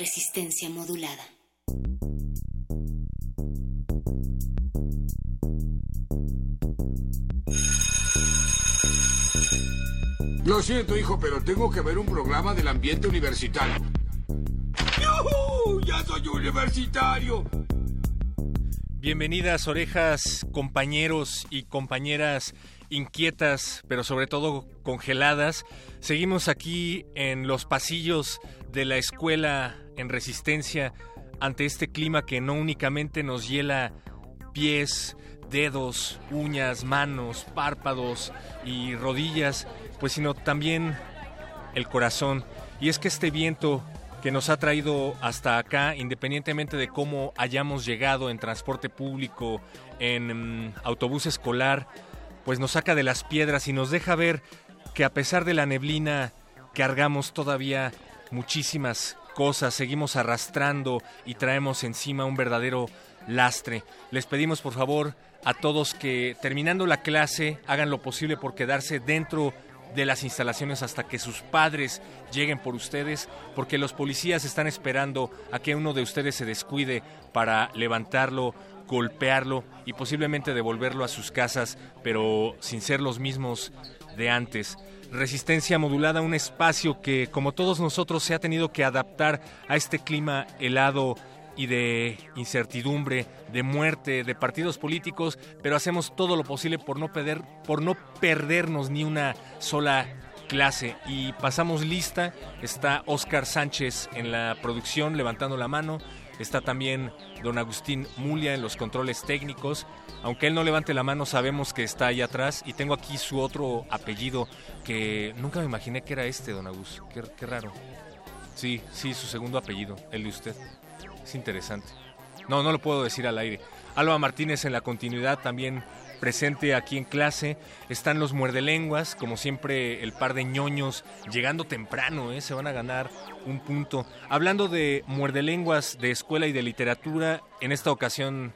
Resistencia modulada. Lo siento, hijo, pero tengo que ver un programa del ambiente universitario. ¡Yuhu! ¡Ya soy universitario! Bienvenidas orejas, compañeros y compañeras inquietas, pero sobre todo congeladas. Seguimos aquí en los pasillos de la escuela en resistencia ante este clima que no únicamente nos hiela pies, dedos, uñas, manos, párpados y rodillas, pues sino también el corazón. Y es que este viento que nos ha traído hasta acá, independientemente de cómo hayamos llegado en transporte público, en mm, autobús escolar, pues nos saca de las piedras y nos deja ver que a pesar de la neblina cargamos todavía muchísimas cosas, seguimos arrastrando y traemos encima un verdadero lastre. Les pedimos por favor a todos que terminando la clase hagan lo posible por quedarse dentro de las instalaciones hasta que sus padres lleguen por ustedes, porque los policías están esperando a que uno de ustedes se descuide para levantarlo, golpearlo y posiblemente devolverlo a sus casas, pero sin ser los mismos de antes. Resistencia modulada, un espacio que, como todos nosotros, se ha tenido que adaptar a este clima helado y de incertidumbre, de muerte, de partidos políticos, pero hacemos todo lo posible por no perder, por no perdernos ni una sola clase. Y pasamos lista, está Oscar Sánchez en la producción levantando la mano, está también don Agustín Mulia en los controles técnicos. Aunque él no levante la mano, sabemos que está ahí atrás. Y tengo aquí su otro apellido que nunca me imaginé que era este, don Agus. Qué, qué raro. Sí, sí, su segundo apellido, el de usted. Es interesante. No, no lo puedo decir al aire. Alba Martínez en la continuidad también presente aquí en clase. Están los muerdelenguas, como siempre el par de ñoños llegando temprano, ¿eh? se van a ganar un punto. Hablando de muerdelenguas de escuela y de literatura, en esta ocasión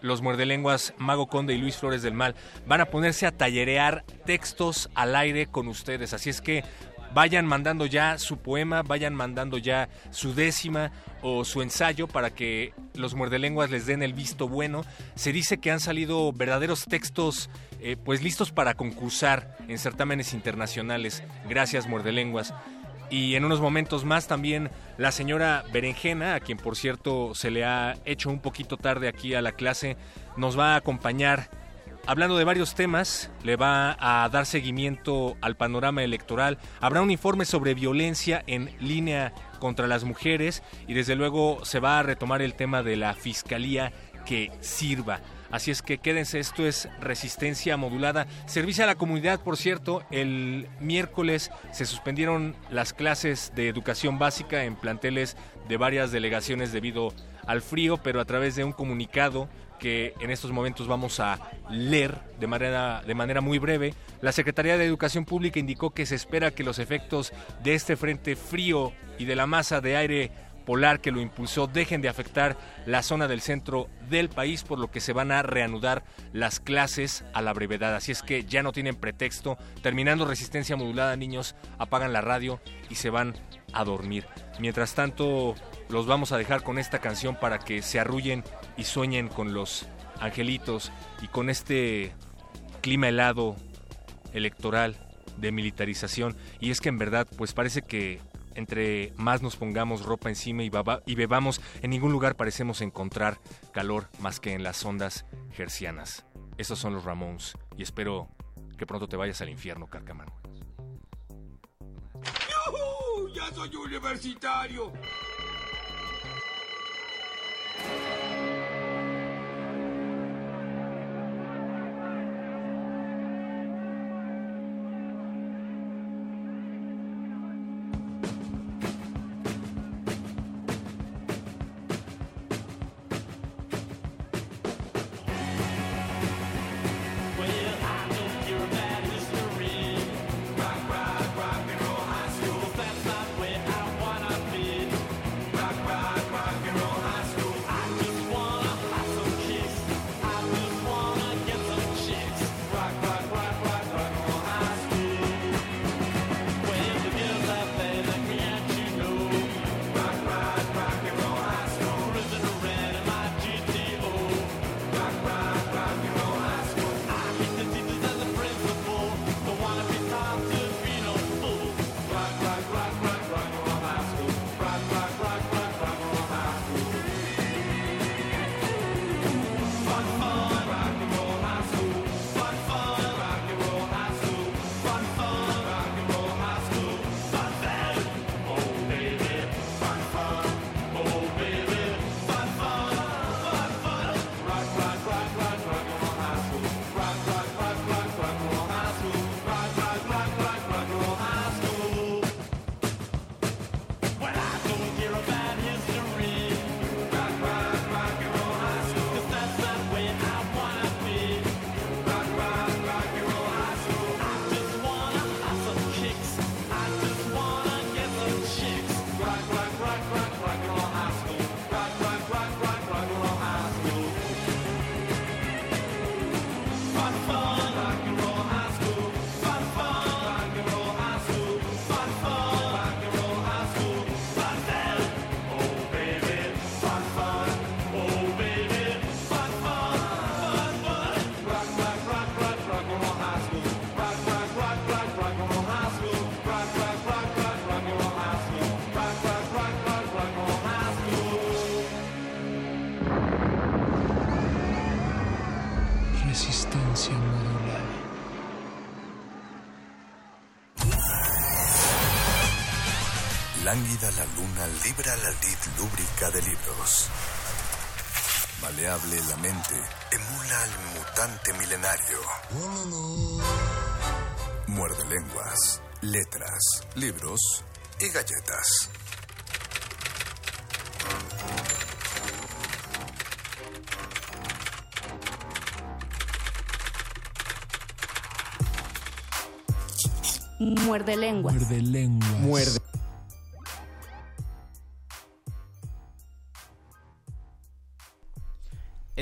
los muerdelenguas Mago Conde y Luis Flores del Mal van a ponerse a tallerear textos al aire con ustedes. Así es que vayan mandando ya su poema, vayan mandando ya su décima o su ensayo para que los muerdelenguas les den el visto bueno. Se dice que han salido verdaderos textos eh, pues listos para concursar en certámenes internacionales. Gracias muerdelenguas. Y en unos momentos más también la señora Berenjena, a quien por cierto se le ha hecho un poquito tarde aquí a la clase, nos va a acompañar hablando de varios temas, le va a dar seguimiento al panorama electoral. Habrá un informe sobre violencia en línea contra las mujeres y desde luego se va a retomar el tema de la fiscalía que sirva. Así es que quédense, esto es resistencia modulada. Servicio a la comunidad, por cierto, el miércoles se suspendieron las clases de educación básica en planteles de varias delegaciones debido al frío, pero a través de un comunicado que en estos momentos vamos a leer de manera, de manera muy breve. La Secretaría de Educación Pública indicó que se espera que los efectos de este frente frío y de la masa de aire polar que lo impulsó dejen de afectar la zona del centro del país, por lo que se van a reanudar las clases a la brevedad. Así es que ya no tienen pretexto. Terminando resistencia modulada, niños, apagan la radio y se van a dormir. Mientras tanto, los vamos a dejar con esta canción para que se arrullen y sueñen con los angelitos y con este clima helado electoral de militarización. Y es que en verdad, pues parece que entre más nos pongamos ropa encima y, bebamos, en ningún lugar parecemos encontrar calor más que en las ondas gercianas. Esos son los Ramones y espero que pronto te vayas al infierno, Carcamán. ¡Ya soy universitario! Thank you. Lánguida la luna libra la lid lúbrica de libros. Maleable la mente emula al mutante milenario. Muerde lenguas, letras, libros y galletas. Muerde lenguas. Muerde lenguas. Muerde.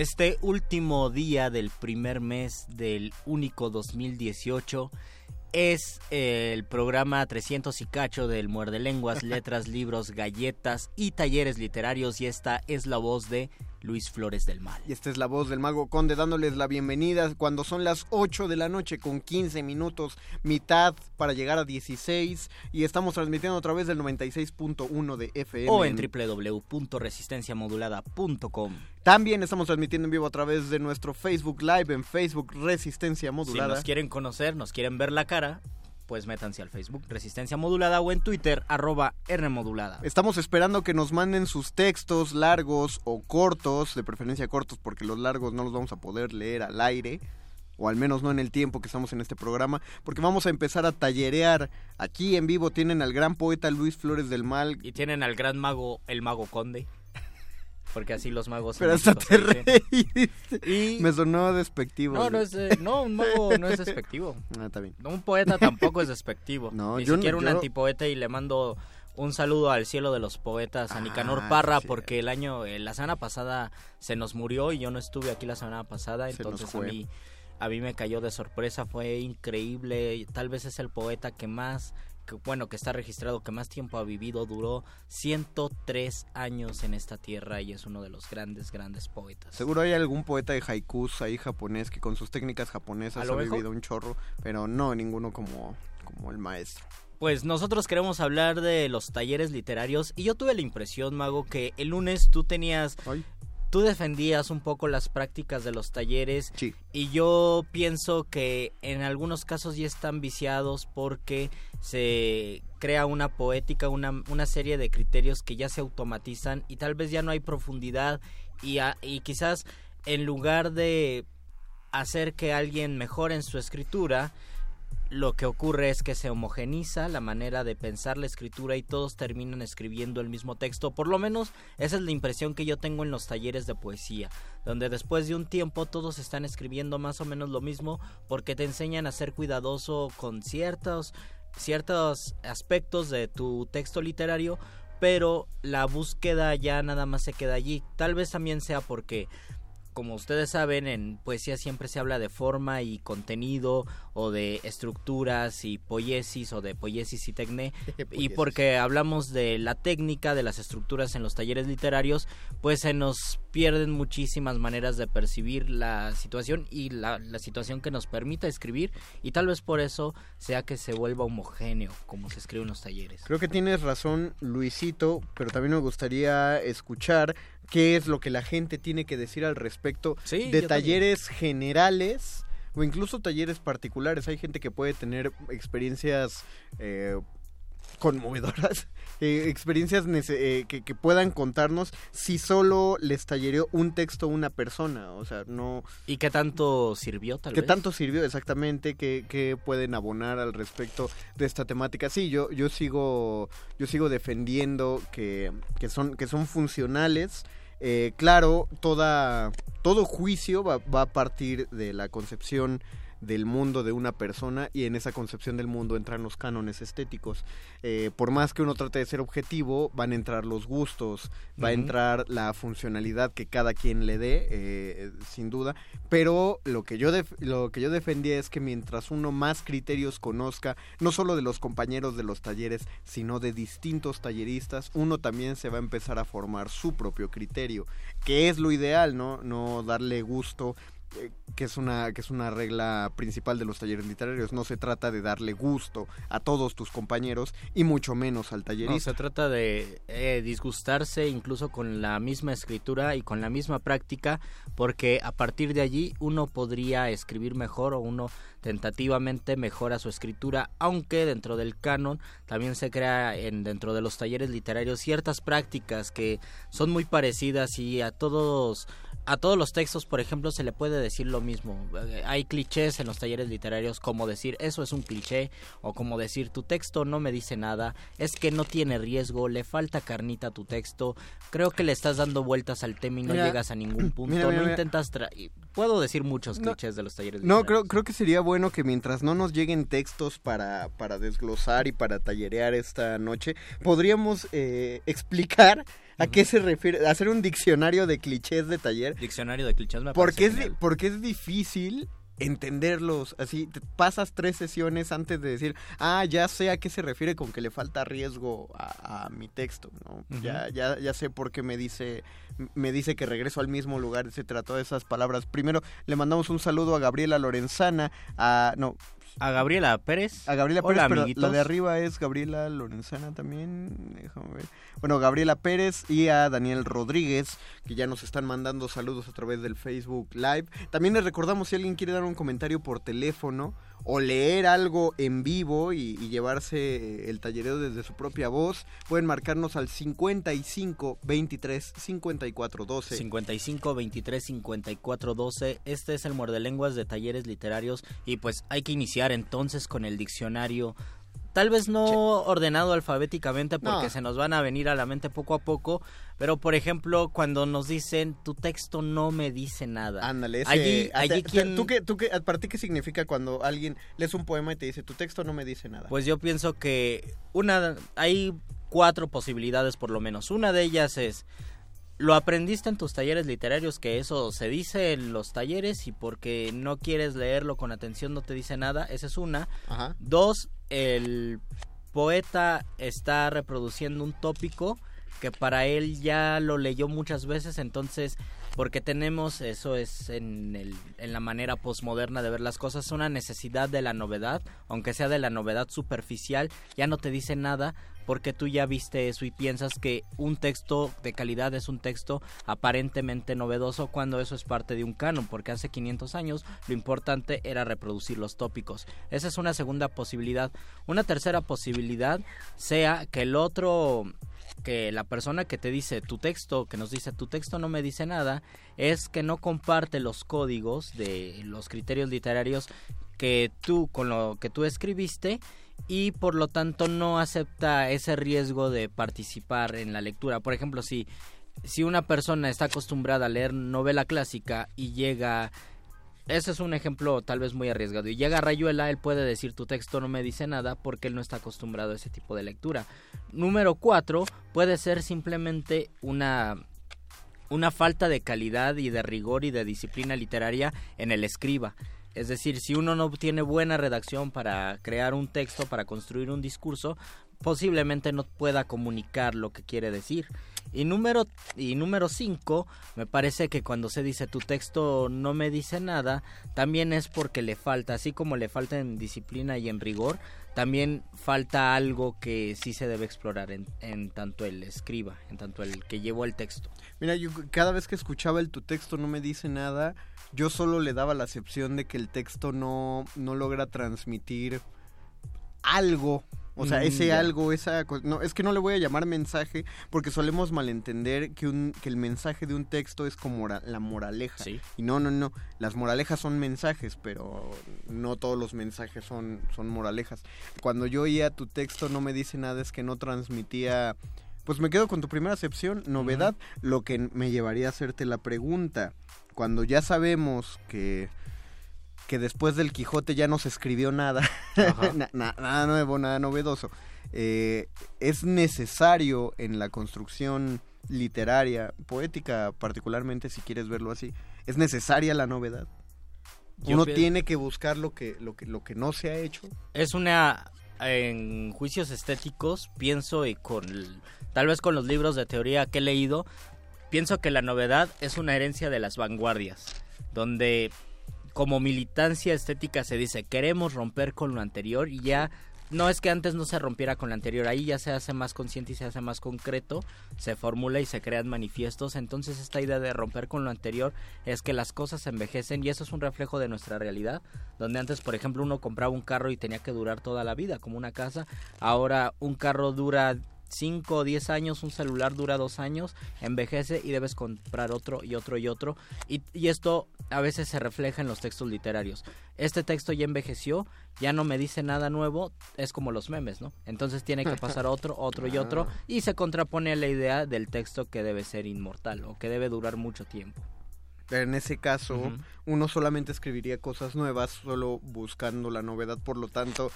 Este último día del primer mes del único 2018 es el programa 300 y cacho del Muerde Lenguas, Letras, Libros, Galletas y Talleres Literarios y esta es la voz de Luis Flores del Mal. Y esta es la voz del Mago Conde dándoles la bienvenida cuando son las 8 de la noche con 15 minutos, mitad para llegar a 16 y estamos transmitiendo a través del 96.1 de FM. O en www.resistenciamodulada.com. También estamos transmitiendo en vivo a través de nuestro Facebook Live en Facebook Resistencia Modulada. Si nos quieren conocer, nos quieren ver la cara, pues métanse al Facebook Resistencia Modulada o en Twitter arroba Rmodulada. Estamos esperando que nos manden sus textos largos o cortos, de preferencia cortos porque los largos no los vamos a poder leer al aire, o al menos no en el tiempo que estamos en este programa, porque vamos a empezar a tallerear. Aquí en vivo tienen al gran poeta Luis Flores del Mal. Y tienen al gran mago, el mago Conde. Porque así los magos. Pero hasta te reíste. Y... Me sonó despectivo. No, no, es, eh, no, un mago no es despectivo. Ah, está bien. Un poeta tampoco es despectivo. No, Ni yo siquiera un antipoeta y le mando un saludo al cielo de los poetas, a Nicanor ah, Parra, porque el año, eh, la semana pasada se nos murió y yo no estuve aquí la semana pasada, entonces a mí, a mí me cayó de sorpresa, fue increíble, tal vez es el poeta que más que, bueno, que está registrado, que más tiempo ha vivido, duró 103 años en esta tierra y es uno de los grandes, grandes poetas. Seguro hay algún poeta de haikus ahí japonés que con sus técnicas japonesas ha vivido un chorro, pero no ninguno como, como el maestro. Pues nosotros queremos hablar de los talleres literarios y yo tuve la impresión, Mago, que el lunes tú tenías tú defendías un poco las prácticas de los talleres y yo pienso que en algunos casos ya están viciados porque se crea una poética, una, una serie de criterios que ya se automatizan y tal vez ya no hay profundidad y, y quizás en lugar de hacer que alguien mejore en su escritura, lo que ocurre es que se homogeniza la manera de pensar la escritura y todos terminan escribiendo el mismo texto. Por lo menos esa es la impresión que yo tengo en los talleres de poesía, donde después de un tiempo todos están escribiendo más o menos lo mismo porque te enseñan a ser cuidadoso con ciertos ciertos aspectos de tu texto literario, pero la búsqueda ya nada más se queda allí. Tal vez también sea porque como ustedes saben, en poesía siempre se habla de forma y contenido, o de estructuras y poiesis, o de poiesis y tecne, y porque hablamos de la técnica, de las estructuras en los talleres literarios, pues se nos pierden muchísimas maneras de percibir la situación y la, la situación que nos permita escribir, y tal vez por eso sea que se vuelva homogéneo, como se escribe en los talleres. Creo que tienes razón, Luisito, pero también me gustaría escuchar qué es lo que la gente tiene que decir al respecto de talleres generales o incluso talleres particulares. Hay gente que puede tener experiencias eh, conmovedoras, eh, experiencias eh, que, puedan contarnos si solo les tallereó un texto una persona, o sea, no... ¿Y qué tanto sirvió tal ¿Qué tanto sirvió exactamente? ¿Qué, pueden abonar al respecto de esta temática? Sí, yo, yo sigo yo sigo defendiendo que, que, son, que son funcionales eh, claro, toda, todo juicio va, va, a partir de la concepción del mundo de una persona y en esa concepción del mundo entran los cánones estéticos. Eh, por más que uno trate de ser objetivo, van a entrar los gustos, va a entrar la funcionalidad que cada quien le dé, eh, sin duda. Pero lo que yo lo que yo defendía es que mientras uno más criterios conozca, no solo de los compañeros de los talleres, sino de distintos talleristas, uno también se va a empezar a formar su propio criterio, que es lo ideal, ¿no? No darle gusto que es una que es una regla principal de los talleres literarios. No se trata de darle gusto a todos tus compañeros y mucho menos al tallerista. no, se trata de eh, disgustarse incluso con la misma escritura y con la misma práctica porque a partir de allí uno podría escribir mejor o uno tentativamente mejora su escritura aunque dentro del canon también se crea en dentro de los talleres literarios ciertas prácticas que son muy parecidas y a todos a todos los textos, por ejemplo, se le puede decir lo mismo. Eh, hay clichés en los talleres literarios como decir eso es un cliché o como decir tu texto no me dice nada, es que no tiene riesgo, le falta carnita a tu texto, creo que le estás dando vueltas al tema y no llegas a ningún punto, no intentas... Puedo decir muchos clichés de los talleres literarios. No, creo, creo que sería bueno que mientras no nos lleguen textos para, para desglosar y para tallerear esta noche, podríamos eh, explicar ¿A qué se refiere? Hacer un diccionario de clichés de taller. Diccionario de clichés me porque es Porque es difícil entenderlos. Así, te pasas tres sesiones antes de decir, ah, ya sé a qué se refiere con que le falta riesgo a, mi texto, ¿no? ya, ya, ya sé por qué me dice, me dice que regreso al mismo lugar, etcétera, todas esas palabras. Primero, le mandamos un saludo a Gabriela Lorenzana, a, no, a Gabriela Pérez. A Gabriela Pérez, pero la de arriba es Gabriela Lorenzana también. Déjame ver. Bueno, Gabriela Pérez y a Daniel Rodríguez, que ya nos están mandando saludos a través del Facebook Live. También les recordamos si alguien quiere dar un comentario por teléfono o leer algo en vivo y, llevarse el tallereo desde su propia voz, pueden marcarnos al 55 23 54 12. 55 23 54 12. Este es el muerde lenguas de talleres literarios y pues hay que iniciar entonces con el diccionario Tal vez no ordenado alfabéticamente porque se nos van a venir a la mente poco a poco, pero por ejemplo, cuando nos dicen tu texto no me dice nada. Ándale, ese, allí, allí ¿tú qué, tú qué, ¿para ti qué significa cuando alguien lees un poema y te dice tu texto no me dice nada? Pues yo pienso que una hay cuatro posibilidades por lo menos. Una de ellas es lo aprendiste en tus talleres literarios, que eso se dice en los talleres y porque no quieres leerlo con atención no te dice nada, esa es una. Dos, el poeta está reproduciendo un tópico que para él ya lo leyó muchas veces, entonces porque tenemos, eso es en, el, en la manera posmoderna de ver las cosas, una necesidad de la novedad, aunque sea de la novedad superficial, ya no te dice nada porque tú ya viste eso y piensas que un texto de calidad es un texto aparentemente novedoso cuando eso es parte de un canon, porque hace 500 años lo importante era reproducir los tópicos. Esa es una segunda posibilidad. Una tercera posibilidad sea que el otro que la persona que te dice tu texto, que nos dice tu texto no me dice nada, es que no comparte los códigos de los criterios literarios que tú con lo que tú escribiste y por lo tanto no acepta ese riesgo de participar en la lectura. Por ejemplo, si, si una persona está acostumbrada a leer novela clásica y llega... Ese es un ejemplo tal vez muy arriesgado. Y llega Rayuela, él puede decir tu texto no me dice nada porque él no está acostumbrado a ese tipo de lectura. Número cuatro, puede ser simplemente una una falta de calidad y de rigor y de disciplina literaria en el escriba. Es decir, si uno no tiene buena redacción para crear un texto, para construir un discurso, posiblemente no pueda comunicar lo que quiere decir. Y número y número 5, me parece que cuando se dice tu texto no me dice nada, también es porque le falta, así como le falta en disciplina y en rigor, también falta algo que sí se debe explorar en, en tanto el escriba, en tanto el que llevó el texto. Mira, yo cada vez que escuchaba el tu texto no me dice nada, yo solo le daba la acepción de que el texto no, no logra transmitir algo. O sea, ese mm, algo, esa... No, es que no le voy a llamar mensaje porque solemos malentender que, un, que el mensaje de un texto es como la moraleja. Y no, no, no. Las moralejas son mensajes, pero no todos los mensajes son, son moralejas. Cuando yo oía tu texto no me dice nada, es que no transmitía... Pues me quedo con tu primera acepción, novedad, lo que me llevaría a hacerte la pregunta cuando ya sabemos que que después del Quijote ya no se escribió nada, nada nuevo, nada novedoso. Eh, es necesario en la construcción literaria, poética particularmente, si quieres verlo así, es necesaria la novedad. Uno tiene que buscar lo que, lo que, lo que no se ha hecho. Es una, en juicios estéticos, pienso y con, tal vez con los libros de teoría que he leído, pienso que la novedad es una herencia de las vanguardias, donde como militancia estética se dice queremos romper con lo anterior y ya no es que antes no se rompiera con lo anterior, ahí ya se hace más consciente y se hace más concreto, se formula y se crean manifiestos, entonces esta idea de romper con lo anterior es que las cosas envejecen y eso es un reflejo de nuestra realidad, donde antes por ejemplo uno compraba un carro y tenía que durar toda la vida como una casa, ahora un carro dura 5 o 10 años, un celular dura 2 años, envejece y debes comprar otro y otro y otro. Y, esto a veces se refleja en los textos literarios. Este texto ya envejeció, ya no me dice nada nuevo, es como los memes, ¿no? Entonces tiene que pasar otro, otro y otro, ah. y se contrapone a la idea del texto que debe ser inmortal o que debe durar mucho tiempo. En ese caso, uno solamente escribiría cosas nuevas, solo buscando la novedad, por lo tanto,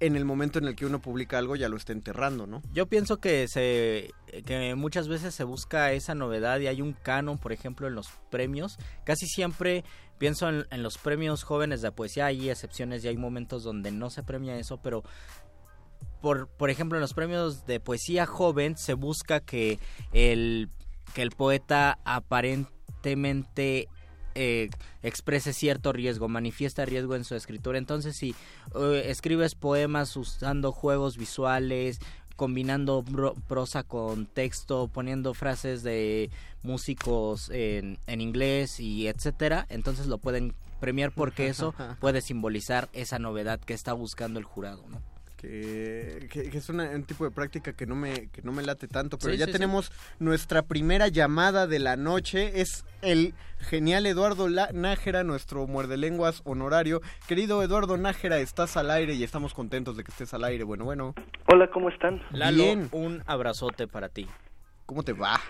en el momento en el que uno publica algo ya lo está enterrando, ¿no? Yo pienso que se que muchas veces se busca esa novedad y hay un canon, por ejemplo, en los premios. Casi siempre pienso en, en los premios jóvenes de poesía, hay excepciones y hay momentos donde no se premia eso, pero por, por ejemplo, en los premios de poesía joven se busca que el, que el poeta aparentemente eh, exprese cierto riesgo, manifiesta riesgo en su escritura. Entonces, si eh, escribes poemas usando juegos visuales, combinando prosa con texto, poniendo frases de músicos en, en inglés y etcétera, entonces lo pueden premiar porque eso puede simbolizar esa novedad que está buscando el jurado, ¿no? Que, es un tipo de práctica que no me, que no me late tanto, pero ya tenemos nuestra primera llamada de la noche, es el genial Eduardo Nájera, nuestro muerde lenguas honorario. Querido Eduardo Nájera, estás al aire y estamos contentos de que estés al aire. Bueno, bueno. Hola, ¿cómo están? Bien. un abrazote para ti. ¿Cómo te va?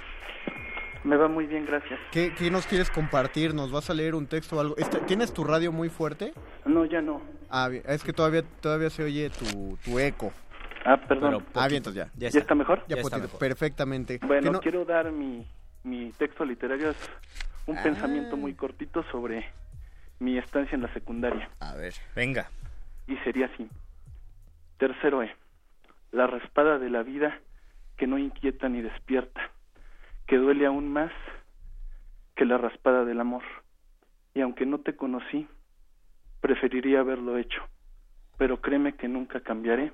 Me va muy bien, gracias. ¿Qué, nos quieres compartir? ¿Nos vas a leer un texto o algo? Este, ¿Tienes tu radio muy fuerte? No, ya no. Ah, es que todavía todavía se oye tu, tu eco. Ah, perdón. ah, bien, entonces ya. ¿Ya está, mejor? Ya, está perfectamente. Bueno, quiero dar mi, mi texto literario, es un ah. pensamiento muy cortito sobre mi estancia en la secundaria. A ver. Venga. Y sería así. Tercero E. La raspada de la vida que no inquieta ni despierta que duele aún más que la raspada del amor. Y aunque no te conocí, preferiría haberlo hecho, pero créeme que nunca cambiaré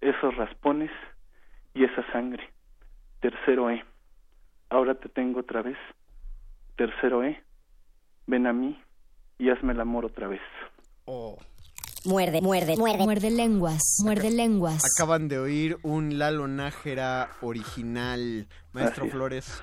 esos raspones y esa sangre. Tercero E, ahora te tengo otra vez. Tercero E, ven a mí y hazme el amor otra vez. Oh. Muerde, muerde, muerde. Muerde lenguas, muerde lenguas. Acaban de oír un Lalo Nájera original. Maestro Flores.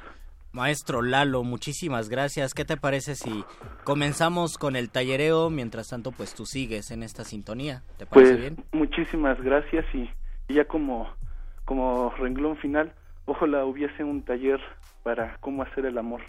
Maestro Lalo, muchísimas gracias. ¿Qué te parece si comenzamos con el tallereo? Mientras tanto, pues tú sigues en esta sintonía. ¿Te parece pues, bien? Muchísimas gracias y, ya como, como renglón final, ojalá hubiese un taller para cómo hacer el amor.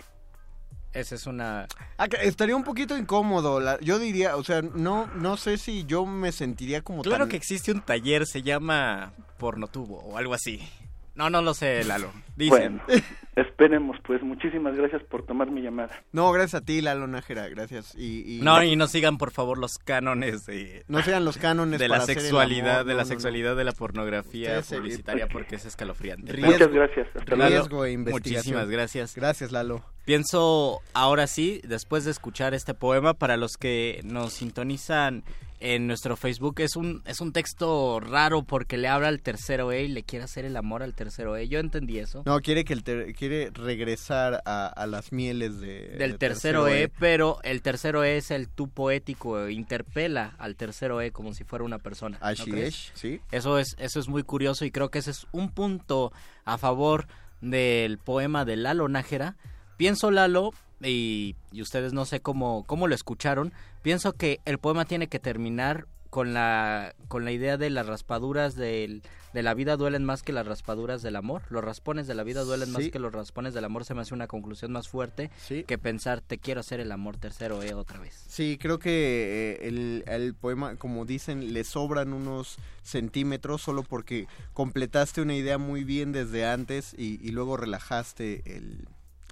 Esa es una... Ah, estaría un poquito incómodo. yo diría, o sea, no, no sé si yo me sentiría como... Claro que existe un taller, se llama Pornotubo o algo así. No, no lo sé, Lalo. Bueno, esperemos, pues muchísimas gracias por tomar mi llamada. No, gracias a ti, Lalo Nájera, gracias. Y, No, y no sigan, por favor, los cánones de... No sigan los cánones de la sexualidad, de la sexualidad de la pornografía publicitaria, porque es escalofriante. Muchas gracias. Hasta riesgo e investigación. Muchísimas gracias. Gracias, Lalo. Pienso, ahora sí, después de escuchar este poema, para los que nos sintonizan en nuestro Facebook es un es un texto raro porque le habla al tercero E y le quiere hacer el amor al tercero E. Yo entendí eso. No, quiere que el quiere regresar a, las mieles de, del tercero, e, e, pero el tercero E es el tú poético, interpela al tercero E como si fuera una persona. Así es, sí. Eso es eso es muy curioso y creo que ese es un punto a favor del poema de Lalo Nájera. Pienso Lalo y, y ustedes no sé cómo cómo lo escucharon, pienso que el poema tiene que terminar con la con la idea de las raspaduras del, de la vida duelen más que las raspaduras del amor. Los raspones de la vida duelen más que los raspones del amor. Se me hace una conclusión más fuerte que pensar te quiero hacer el amor tercero eh, otra vez. Sí, creo que eh, el, el, poema, como dicen, le sobran unos centímetros solo porque completaste una idea muy bien desde antes y, y luego relajaste el,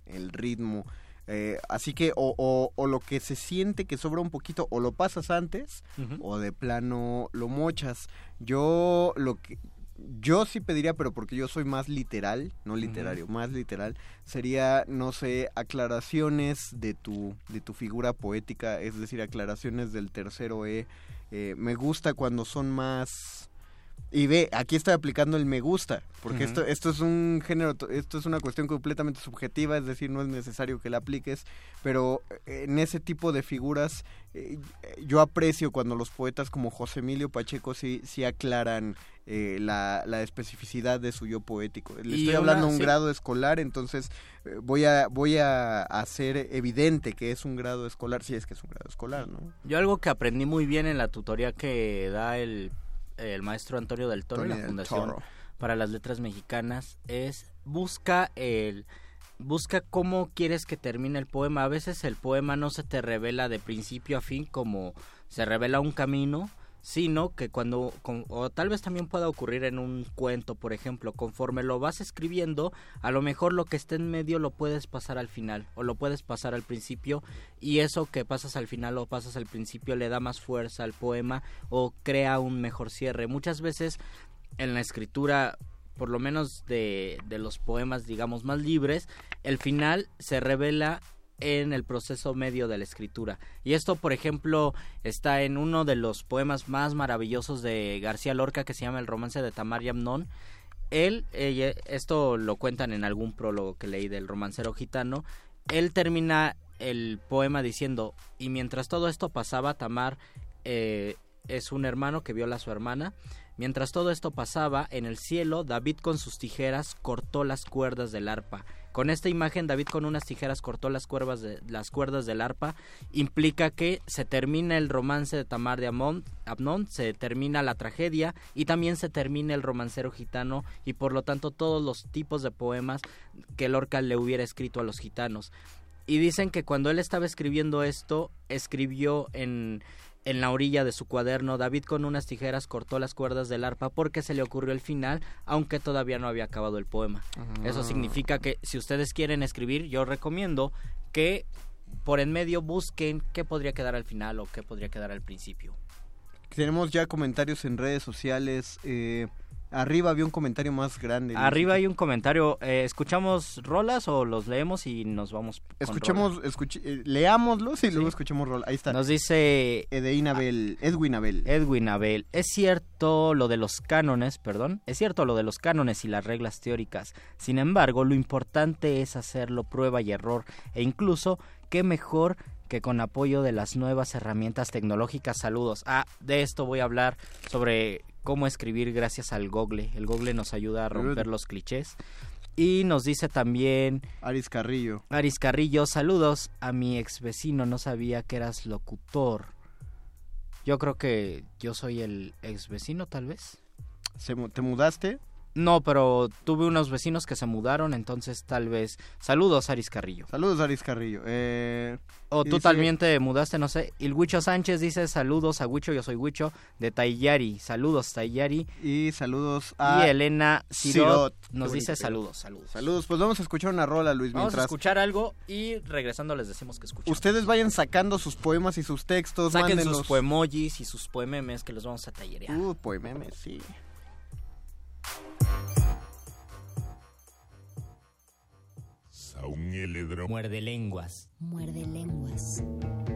el ritmo. Eh, así que o, o, lo que se siente que sobra un poquito o lo pasas antes o de plano lo mochas. Yo lo que yo sí pediría, pero porque yo soy más literal, no literario, más literal, sería, no sé, aclaraciones de tu, de tu figura poética, es decir, aclaraciones del tercero E. Eh, me gusta cuando son más y ve, aquí estoy aplicando el me gusta, porque esto, esto es un género, esto es una cuestión completamente subjetiva, es decir, no es necesario que la apliques, pero eh, en ese tipo de figuras eh, yo aprecio cuando los poetas como José Emilio Pacheco sí, sí aclaran eh, la, la, especificidad de su yo poético. Le estoy hablando de un grado escolar, entonces voy a voy a hacer evidente que es un grado escolar, si es que es un grado escolar, ¿no? Yo algo que aprendí muy bien en la tutoría que da el el maestro Antonio del Toro y la Fundación para las Letras Mexicanas es busca el busca cómo quieres que termine el poema. A veces el poema no se te revela de principio a fin como se revela un camino, sino que cuando, o tal vez también pueda ocurrir en un cuento, por ejemplo, conforme lo vas escribiendo, a lo mejor lo que esté en medio lo puedes pasar al final o lo puedes pasar al principio y eso que pasas al final o pasas al principio le da más fuerza al poema o crea un mejor cierre. Muchas veces en la escritura por lo menos de, de los poemas digamos más libres, el final se revela en el proceso medio de la escritura. Y esto, por ejemplo, está en uno de los poemas más maravillosos de García Lorca que se llama El romance de Tamar y Amnón. Él, esto lo cuentan en algún prólogo que leí del romancero gitano, él termina el poema diciendo, y mientras todo esto pasaba, Tamar eh, es un hermano que viola a su hermana, Mientras todo esto pasaba, en el cielo, David con sus tijeras cortó las cuerdas del arpa con esta imagen, David con unas tijeras cortó las, cuerdas de, las cuerdas del arpa. Implica que se termina el romance de Tamar de Amon, Abnón, se termina la tragedia y también se termina el romancero gitano y por lo tanto todos los tipos de poemas que Lorca le hubiera escrito a los gitanos. Y dicen que cuando él estaba escribiendo esto, escribió en en la orilla de su cuaderno, David con unas tijeras cortó las cuerdas del arpa porque se le ocurrió el final, aunque todavía no había acabado el poema. Eso ah. significa que si ustedes quieren escribir, yo recomiendo que por en medio busquen qué podría quedar al final o qué podría quedar al principio. Tenemos ya comentarios en redes sociales. Eh, Arriba había un comentario más grande. Arriba hay un comentario. Eh, ¿Escuchamos rolas o los leemos y nos vamos? Escuchemos, eh, leámoslos y luego escuchemos rolas. Ahí está. Nos dice Edwin Abel, Edwin Abel. Edwin Abel. Es cierto lo de los cánones, perdón. Es cierto lo de los cánones y las reglas teóricas. Sin embargo, lo importante es hacerlo prueba y error. E incluso, qué mejor que con apoyo de las nuevas herramientas tecnológicas. Saludos. Ah, de esto voy a hablar sobre cómo escribir gracias al Google. El Google nos ayuda a romper los clichés. Y nos dice también... Aris Carrillo. Aris Carrillo, saludos a mi ex vecino, no sabía que eras locutor. Yo creo que yo soy el ex vecino, tal vez. ¿Te mudaste? No, pero tuve unos vecinos que se mudaron, entonces tal vez. Saludos, Aris Carrillo. Saludos, Aris Carrillo. Eh, o tú también te mudaste, no sé. Y Huicho Sánchez dice saludos a Huicho, yo soy Huicho, de Tayari. Saludos, Tayari. Y saludos a... Y Elena Sirot, nos dice saludos, saludos. Saludos, pues vamos a escuchar una rola, Luis, vamos a escuchar algo y regresando les decimos que escuchen. Ustedes vayan sacando sus poemas y sus textos. Saquen sus poemojis y sus poememes que los vamos a tallerear. Uh, poememes, sí. Muerde lenguas. Muerde lenguas. Muerde lenguas.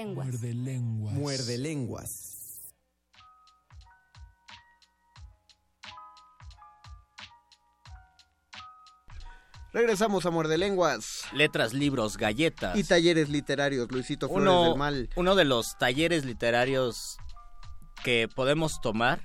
lenguas. Muerde lenguas. Regresamos a Muerde Lenguas. Letras, libros, galletas. Y talleres literarios, Luisito Flores del Mal. Uno de los talleres literarios que podemos tomar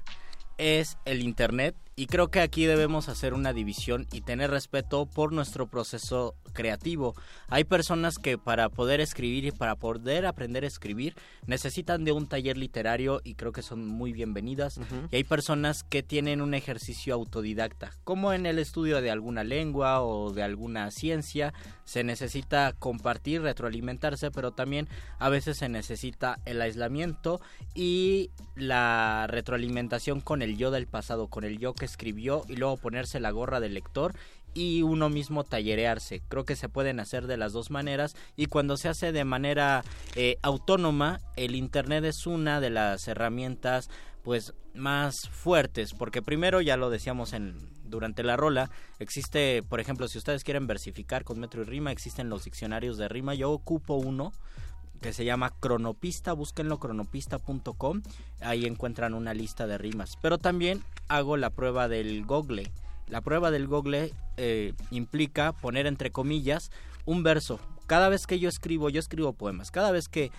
es el Internet y creo que aquí debemos hacer una división y tener respeto por nuestro proceso creativo. Hay personas que para poder escribir y para poder aprender a escribir necesitan de un taller literario y creo que son muy bienvenidas. Y hay personas que tienen un ejercicio autodidacta, como en el estudio de alguna lengua o de alguna ciencia. Se necesita compartir, retroalimentarse, pero también a veces se necesita el aislamiento y la retroalimentación con el yo del pasado, con el yo que escribió y luego ponerse la gorra del lector y uno mismo tallerearse. Creo que se pueden hacer de las dos maneras y cuando se hace de manera eh, autónoma, el Internet es una de las herramientas pues más fuertes, porque primero ya lo decíamos en durante la rola, existe, por ejemplo, si ustedes quieren versificar con metro y rima, existen los diccionarios de rima, yo ocupo uno que se llama Cronopista, búsquenlo cronopista.com, ahí encuentran una lista de rimas. Pero también hago la prueba del Google. La prueba del Google eh, implica poner entre comillas un verso. Cada vez que yo escribo, yo escribo poemas. Cada vez que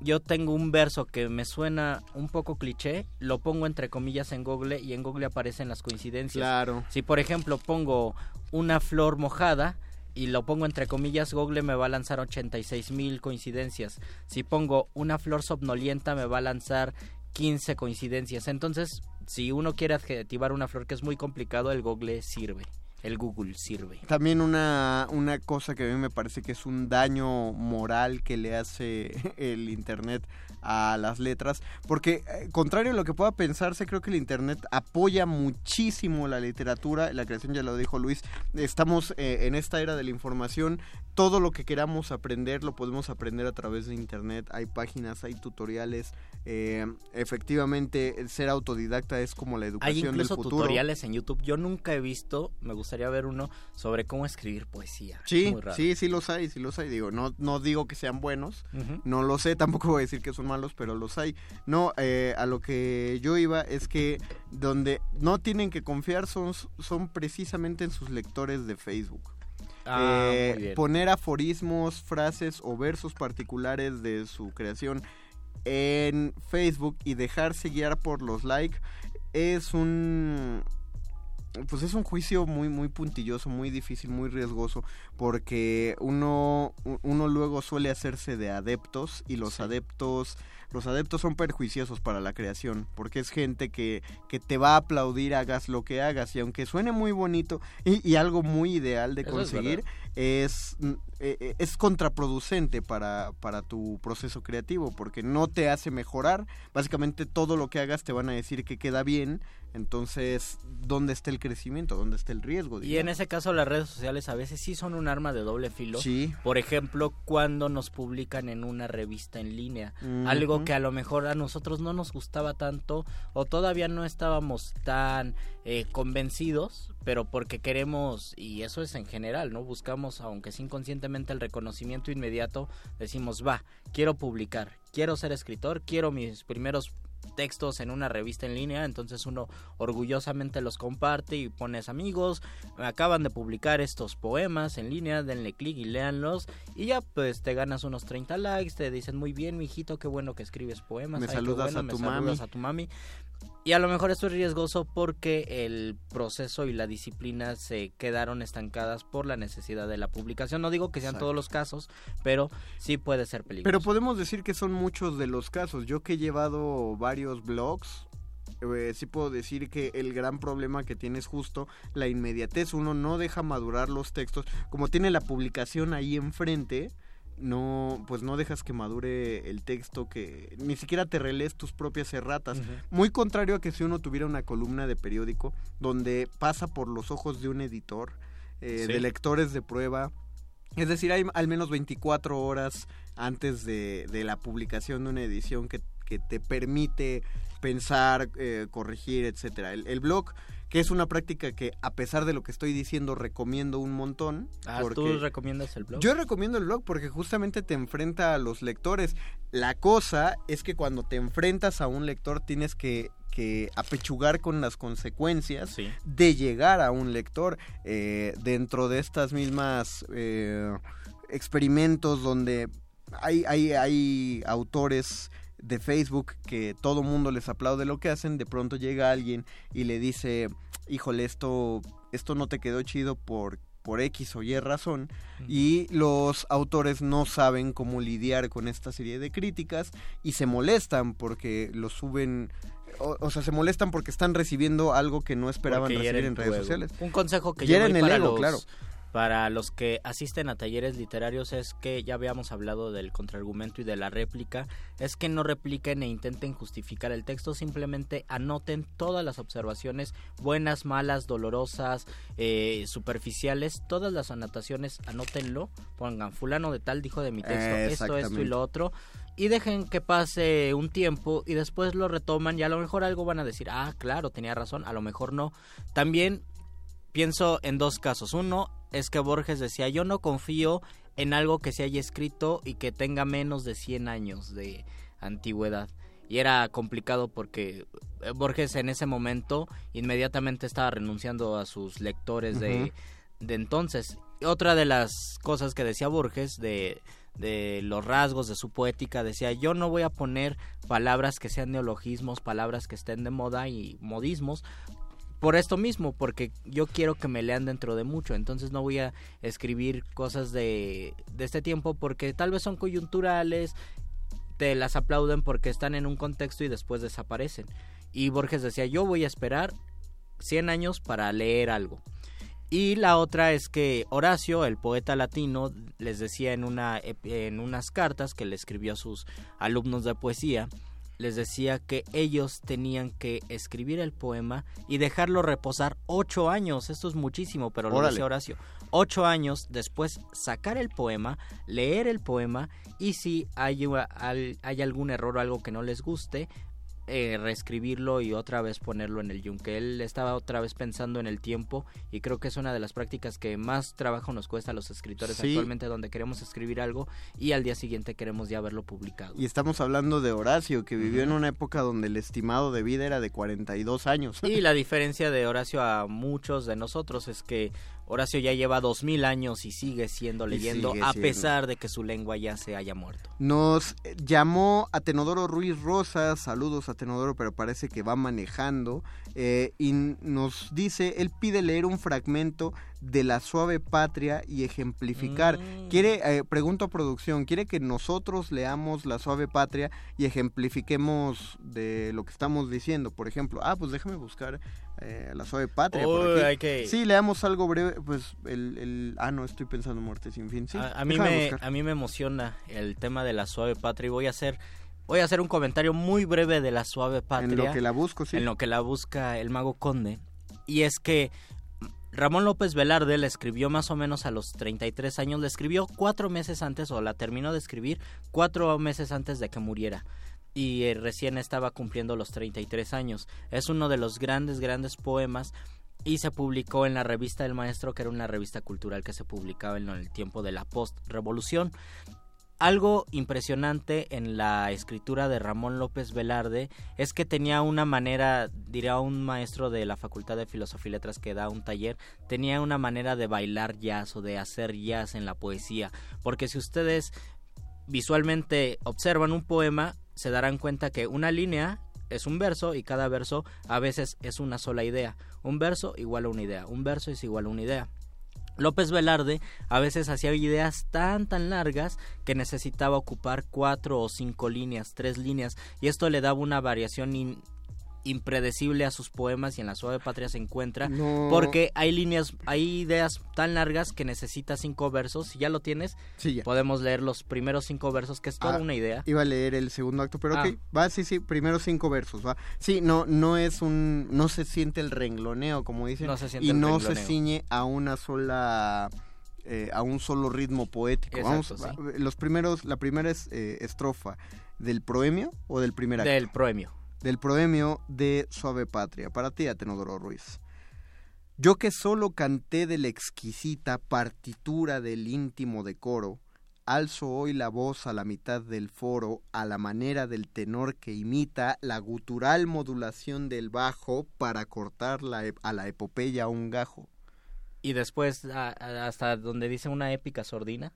yo tengo un verso que me suena un poco cliché, lo pongo entre comillas en Google y en Google aparecen las coincidencias. Claro. Si por ejemplo pongo una flor mojada, y lo pongo entre comillas, Google me va a lanzar 86 mil coincidencias. Si pongo una flor somnolienta, me va a lanzar 15 coincidencias. Entonces, si uno quiere adjetivar una flor que es muy complicado, el Google sirve. El Google sirve. También una, una cosa que a mí me parece que es un daño moral que le hace el Internet a las letras, porque eh, contrario a lo que pueda pensarse, creo que el Internet apoya muchísimo la literatura, la creación ya lo dijo Luis, estamos eh, en esta era de la información, todo lo que queramos aprender lo podemos aprender a través de Internet, hay páginas, hay tutoriales, eh, efectivamente ser autodidacta es como la educación del futuro. tutoriales en YouTube, yo nunca he visto, me gustaría ver uno sobre cómo escribir poesía. Sí, sí, sí los hay, sí los hay, digo, no, no digo que sean buenos, no lo sé, tampoco voy a decir que son malos, pero los hay. No, eh, a lo que yo iba es que donde no tienen que confiar son, son precisamente en sus lectores de Facebook. Ah, eh, poner aforismos, frases o versos particulares de su creación en Facebook y dejarse guiar por los likes es un pues es un juicio muy muy puntilloso, muy difícil, muy riesgoso, porque uno uno luego suele hacerse de adeptos y los adeptos los adeptos son perjuiciosos para la creación, porque es gente que, que te va a aplaudir hagas lo que hagas, y aunque suene muy bonito y, algo muy ideal de conseguir, es, mm, e, e, es, contraproducente para, para tu proceso creativo, porque no te hace mejorar, básicamente todo lo que hagas te van a decir que queda bien, entonces, ¿dónde está el crecimiento? ¿Dónde está el riesgo? Y en ese caso las redes sociales a veces sí son un arma de doble filo. Sí. Por ejemplo, cuando nos publican en una revista en línea, algo que a lo mejor a nosotros no nos gustaba tanto o todavía no estábamos tan eh, convencidos, pero porque queremos, y eso es en general, ¿no? Buscamos, aunque es inconscientemente, el reconocimiento inmediato, decimos, va, quiero publicar, quiero ser escritor, quiero mis primeros textos en una revista en línea, entonces uno orgullosamente los comparte y pones amigos, acaban de publicar estos poemas en línea, denle clic y léanlos y ya pues te ganas unos 30 likes, te dicen muy bien, mijito, qué bueno que escribes poemas, me saludas, a, me tu saludas a tu mami. Y a lo mejor esto es riesgoso porque el proceso y la disciplina se quedaron estancadas por la necesidad de la publicación. No digo que sean todos los casos, pero sí puede ser peligroso. Pero podemos decir que son muchos de los casos. Yo que he llevado varios blogs, eh, sí puedo decir que el gran problema que tiene es justo la inmediatez. Uno no deja madurar los textos. Como tiene la publicación ahí enfrente, no pues no dejas que madure el texto que ni siquiera te relees tus propias erratas. Muy contrario a que si uno tuviera una columna de periódico donde pasa por los ojos de un editor eh, de lectores de prueba. Es decir hay al menos 24 horas antes de, de la publicación de una edición que, que te permite pensar eh, corregir etcétera. El, el blog que es una práctica que a pesar de lo que estoy diciendo recomiendo un montón. Ah, ¿tú recomiendas el blog? Yo recomiendo el blog porque justamente te enfrenta a los lectores. La cosa es que cuando te enfrentas a un lector tienes que que apechugar con las consecuencias de llegar a un lector eh, dentro de estas mismas eh, experimentos donde hay, hay, hay autores de Facebook que todo mundo les aplaude lo que hacen, de pronto llega alguien y le dice, híjole, esto, esto no te quedó chido por, por X o Y razón, y los autores no saben cómo lidiar con esta serie de críticas y se molestan porque lo suben o, sea, se molestan porque están recibiendo algo que no esperaban recibir en redes sociales. Un consejo que yo doy para los, claro. Para los que asisten a talleres literarios es que ya habíamos hablado del contraargumento y de la réplica, es que no repliquen e intenten justificar el texto, simplemente anoten todas las observaciones, buenas, malas, dolorosas, eh, superficiales, todas las anotaciones, anótenlo, pongan fulano de tal dijo de mi texto esto, esto y lo otro, y dejen que pase un tiempo y después lo retoman y a lo mejor algo van a decir, ah, claro, tenía razón, a lo mejor no. También pienso en dos casos. Uno es que Borges decía, yo no confío en algo que se haya escrito y que tenga menos de 100 años de antigüedad. Y era complicado porque eh, Borges en ese momento inmediatamente estaba renunciando a sus lectores de, de entonces. Otra de las cosas que decía Borges de, de los rasgos de su poética decía yo no voy a poner palabras que sean neologismos, palabras que estén de moda y modismos por esto mismo, porque yo quiero que me lean dentro de mucho, entonces no voy a escribir cosas de, este tiempo porque tal vez son coyunturales, te las aplauden porque están en un contexto y después desaparecen. Y Borges decía, yo voy a esperar 100 años para leer algo. Y la otra es que Horacio, el poeta latino, les decía en, una, en unas cartas que le escribió a sus alumnos de poesía, les decía que ellos tenían que escribir el poema y dejarlo reposar ocho años. Esto es muchísimo, pero lo dice Horacio. Ocho años después sacar el poema, leer el poema y si hay, hay algún error o algo que no les guste, eh, reescribirlo y otra vez ponerlo en el yunque. Él estaba otra vez pensando en el tiempo y creo que es una de las prácticas que más trabajo nos cuesta a los escritores actualmente donde queremos escribir algo y al día siguiente queremos ya verlo publicado. Y estamos hablando de Horacio, que vivió en una época donde el estimado de vida era de 42 años. Y la diferencia de Horacio a muchos de nosotros es que Horacio ya lleva dos mil años y sigue siendo leyendo a pesar de que su lengua ya se haya muerto. Nos llamó a Tenodoro Ruiz Rosas, saludos a Tenodoro, pero parece que va manejando, eh, y nos dice, él pide leer un fragmento de La Suave Patria y ejemplificar. Mm. Quiere, eh, pregunto a producción, ¿quiere que nosotros leamos La Suave Patria y ejemplifiquemos de lo que estamos diciendo? Por ejemplo, ah, pues déjame buscar eh, La Suave Patria. Sí, leamos algo breve, pues el, Ah, no, estoy pensando Muerte sin fin. Sí, a, mí me, a mí me emociona el tema de La Suave Patria y voy a hacer... Voy a hacer un comentario muy breve de la suave patria. En lo que la busco, sí. En lo que la busca el mago conde. Y es que Ramón López Velarde la escribió más o menos a los 33 años, la escribió cuatro meses antes o la terminó de escribir cuatro meses antes de que muriera y eh, recién estaba cumpliendo los 33 años. Es uno de los grandes, grandes poemas y se publicó en la revista del maestro, que era una revista cultural que se publicaba en el tiempo de la post-revolución. Algo impresionante en la escritura de Ramón López Velarde es que tenía una manera, diría un maestro de la Facultad de Filosofía y Letras que da un taller, tenía una manera de bailar jazz o de hacer jazz en la poesía. Porque si ustedes visualmente observan un poema, se darán cuenta que una línea es un verso y cada verso a veces es una sola idea. Un verso igual a una idea, un verso es igual a una idea. López Velarde a veces hacía ideas tan tan largas que necesitaba ocupar cuatro o cinco líneas, tres líneas, y esto le daba una variación impredecible a sus poemas y en la suave patria se encuentra porque hay líneas hay ideas tan largas que necesita cinco versos si ya lo tienes podemos leer los primeros cinco versos que es toda ah, una idea. iba a leer el segundo acto pero ok ah. va sí sí primeros cinco versos va. Sí no no es un no se siente el rengloneo como dicen y no se ciñe a una sola eh, a un solo ritmo poético. Vamos los primeros la primera es eh, estrofa del proemio o del primer acto del proemio del proemio de Suave Patria. Para ti, Atenodoro Ruiz. Yo que solo canté de la exquisita partitura del íntimo decoro, alzo hoy la voz a la mitad del foro, a la manera del tenor que imita la gutural modulación del bajo para cortar a la epopeya un gajo. Y después, hasta donde dice una épica sordina.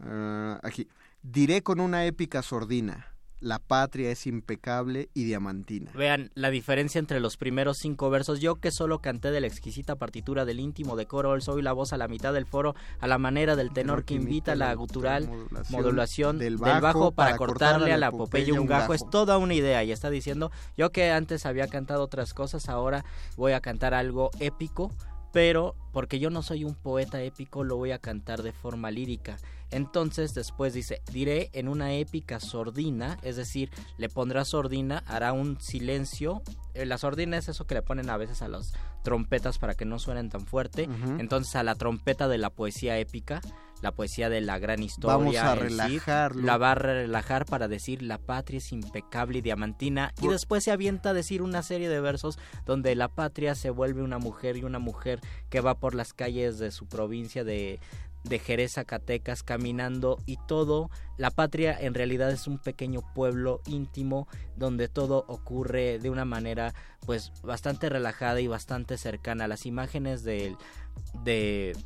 Ah, aquí. Diré con una épica sordina la patria es impecable y diamantina. Vean la diferencia entre los primeros cinco versos. Yo que solo canté de la exquisita partitura del íntimo decoro, hoy soy la voz a la mitad del foro, a la manera del tenor que invita la gutural modulación, del, bajo, para, cortarle a la epopeya un gajo. Es toda una idea y está diciendo, yo que antes había cantado otras cosas, ahora voy a cantar algo épico pero porque yo no soy un poeta épico lo voy a cantar de forma lírica. Entonces después dice, diré en una épica sordina, es decir, le pondrá sordina, hará un silencio. Eh, la sordina es eso que le ponen a veces a las trompetas para que no suenen tan fuerte. Entonces a la trompeta de la poesía épica la poesía de la gran historia. Vamos a relajarlo. la va a relajar para decir la patria es impecable y diamantina. Y después se avienta a decir una serie de versos donde la patria se vuelve una mujer y una mujer que va por las calles de su provincia de, de Jerez, Zacatecas, caminando y todo, la patria en realidad es un pequeño pueblo íntimo donde todo ocurre de una manera pues bastante relajada y bastante cercana. Las imágenes de, de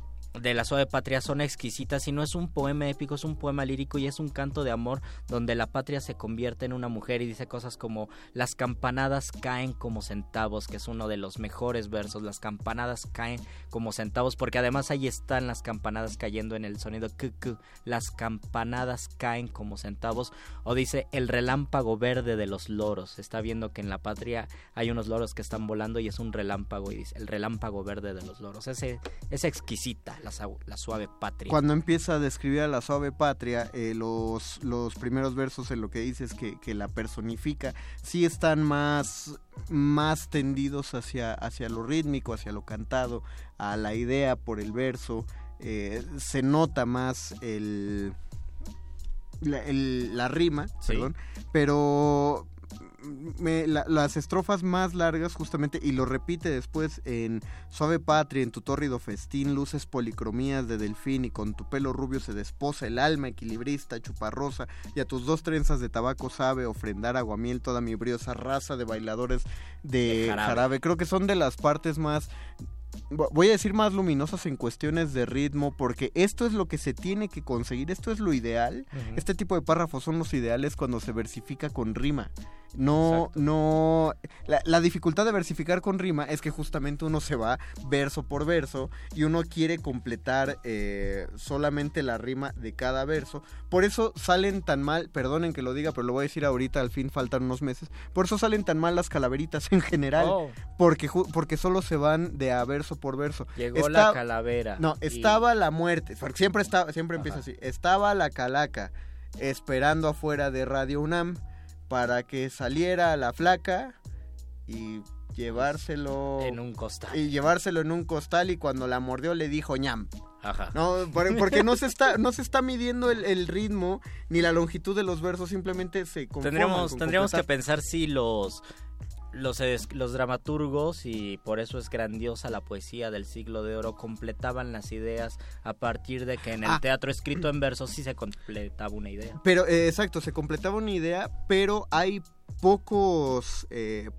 de la suave patria son exquisitas y no es un poema épico, es un poema lírico y es un canto de amor donde la patria se convierte en una mujer y dice cosas como las campanadas caen como centavos, que es uno de los mejores versos, las campanadas caen como centavos, porque además ahí están las campanadas cayendo en el sonido que las campanadas caen como centavos, o dice el relámpago verde de los loros, está viendo que en la patria hay unos loros que están volando y es un relámpago y dice el relámpago verde de los loros, Ese, es exquisita la, suave patria. Cuando empieza a describir a la suave patria, eh, los, los primeros versos en lo que dice es que, la personifica, sí están más, más tendidos hacia, hacia lo rítmico, hacia lo cantado, a la idea por el verso. Eh, se nota más el, la, rima, perdón, pero las estrofas más largas justamente y lo repite después en Suave Patria, en tu tórrido festín, luces policromías de delfín y con tu pelo rubio se desposa el alma equilibrista, chuparrosa y a tus dos trenzas de tabaco sabe ofrendar aguamiel toda mi briosa raza de bailadores de, jarabe. Creo que son de las partes más voy a decir más luminosas en cuestiones de ritmo, porque esto es lo que se tiene que conseguir, esto es lo ideal. Este tipo de párrafos son los ideales cuando se versifica con rima. No, no. La, dificultad de versificar con rima es que justamente uno se va verso por verso y uno quiere completar eh, solamente la rima de cada verso. Por eso salen tan mal, perdonen que lo diga, pero lo voy a decir ahorita, al fin faltan unos meses. Por eso salen tan mal las calaveritas en general, oh. porque, porque solo se van de a verso por verso. Llegó la calavera. No, estaba la muerte, porque siempre, está, siempre empieza así. Estaba la calaca esperando afuera de Radio UNAM para que saliera la flaca y llevárselo en un costal. Y llevárselo en un costal y cuando la mordió le dijo ñam. Ajá. No, porque no se está, no se está midiendo el, ritmo ni la longitud de los versos, simplemente se Tendríamos, tendríamos que pensar si los los, los dramaturgos, y por eso es grandiosa la poesía del siglo de oro, completaban las ideas a partir de que en el ah. teatro escrito en versos sí se completaba una idea. Pero, eh, exacto, se completaba una idea, pero hay pocos... Eh,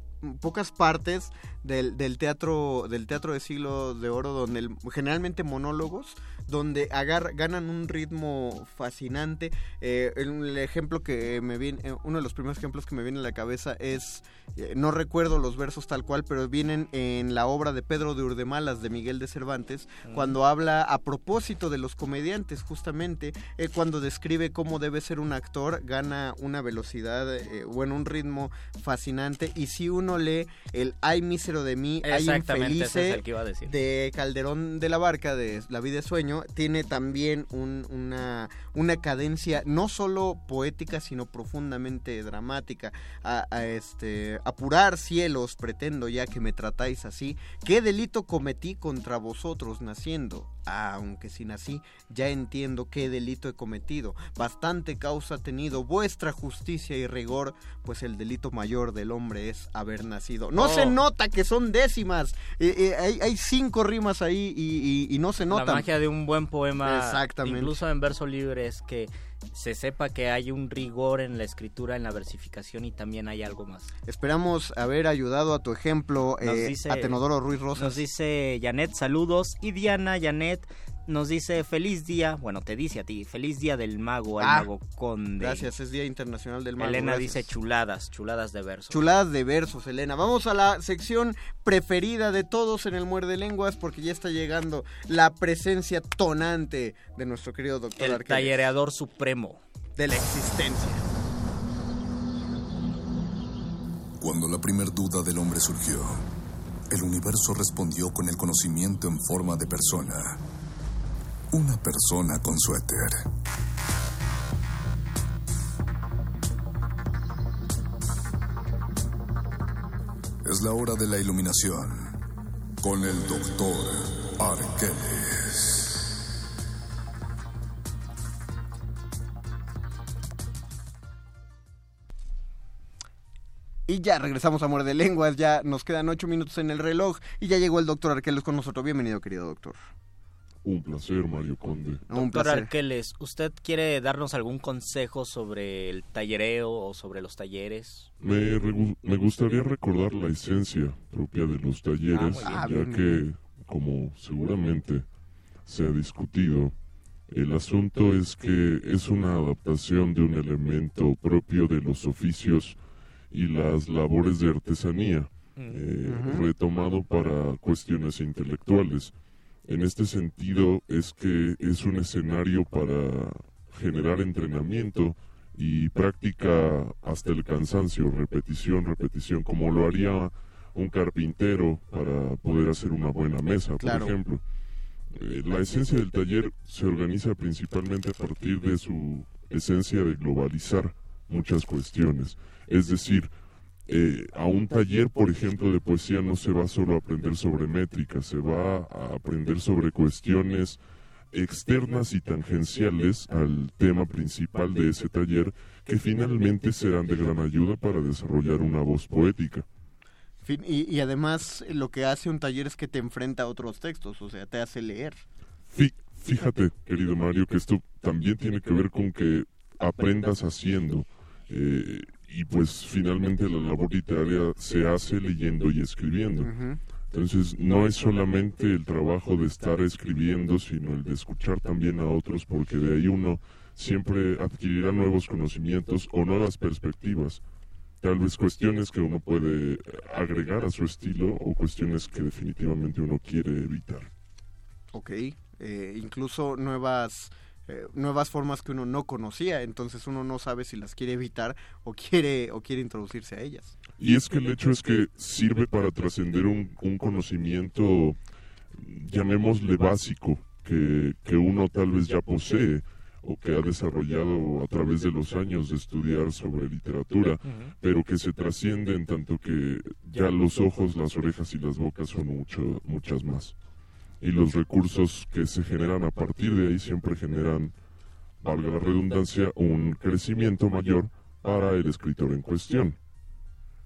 pocas partes del, del, teatro del teatro de siglo de oro donde generalmente monólogos donde agar, ganan un ritmo fascinante. Eh, el, ejemplo que me viene, eh, uno de los primeros ejemplos que me viene a la cabeza es, eh, no recuerdo los versos tal cual, pero vienen en la obra de Pedro de Urdemalas de Miguel de Cervantes, mm. cuando habla a propósito de los comediantes, justamente, cuando describe cómo debe ser un actor, gana una velocidad, bueno, un ritmo fascinante, y si uno lee el Ay mísero de mí, Ay infelice de Calderón de la Barca, de La vida de sueño, tiene también una, una cadencia no solo poética, sino profundamente dramática. A, este, apurar cielos, pretendo ya que me tratáis así. ¿Qué delito cometí contra vosotros naciendo? Aunque sin así, ya entiendo qué delito he cometido. Bastante causa ha tenido vuestra justicia y rigor, pues el delito mayor del hombre es haber nacido. No se oh. nota que son décimas. Eh, eh, hay, cinco rimas ahí y, no se nota. La magia de un buen poema, Exactamente. incluso en verso libre, es que se sepa que hay un rigor en la escritura, en la versificación y también hay algo más. Esperamos haber ayudado a tu ejemplo eh, a Tenodoro Ruiz Rosas. Nos dice Janet, saludos. Y Diana, Janet, nos dice feliz día, bueno, te dice a ti, feliz día del mago, al ah, mago conde. Gracias, es Día Internacional del Mago. Elena dice chuladas, chuladas de versos. Chuladas de versos, Elena. Vamos a la sección preferida de todos en el Muerde Lenguas porque ya está llegando la presencia tonante de nuestro querido doctor El tallereador supremo. De la existencia. Cuando la primer duda del hombre surgió, el universo respondió con el conocimiento en forma de persona una persona con suéter. Es la hora de la iluminación con el doctor Arqueles. Y ya regresamos a Muerde Lenguas, ya nos quedan ocho minutos en el reloj y ya llegó el doctor Arqueles con nosotros. Bienvenido, querido doctor. Un placer, Mario Conde. Un Doctor Arqueles, ¿usted quiere darnos algún consejo sobre el tallereo o sobre los talleres? Me, me gustaría recordar la esencia propia de los talleres, ah, ya que, como seguramente se ha discutido, el asunto es que es una adaptación de un elemento propio de los oficios y las labores de artesanía, eh, retomado para cuestiones intelectuales. En este sentido es que es un escenario para generar entrenamiento y práctica hasta el cansancio, repetición, repetición, como lo haría un carpintero para poder hacer una buena mesa, por ejemplo. Eh, la esencia del taller se organiza principalmente a partir de su esencia de globalizar muchas cuestiones. Es decir, eh, a un taller, por ejemplo, de poesía no se va solo a aprender sobre métrica, se va a aprender sobre cuestiones externas y tangenciales al tema principal de ese taller que finalmente serán de gran ayuda para desarrollar una voz poética. Y, y además lo que hace un taller es que te enfrenta a otros textos, o sea, te hace leer. Fíjate, querido Mario, que esto también tiene que ver con que aprendas haciendo. Eh, y pues finalmente la labor literaria se hace leyendo y escribiendo. Entonces no es solamente el trabajo de estar escribiendo, sino el de escuchar también a otros, porque de ahí uno siempre adquirirá nuevos conocimientos o nuevas perspectivas. Tal vez cuestiones que uno puede agregar a su estilo o cuestiones que definitivamente uno quiere evitar. Ok, eh, incluso nuevas eh, nuevas formas que uno no conocía, entonces uno no sabe si las quiere evitar o quiere o quiere introducirse a ellas. Y es que el hecho es que sirve para trascender un, conocimiento, llamémosle básico, que, que uno tal vez ya posee o que ha desarrollado a través de los años de estudiar sobre literatura, pero que se trasciende en tanto que ya los ojos, las orejas y las bocas son mucho, muchas más y los recursos que se generan a partir de ahí siempre generan, valga la redundancia, un crecimiento mayor para el escritor en cuestión.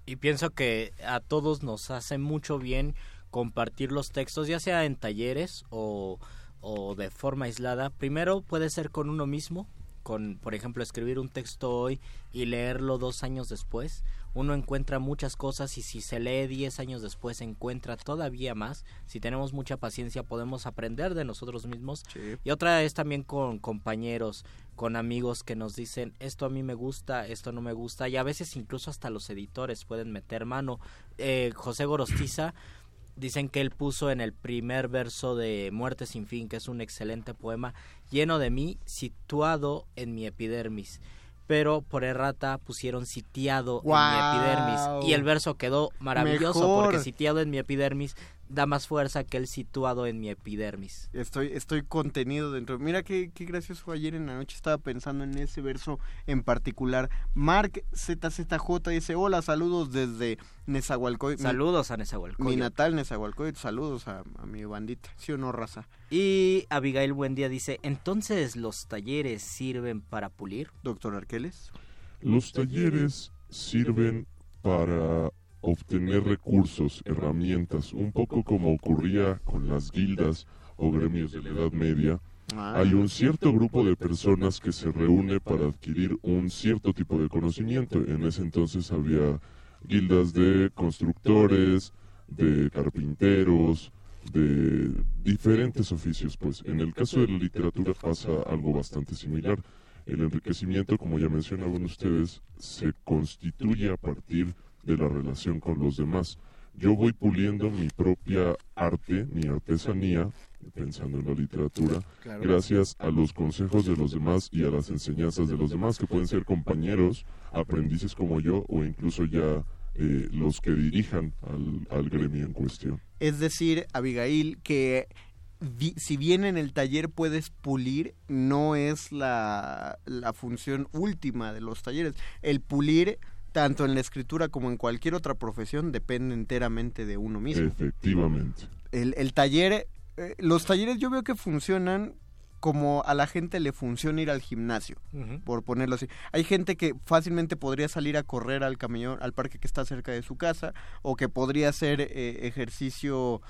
Y pienso que a todos nos hace mucho bien compartir los textos, ya sea en talleres o, o de forma aislada. Primero puede ser con uno mismo, con, por ejemplo, escribir un texto hoy y leerlo dos años después, uno encuentra muchas cosas y si se lee diez años después encuentra todavía más. Si tenemos mucha paciencia podemos aprender de nosotros mismos. Y otra es también con compañeros, con amigos que nos dicen esto a mí me gusta, esto no me gusta y a veces incluso hasta los editores pueden meter mano. Eh, José Gorostiza dicen que él puso en el primer verso de Muerte sin fin, que es un excelente poema, lleno de mí, situado en mi epidermis. Pero por errata pusieron sitiado en mi epidermis. Y el verso quedó maravilloso porque sitiado en mi epidermis da más fuerza que el situado en mi epidermis. Estoy, estoy contenido dentro. Mira qué, qué gracioso ayer en la noche estaba pensando en ese verso en particular. Mark ZZJ dice, hola, saludos desde Nezahualcóyotl. Saludos a Nezahualcóyotl. Mi natal Nezahualcóyotl, saludos a, mi bandita. ¿Sí o no, raza? Y Abigail Buendía dice, entonces los talleres sirven para pulir. Doctor Arqueles. Los talleres sirven para obtener recursos, herramientas, un poco como ocurría con las guildas o gremios de la Edad Media, Ah. Hay un cierto grupo de personas que se reúne para adquirir un cierto tipo de conocimiento. En ese entonces había guildas de constructores, de carpinteros, de diferentes oficios. Pues en el caso de la literatura pasa algo bastante similar. El enriquecimiento, como ya mencionaban ustedes, se constituye a partir de la relación con los demás. Yo voy puliendo mi propia arte, mi artesanía, pensando en la literatura, gracias a los consejos de los demás y a las enseñanzas de los demás, que pueden ser compañeros, aprendices como yo, o incluso ya eh, los que dirijan al, gremio en cuestión. Es decir, Abigail, que si bien en el taller puedes pulir, no es la, la función última de los talleres. El pulir tanto en la escritura como en cualquier otra profesión, depende enteramente de uno mismo. Efectivamente. El, el taller, eh, los talleres yo veo que funcionan como a la gente le funciona ir al gimnasio, por ponerlo así. Hay gente que fácilmente podría salir a correr al camión, al parque que está cerca de su casa, o que podría hacer eh, ejercicio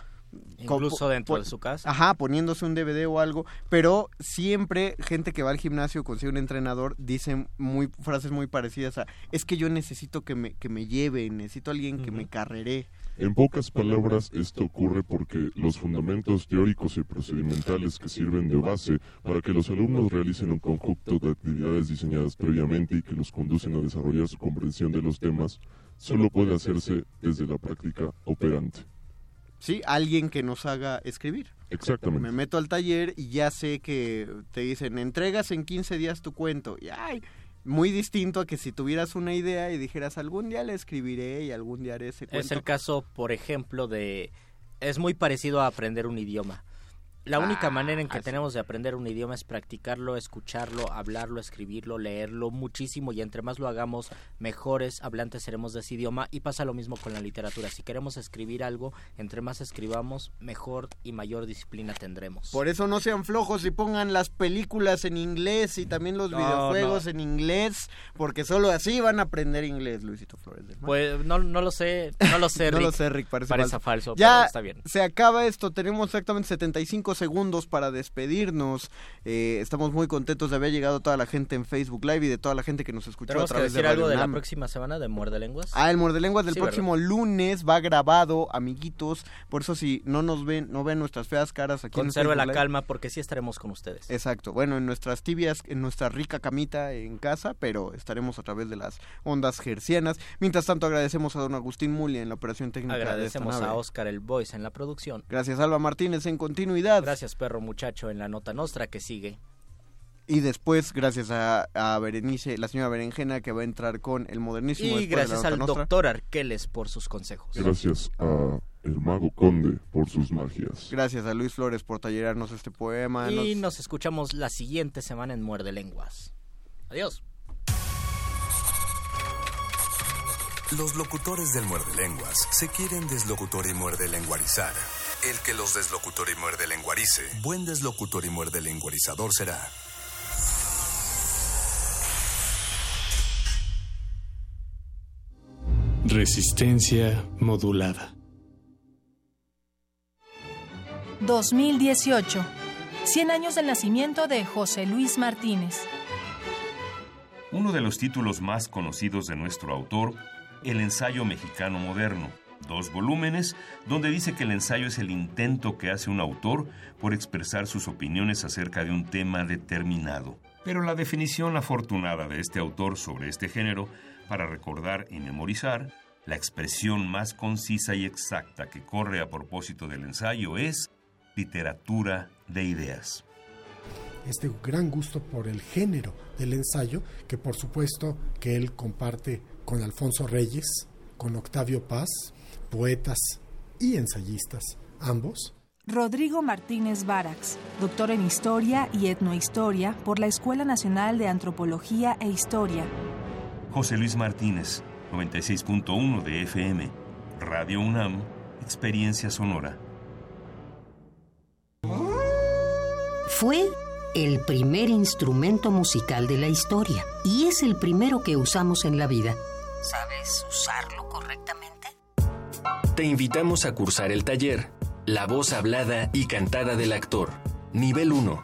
Incluso dentro de su casa. Ajá, poniéndose un DVD o algo, pero siempre gente que va al gimnasio consigue un entrenador dice muy frases muy parecidas a es que yo necesito que me que me lleve, necesito alguien que me carrere. En pocas palabras, esto ocurre porque los fundamentos teóricos y procedimentales que sirven de base para que los alumnos realicen un conjunto de actividades diseñadas previamente y que los conducen a desarrollar su comprensión de los temas, solo puede hacerse desde la práctica operante. Sí, alguien que nos haga escribir. Exactamente. Me meto al taller y ya sé que te dicen, entregas en 15 días tu cuento. Y ay, muy distinto a que si tuvieras una idea y dijeras, algún día le escribiré y algún día haré ese cuento. Es el caso, por ejemplo, de... Es muy parecido a aprender un idioma. La única ah, manera en que tenemos de aprender un idioma es practicarlo, escucharlo, hablarlo, escribirlo, leerlo muchísimo y entre más lo hagamos, mejores hablantes seremos de ese idioma y pasa lo mismo con la literatura. Si queremos escribir algo, entre más escribamos, mejor y mayor disciplina tendremos. Por eso no sean flojos y pongan las películas en inglés y también los videojuegos en inglés, porque solo así van a aprender inglés, Luisito Flores. Pues no, no lo sé, no lo sé, Rick. no lo sé, Rick, parece, falso. ya está bien. se acaba esto, tenemos exactamente 75 segundos para despedirnos. Eh, estamos muy contentos de haber llegado toda la gente en Facebook Live y de toda la gente que nos escuchó a través que decir algo de la próxima semana de Muerde Lenguas? Ah, el Muerde Lenguas del próximo lunes va grabado, amiguitos. Por eso si no nos ven, no ven nuestras feas caras aquí Conserve la calma porque sí estaremos con ustedes. Exacto. Bueno, en nuestras tibias, en nuestra rica camita en casa, pero estaremos a través de las ondas gercianas. Mientras tanto agradecemos a don Agustín Mulia en la operación técnica. Agradecemos a Oscar el Voice en la producción. Gracias Alba Martínez en continuidad. Gracias, perro muchacho, en la nota nostra que sigue. Y después, gracias a, a, Berenice, la señora Berenjena, que va a entrar con el modernísimo. Y gracias al doctor Arqueles por sus consejos. Gracias a el mago conde por sus magias. Gracias a Luis Flores por tallerarnos este poema. Y nos escuchamos la siguiente semana en Muerde Lenguas. Adiós. Los locutores del Muerde Lenguas se quieren deslocutor y muerde lenguarizar. El que los deslocutor y muerde lenguarice, buen deslocutor y muerde lenguarizador será. Resistencia modulada. 2018. 100 años del nacimiento de José Luis Martínez. Uno de los títulos más conocidos de nuestro autor el ensayo mexicano moderno, dos volúmenes, donde dice que el ensayo es el intento que hace un autor por expresar sus opiniones acerca de un tema determinado. Pero la definición afortunada de este autor sobre este género, para recordar y memorizar, la expresión más concisa y exacta que corre a propósito del ensayo es literatura de ideas. Este gran gusto por el género del ensayo, que por supuesto que él comparte con Alfonso Reyes, con Octavio Paz, poetas y ensayistas, ambos. Rodrigo Martínez Barax, doctor en Historia y Etnohistoria por la Escuela Nacional de Antropología e Historia. José Luis Martínez, 96.1 de FM, Radio UNAM, Experiencia Sonora. Fue el primer instrumento musical de la historia y es el primero que usamos en la vida. ¿Sabes usarlo correctamente? Te invitamos a cursar el taller La voz hablada y cantada del actor, nivel 1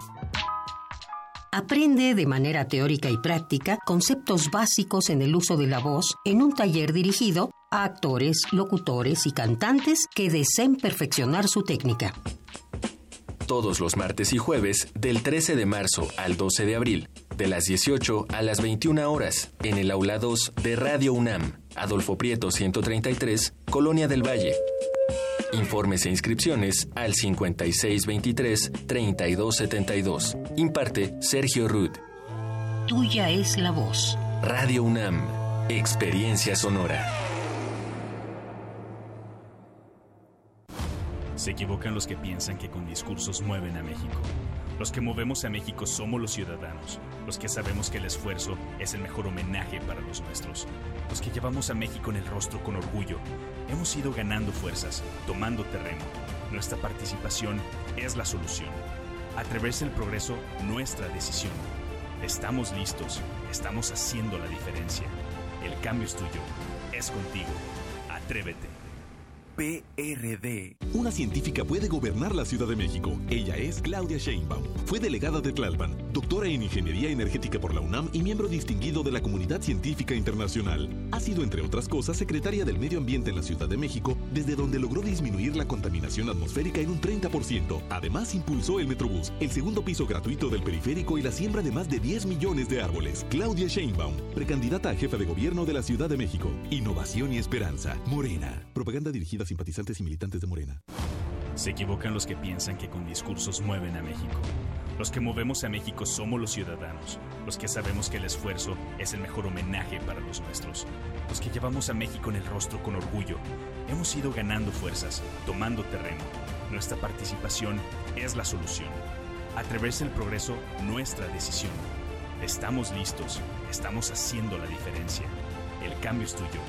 Aprende de manera teórica y práctica conceptos básicos en el uso de la voz en un taller dirigido a actores, locutores y cantantes que deseen perfeccionar su técnica. Todos los martes y jueves, del 13 de marzo al 12 de abril, de las 18 a las 21 horas, en el aula 2 de Radio UNAM, Adolfo Prieto 133, Colonia del Valle. Informes e inscripciones al 5623-3272. Imparte Sergio Rudd. Tuya es la voz. Radio UNAM. Experiencia sonora. Se equivocan los que piensan que con discursos mueven a México. Los que movemos a México somos los ciudadanos, los que sabemos que el esfuerzo es el mejor homenaje para los nuestros, los que llevamos a México en el rostro con orgullo. Hemos ido ganando fuerzas, tomando terreno. Nuestra participación es la solución. Atreverse el progreso, nuestra decisión. Estamos listos, estamos haciendo la diferencia. El cambio es tuyo, es contigo. Atrévete. PRD. Una científica puede gobernar la Ciudad de México. Ella es Claudia Sheinbaum. Fue delegada de Tlalpan, doctora en Ingeniería Energética por la UNAM y miembro distinguido de la Comunidad Científica Internacional. Ha sido, entre otras cosas, secretaria del Medio Ambiente en la Ciudad de México, desde donde logró disminuir la contaminación atmosférica en un 30%. Además, impulsó el Metrobús, el segundo piso gratuito del periférico y la siembra de más de 10 millones de árboles. Claudia Sheinbaum, precandidata a jefa de gobierno de la Ciudad de México. Innovación y esperanza. Morena. Propaganda dirigida simpatizantes y militantes de Morena. Se equivocan los que piensan que con discursos mueven a México. Los que movemos a México somos los ciudadanos, los que sabemos que el esfuerzo es el mejor homenaje para los nuestros, los que llevamos a México en el rostro con orgullo. Hemos ido ganando fuerzas, tomando terreno. Nuestra participación es la solución. Atreverse el progreso, nuestra decisión. Estamos listos, estamos haciendo la diferencia. El cambio es tuyo,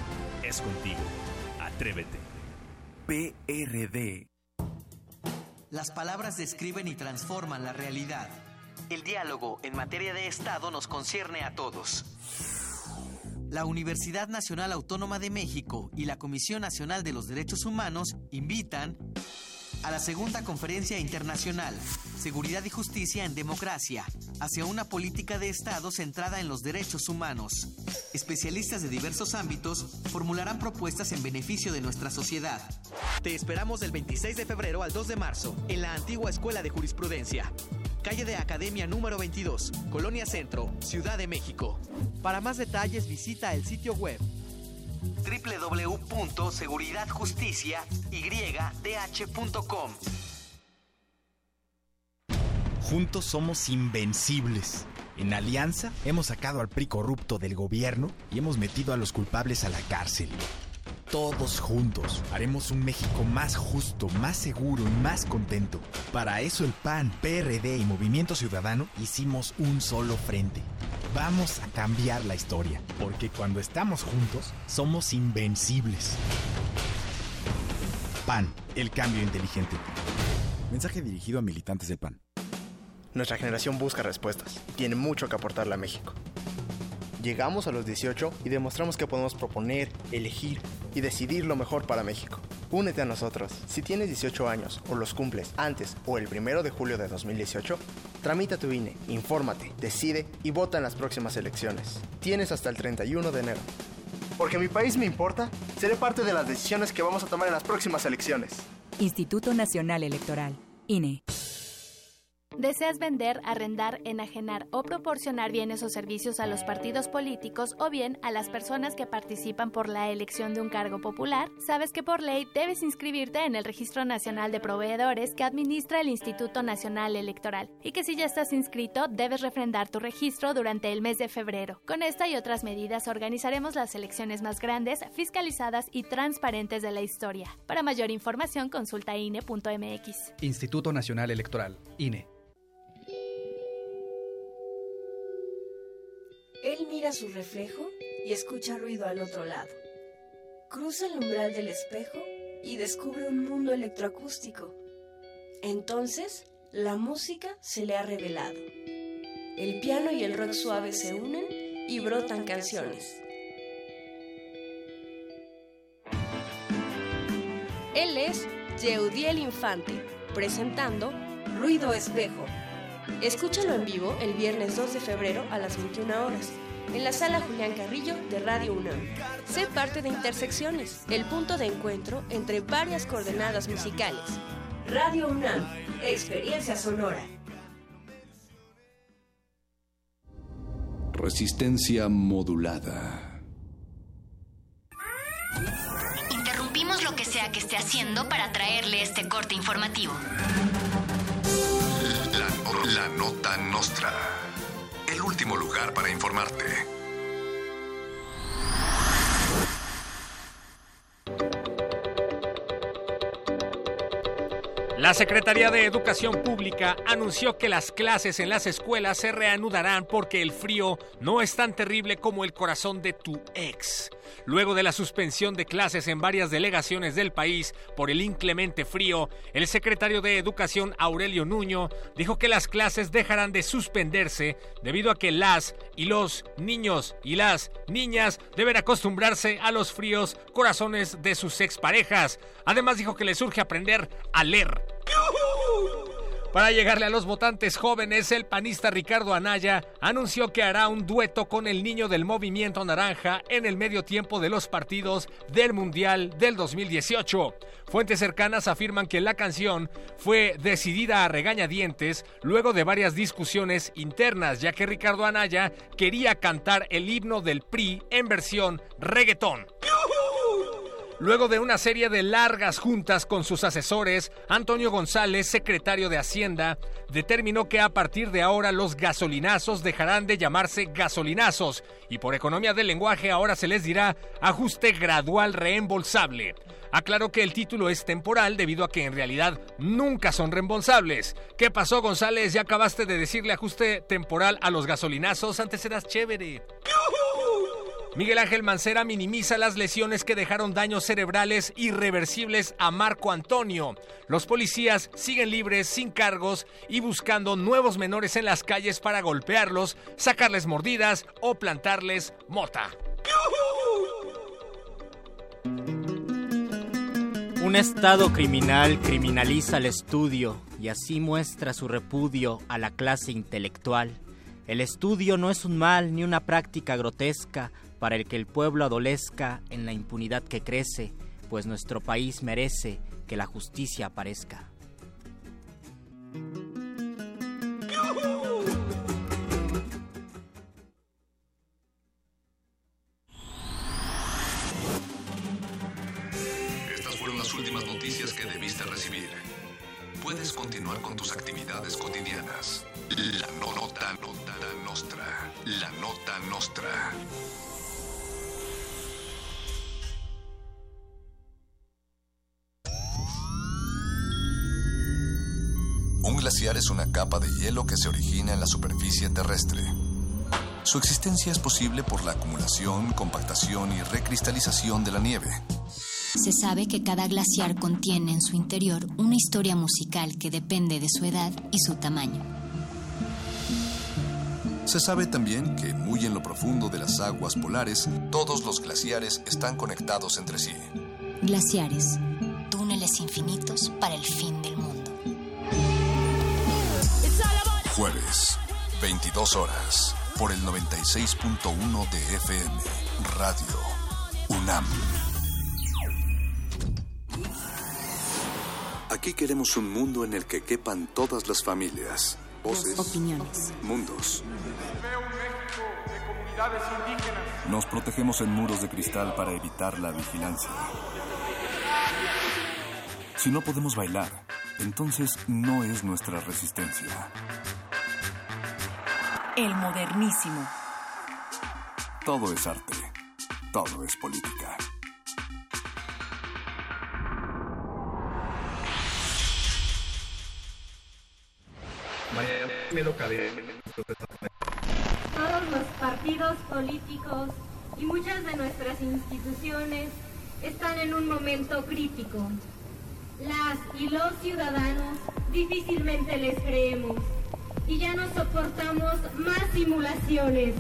es contigo. Atrévete. PRD. Las palabras describen y transforman la realidad. El diálogo en materia de Estado nos concierne a todos. La Universidad Nacional Autónoma de México y la Comisión Nacional de los Derechos Humanos invitan a la segunda conferencia internacional, Seguridad y Justicia en Democracia, hacia una política de Estado centrada en los derechos humanos. Especialistas de diversos ámbitos formularán propuestas en beneficio de nuestra sociedad. Te esperamos del 26 de febrero al 2 de marzo en la antigua Escuela de Jurisprudencia. Calle de Academia número 22, Colonia Centro, Ciudad de México. Para más detalles visita el sitio web www.seguridadjusticiaydh.com. Juntos somos invencibles. En Alianza hemos sacado al PRI corrupto del gobierno y hemos metido a los culpables a la cárcel. Todos juntos haremos un México más justo, más seguro y más contento. Para eso el PAN, PRD y Movimiento Ciudadano hicimos un solo frente. Vamos a cambiar la historia, porque cuando estamos juntos somos invencibles. PAN, el cambio inteligente. Mensaje dirigido a militantes del PAN. Nuestra generación busca respuestas. Tiene mucho que aportarle a México. Llegamos a los 18 y demostramos que podemos proponer, elegir y decidir lo mejor para México. Únete a nosotros. Si tienes 18 años o los cumples antes o el primero de julio de 2018, tramita tu INE, infórmate, decide y vota en las próximas elecciones. Tienes hasta el 31 de enero. Porque mi país me importa, seré parte de las decisiones que vamos a tomar en las próximas elecciones. Instituto Nacional Electoral, INE. ¿Deseas vender, arrendar, enajenar o proporcionar bienes o servicios a los partidos políticos o bien a las personas que participan por la elección de un cargo popular? Sabes que por ley debes inscribirte en el Registro Nacional de Proveedores que administra el Instituto Nacional Electoral y que si ya estás inscrito debes refrendar tu registro durante el mes de febrero. Con esta y otras medidas organizaremos las elecciones más grandes, fiscalizadas y transparentes de la historia. Para mayor información consulta INE.mx. Instituto Nacional Electoral, INE. Mira su reflejo y escucha ruido al otro lado. Cruza el umbral del espejo y descubre un mundo electroacústico. Entonces, la música se le ha revelado. El piano y el rock suave se unen y brotan canciones. Él es Yeudiel Infante, presentando Ruido Espejo Escúchalo en vivo el viernes 2 de febrero a las 21 horas en la sala Julián Carrillo de Radio UNAM. Sé parte de Intersecciones, el punto de encuentro entre varias coordenadas musicales. Radio UNAM, experiencia sonora. Resistencia modulada. Interrumpimos lo que sea que esté haciendo para traerle este corte informativo. La, nota nostra. Último lugar para informarte. La Secretaría de Educación Pública anunció que las clases en las escuelas se reanudarán porque el frío no es tan terrible como el corazón de tu ex. Luego de la suspensión de clases en varias delegaciones del país por el inclemente frío, el secretario de Educación Aurelio Nuño dijo que las clases dejarán de suspenderse debido a que las y los niños y las niñas deben acostumbrarse a los fríos corazones de sus exparejas. Además dijo que les surge aprender a leer para llegarle a los votantes jóvenes, el panista Ricardo Anaya anunció que hará un dueto con el niño del movimiento naranja en el medio tiempo de los partidos del Mundial del 2018. Fuentes cercanas afirman que la canción fue decidida a regañadientes luego de varias discusiones internas, ya que Ricardo Anaya quería cantar el himno del PRI en versión reggaetón. Luego de una serie de largas juntas con sus asesores, Antonio González, secretario de Hacienda, determinó que a partir de ahora los gasolinazos dejarán de llamarse gasolinazos y por economía del lenguaje ahora se les dirá ajuste gradual reembolsable. Aclaró que el título es temporal debido a que en realidad nunca son reembolsables. ¿Qué pasó González? Ya acabaste de decirle ajuste temporal a los gasolinazos, antes eras chévere. Miguel Ángel Mancera minimiza las lesiones que dejaron daños cerebrales irreversibles a Marco Antonio. Los policías siguen libres, sin cargos y buscando nuevos menores en las calles para golpearlos, sacarles mordidas o plantarles mota. Un Estado criminal criminaliza el estudio y así muestra su repudio a la clase intelectual. El estudio no es un mal ni una práctica grotesca, para el que el pueblo adolezca en la impunidad que crece, pues nuestro país merece que la justicia aparezca. Estas fueron las últimas noticias que debiste recibir. Puedes continuar con tus actividades cotidianas. La nota, nota nostra. La nota nostra. Un glaciar es una capa de hielo que se origina en la superficie terrestre. Su existencia es posible por la acumulación, compactación y recristalización de la nieve. Se sabe que cada glaciar contiene en su interior una historia musical que depende de su edad y su tamaño. Se sabe también que muy en lo profundo de las aguas polares, todos los glaciares están conectados entre sí. Glaciares, túneles infinitos para el fin del mundo. Jueves, 22 horas, por el 96.1 de FM, Radio UNAM. Aquí queremos un mundo en el que quepan todas las familias, voces, opiniones, mundos. Nos protegemos en muros de cristal para evitar la vigilancia. Si no podemos bailar, entonces no es nuestra resistencia. El modernísimo. Todo es arte. Todo es política. Todos los partidos políticos y muchas de nuestras instituciones están en un momento crítico. Las y los ciudadanos difícilmente les creemos y ya no soportamos más simulaciones.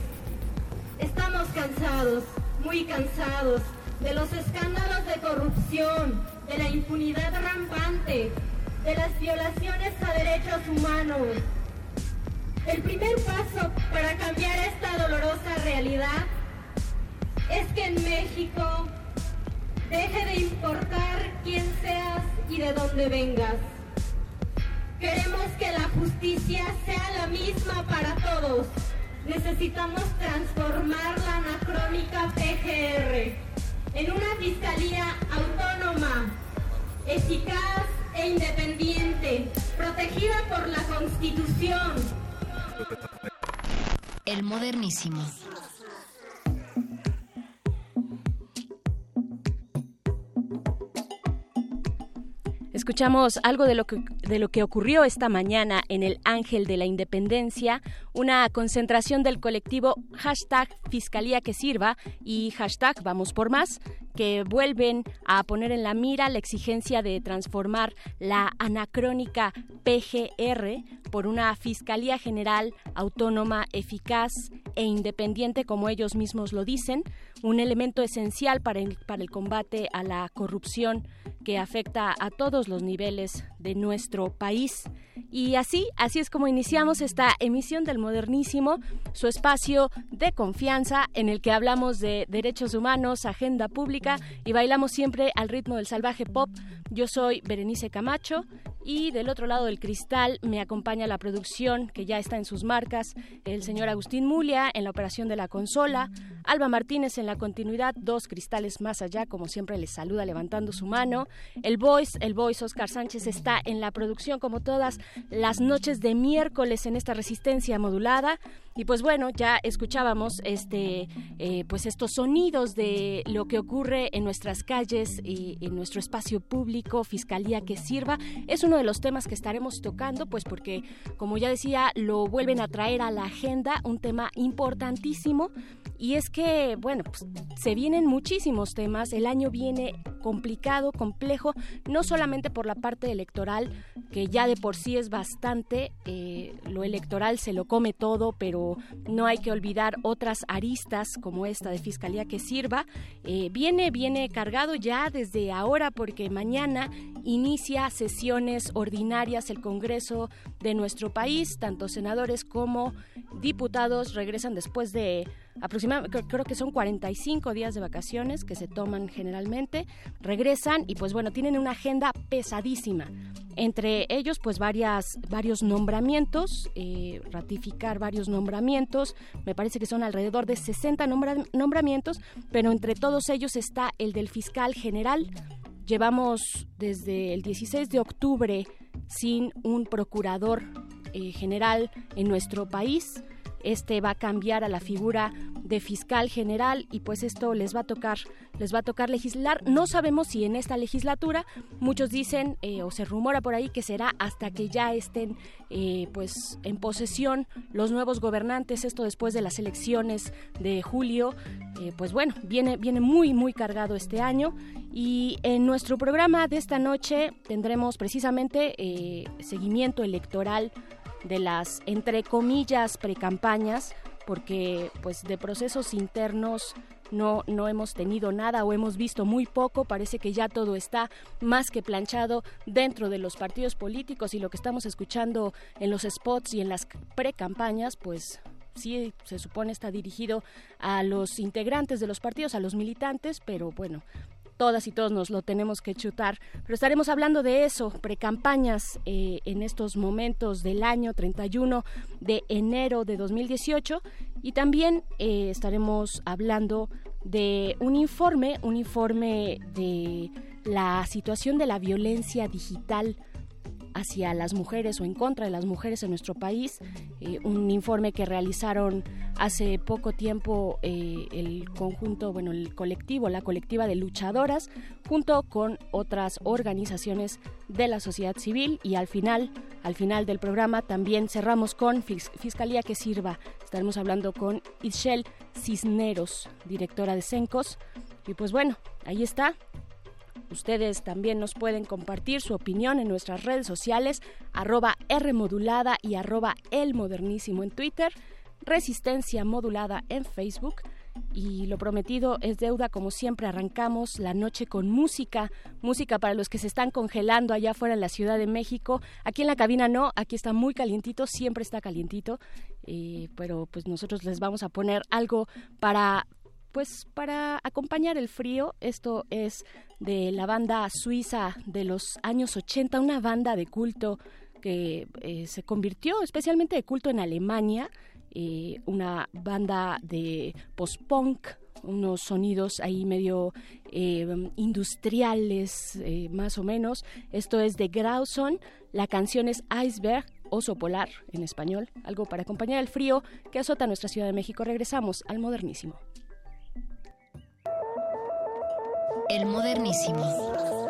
Estamos cansados, muy cansados, de los escándalos de corrupción, de la impunidad rampante, de las violaciones a derechos humanos. El primer paso para cambiar esta dolorosa realidad es que en México deje de importar quién seas y de dónde vengas. Que la justicia sea la misma para todos. Necesitamos transformar la anacrónica PGR en una fiscalía autónoma, eficaz e independiente, protegida por la Constitución. El modernísimo. Escuchamos algo de lo, que, de lo que ocurrió esta mañana en el Ángel de la Independencia, una concentración del colectivo hashtag Fiscalía que Sirva y hashtag Vamos por Más, que vuelven a poner en la mira la exigencia de transformar la anacrónica PGR por una Fiscalía General autónoma, eficaz e independiente, como ellos mismos lo dicen, un elemento esencial para el, para el combate a la corrupción que afecta a todos los niveles de nuestro país. Y así, así es como iniciamos esta emisión del Modernísimo, su espacio de confianza en el que hablamos de derechos humanos, agenda pública y bailamos siempre al ritmo del salvaje pop. Yo soy Berenice Camacho y del otro lado del cristal me acompaña la producción que ya está en sus marcas, el señor Agustín Mulia en la operación de la consola, Alba Martínez en la continuidad, dos cristales más allá, como siempre les saluda levantando su mano, el voice, el voice Oscar Sánchez está en la producción como todas las noches de miércoles en esta resistencia modulada. Y pues bueno, ya escuchábamos este, eh, pues estos sonidos de lo que ocurre en nuestras calles y en nuestro espacio público, fiscalía que sirva. Es uno de los temas que estaremos tocando, pues porque, como ya decía, lo vuelven a traer a la agenda, un tema importantísimo. Y es que, bueno, pues se vienen muchísimos temas. El año viene complicado, complejo, no solamente por la parte electoral, que ya de por sí es bastante, eh, lo electoral se lo come todo, pero no hay que olvidar otras aristas como esta de Fiscalía que sirva. Eh, viene, cargado ya desde ahora porque mañana inicia sesiones ordinarias el Congreso de nuestro país, tanto senadores como diputados regresan después de aproximadamente, creo que son 45 días de vacaciones que se toman generalmente, regresan y pues bueno, tienen una agenda pesadísima. Entre ellos, pues varias, varios nombramientos, eh, ratificar varios nombramientos, me parece que son alrededor de 60 nombramientos, pero entre todos ellos está el del fiscal general. Llevamos desde el 16 de octubre sin un procurador eh, general en nuestro país. Este va a cambiar a la figura de fiscal general y pues esto les va a tocar les va a tocar legislar. No sabemos si en esta legislatura muchos dicen eh, o se rumora por ahí que será hasta que ya estén eh, pues en posesión los nuevos gobernantes. Esto después de las elecciones de julio. Eh, pues bueno viene viene muy muy cargado este año y en nuestro programa de esta noche tendremos precisamente seguimiento electoral de las, entre comillas, precampañas, porque pues de procesos internos no, no hemos tenido nada o hemos visto muy poco. Parece que ya todo está más que planchado dentro de los partidos políticos y lo que estamos escuchando en los spots y en las precampañas, pues sí se supone está dirigido a los integrantes de los partidos, a los militantes, pero bueno, todas y todos nos lo tenemos que chutar. Pero estaremos hablando de eso, precampañas eh, en estos momentos del año 31 de enero de 2018 y también eh, estaremos hablando de un informe, un informe de la situación de la violencia digital hacia las mujeres o en contra de las mujeres en nuestro país. Eh, un informe que realizaron hace poco tiempo eh, el conjunto, bueno, el colectivo, la colectiva de luchadoras, junto con otras organizaciones de la sociedad civil. Y al final, al final del programa, también cerramos con Fiscalía que Sirva. Estaremos hablando con Ischel Cisneros, directora de CENCOS. Y pues bueno, ahí está, Ustedes también nos pueden compartir su opinión en nuestras redes sociales, arroba Rmodulada y arroba El Modernísimo en Twitter, Resistencia Modulada en Facebook y lo prometido es deuda, como siempre arrancamos la noche con música, música para los que se están congelando allá afuera en la Ciudad de México. Aquí en la cabina no, aquí está muy calientito, siempre está calientito, eh, pero pues nosotros les vamos a poner algo para pues para acompañar el frío. Esto es de la banda suiza de los años 80, una banda de culto que eh, se convirtió especialmente de culto en Alemania una banda de post-punk, unos sonidos ahí medio eh, industriales, eh, más o menos. Esto es de Grauson, la canción es Iceberg, oso polar en español, algo para acompañar el frío que azota nuestra Ciudad de México. Regresamos al modernísimo. El modernísimo.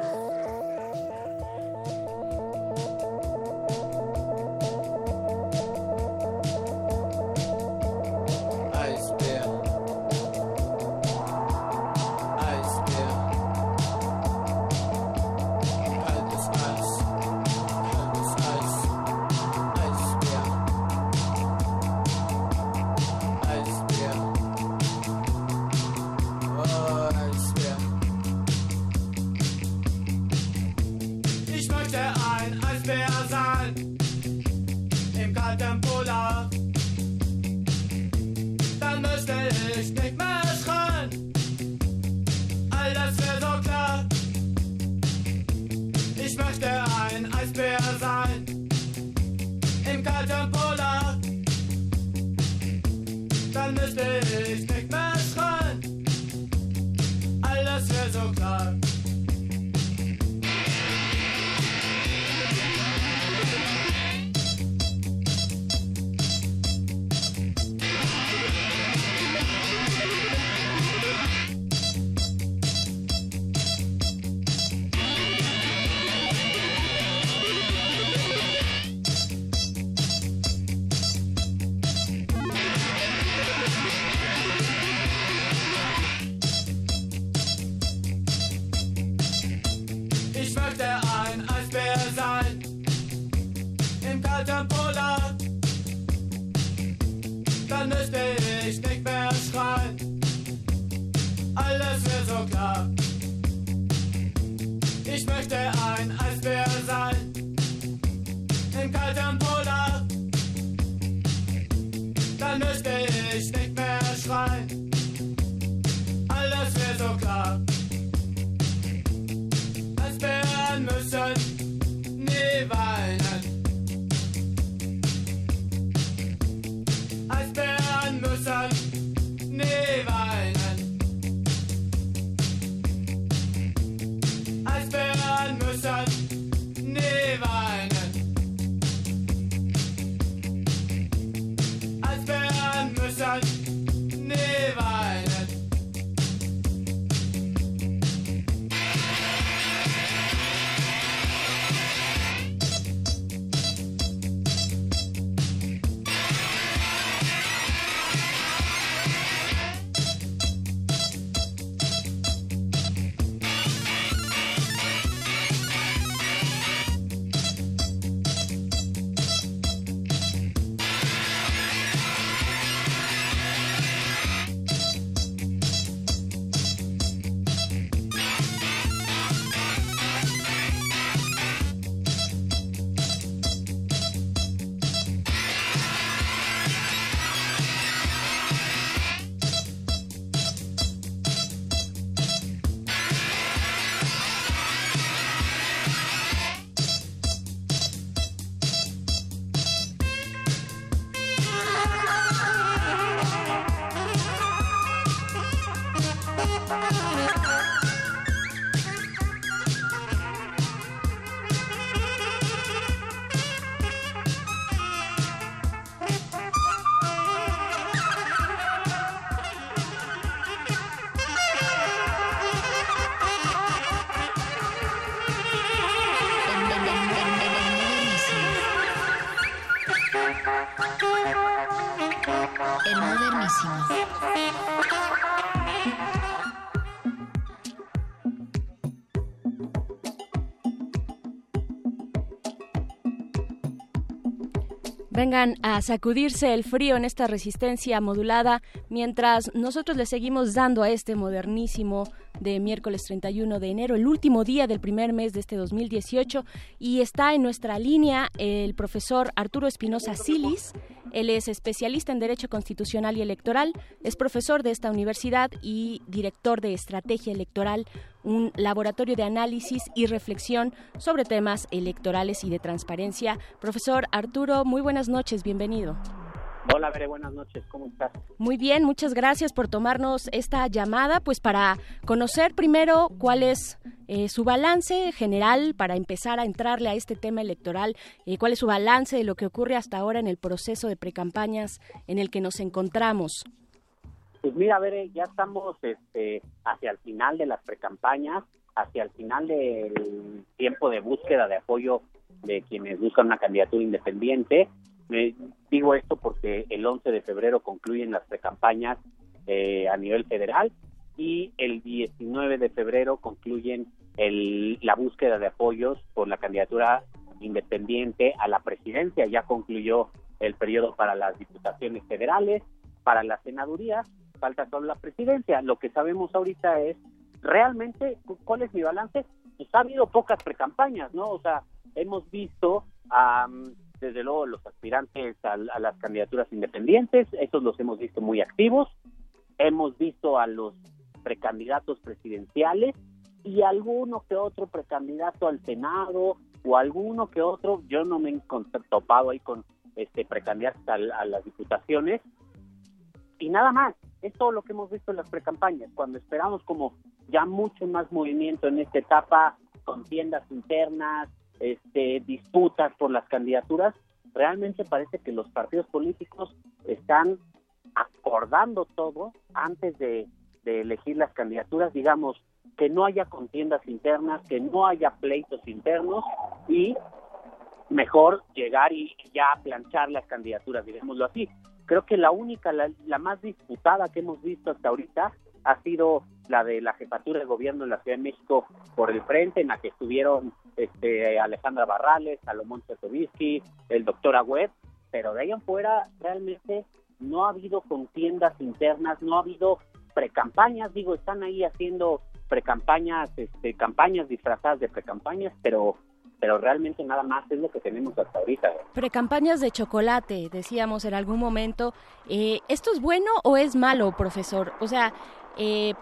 Vengan a sacudirse el frío en esta resistencia modulada mientras nosotros le seguimos dando a este modernísimo de miércoles 31 de enero, el último día del primer mes de este 2018 y está en nuestra línea el profesor Arturo Espinosa Silis. Él es especialista en Derecho Constitucional y Electoral, es profesor de esta universidad y director de Estrategia Electoral, un laboratorio de análisis y reflexión sobre temas electorales y de transparencia. Profesor Arturo, muy buenas noches, bienvenido. Hola, Bere, buenas noches, ¿cómo estás? Muy bien, muchas gracias por tomarnos esta llamada, pues para conocer primero cuál es eh, su balance general, para empezar a entrarle a este tema electoral, eh, cuál es su balance de lo que ocurre hasta ahora en el proceso de precampañas en el que nos encontramos. Pues mira, Bere, ya estamos este, hacia el final de las precampañas, hacia el final del tiempo de búsqueda de apoyo de quienes buscan una candidatura independiente digo esto porque el 11 de febrero concluyen las precampañas eh, a nivel federal y el 19 de febrero concluyen el, la búsqueda de apoyos por la candidatura independiente a la presidencia. Ya concluyó el periodo para las diputaciones federales, para la senaduría, falta solo la presidencia. Lo que sabemos ahorita es realmente cuál es mi balance. Pues ha habido pocas precampañas, ¿no? O sea, hemos visto a desde luego los aspirantes a, las candidaturas independientes, esos los hemos visto muy activos, hemos visto a los precandidatos presidenciales y alguno que otro precandidato al Senado o alguno que otro, yo no me he topado ahí con este precandidatos a, a las diputaciones. Y nada más, es todo lo que hemos visto en las precampañas, cuando esperamos como ya mucho más movimiento en esta etapa, contiendas internas, este, disputas por las candidaturas, realmente parece que los partidos políticos están acordando todo antes de, elegir las candidaturas, digamos, que no haya contiendas internas, que no haya pleitos internos y mejor llegar y ya planchar las candidaturas, digámoslo así. Creo que la única, la, la, más disputada que hemos visto hasta ahorita ha sido la de la jefatura de gobierno en la Ciudad de México por el frente, en la que estuvieron este, Alejandra Barrales, Salomón Chertovisky, el doctor Agüed, pero de ahí en fuera realmente no ha habido contiendas internas, no ha habido precampañas, digo, están ahí haciendo precampañas, este, campañas disfrazadas de precampañas, pero pero realmente nada más es lo que tenemos hasta ahorita. Precampañas de chocolate, decíamos en algún momento. Eh, ¿Esto es bueno o es malo, profesor? O sea, eh,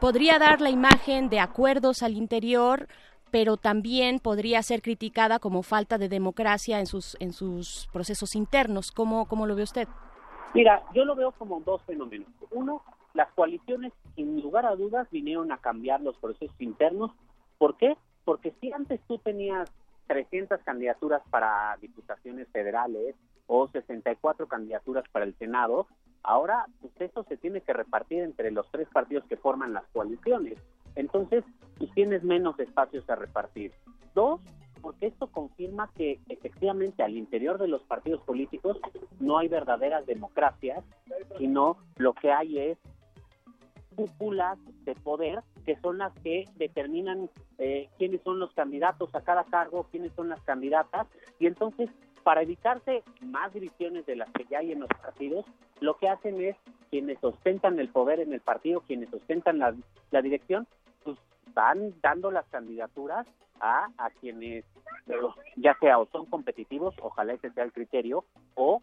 podría dar la imagen de acuerdos al interior pero también podría ser criticada como falta de democracia en sus en sus procesos internos. ¿Cómo, cómo lo ve usted? Mira, yo lo veo como dos fenómenos. Uno, las coaliciones, sin lugar a dudas, vinieron a cambiar los procesos internos. ¿Por qué? Porque si antes tú tenías 300 candidaturas para diputaciones federales o 64 candidaturas para el Senado, ahora pues eso se tiene que repartir entre los tres partidos que forman las coaliciones. Entonces, pues tienes menos espacios a repartir. Dos, porque esto confirma que efectivamente al interior de los partidos políticos no hay verdaderas democracias, sino lo que hay es cúpulas de poder que son las que determinan eh, quiénes son los candidatos a cada cargo, quiénes son las candidatas, y entonces para evitarse más divisiones de las que ya hay en los partidos, lo que hacen es quienes ostentan el poder en el partido, quienes ostentan la, la dirección, van dando las candidaturas a, a quienes ya sea o son competitivos, ojalá ese sea el criterio, o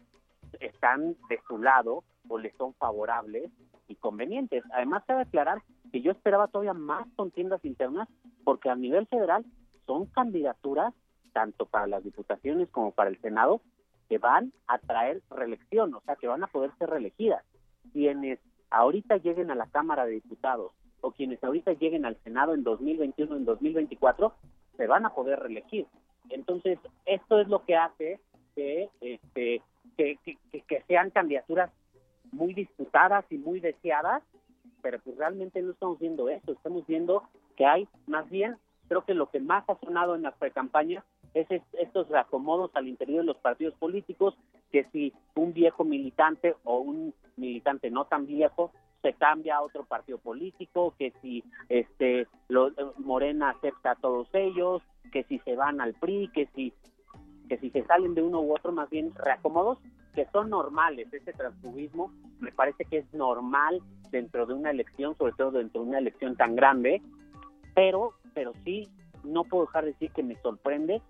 están de su lado o les son favorables y convenientes. Además, cabe aclarar que yo esperaba todavía más contiendas internas porque a nivel federal son candidaturas, tanto para las diputaciones como para el Senado, que van a traer reelección, o sea, que van a poder ser reelegidas. Quienes ahorita lleguen a la Cámara de Diputados o quienes ahorita lleguen al Senado en 2021, en 2024, se van a poder reelegir. Entonces, esto es lo que hace que, este, que, que, sean candidaturas muy disputadas y muy deseadas, pero pues realmente no estamos viendo eso, estamos viendo que hay más bien, creo que lo que más ha sonado en las precampañas es estos reacomodos al interior de los partidos políticos, que si un viejo militante o un militante no tan viejo se cambia a otro partido político, que si este lo, Morena acepta a todos ellos, que si se van al PRI, que si que si se salen de uno u otro, más bien reacomodos que son normales. Ese transfugismo me parece que es normal dentro de una elección, sobre todo dentro de una elección tan grande, pero, pero sí, no puedo dejar de decir que me sorprende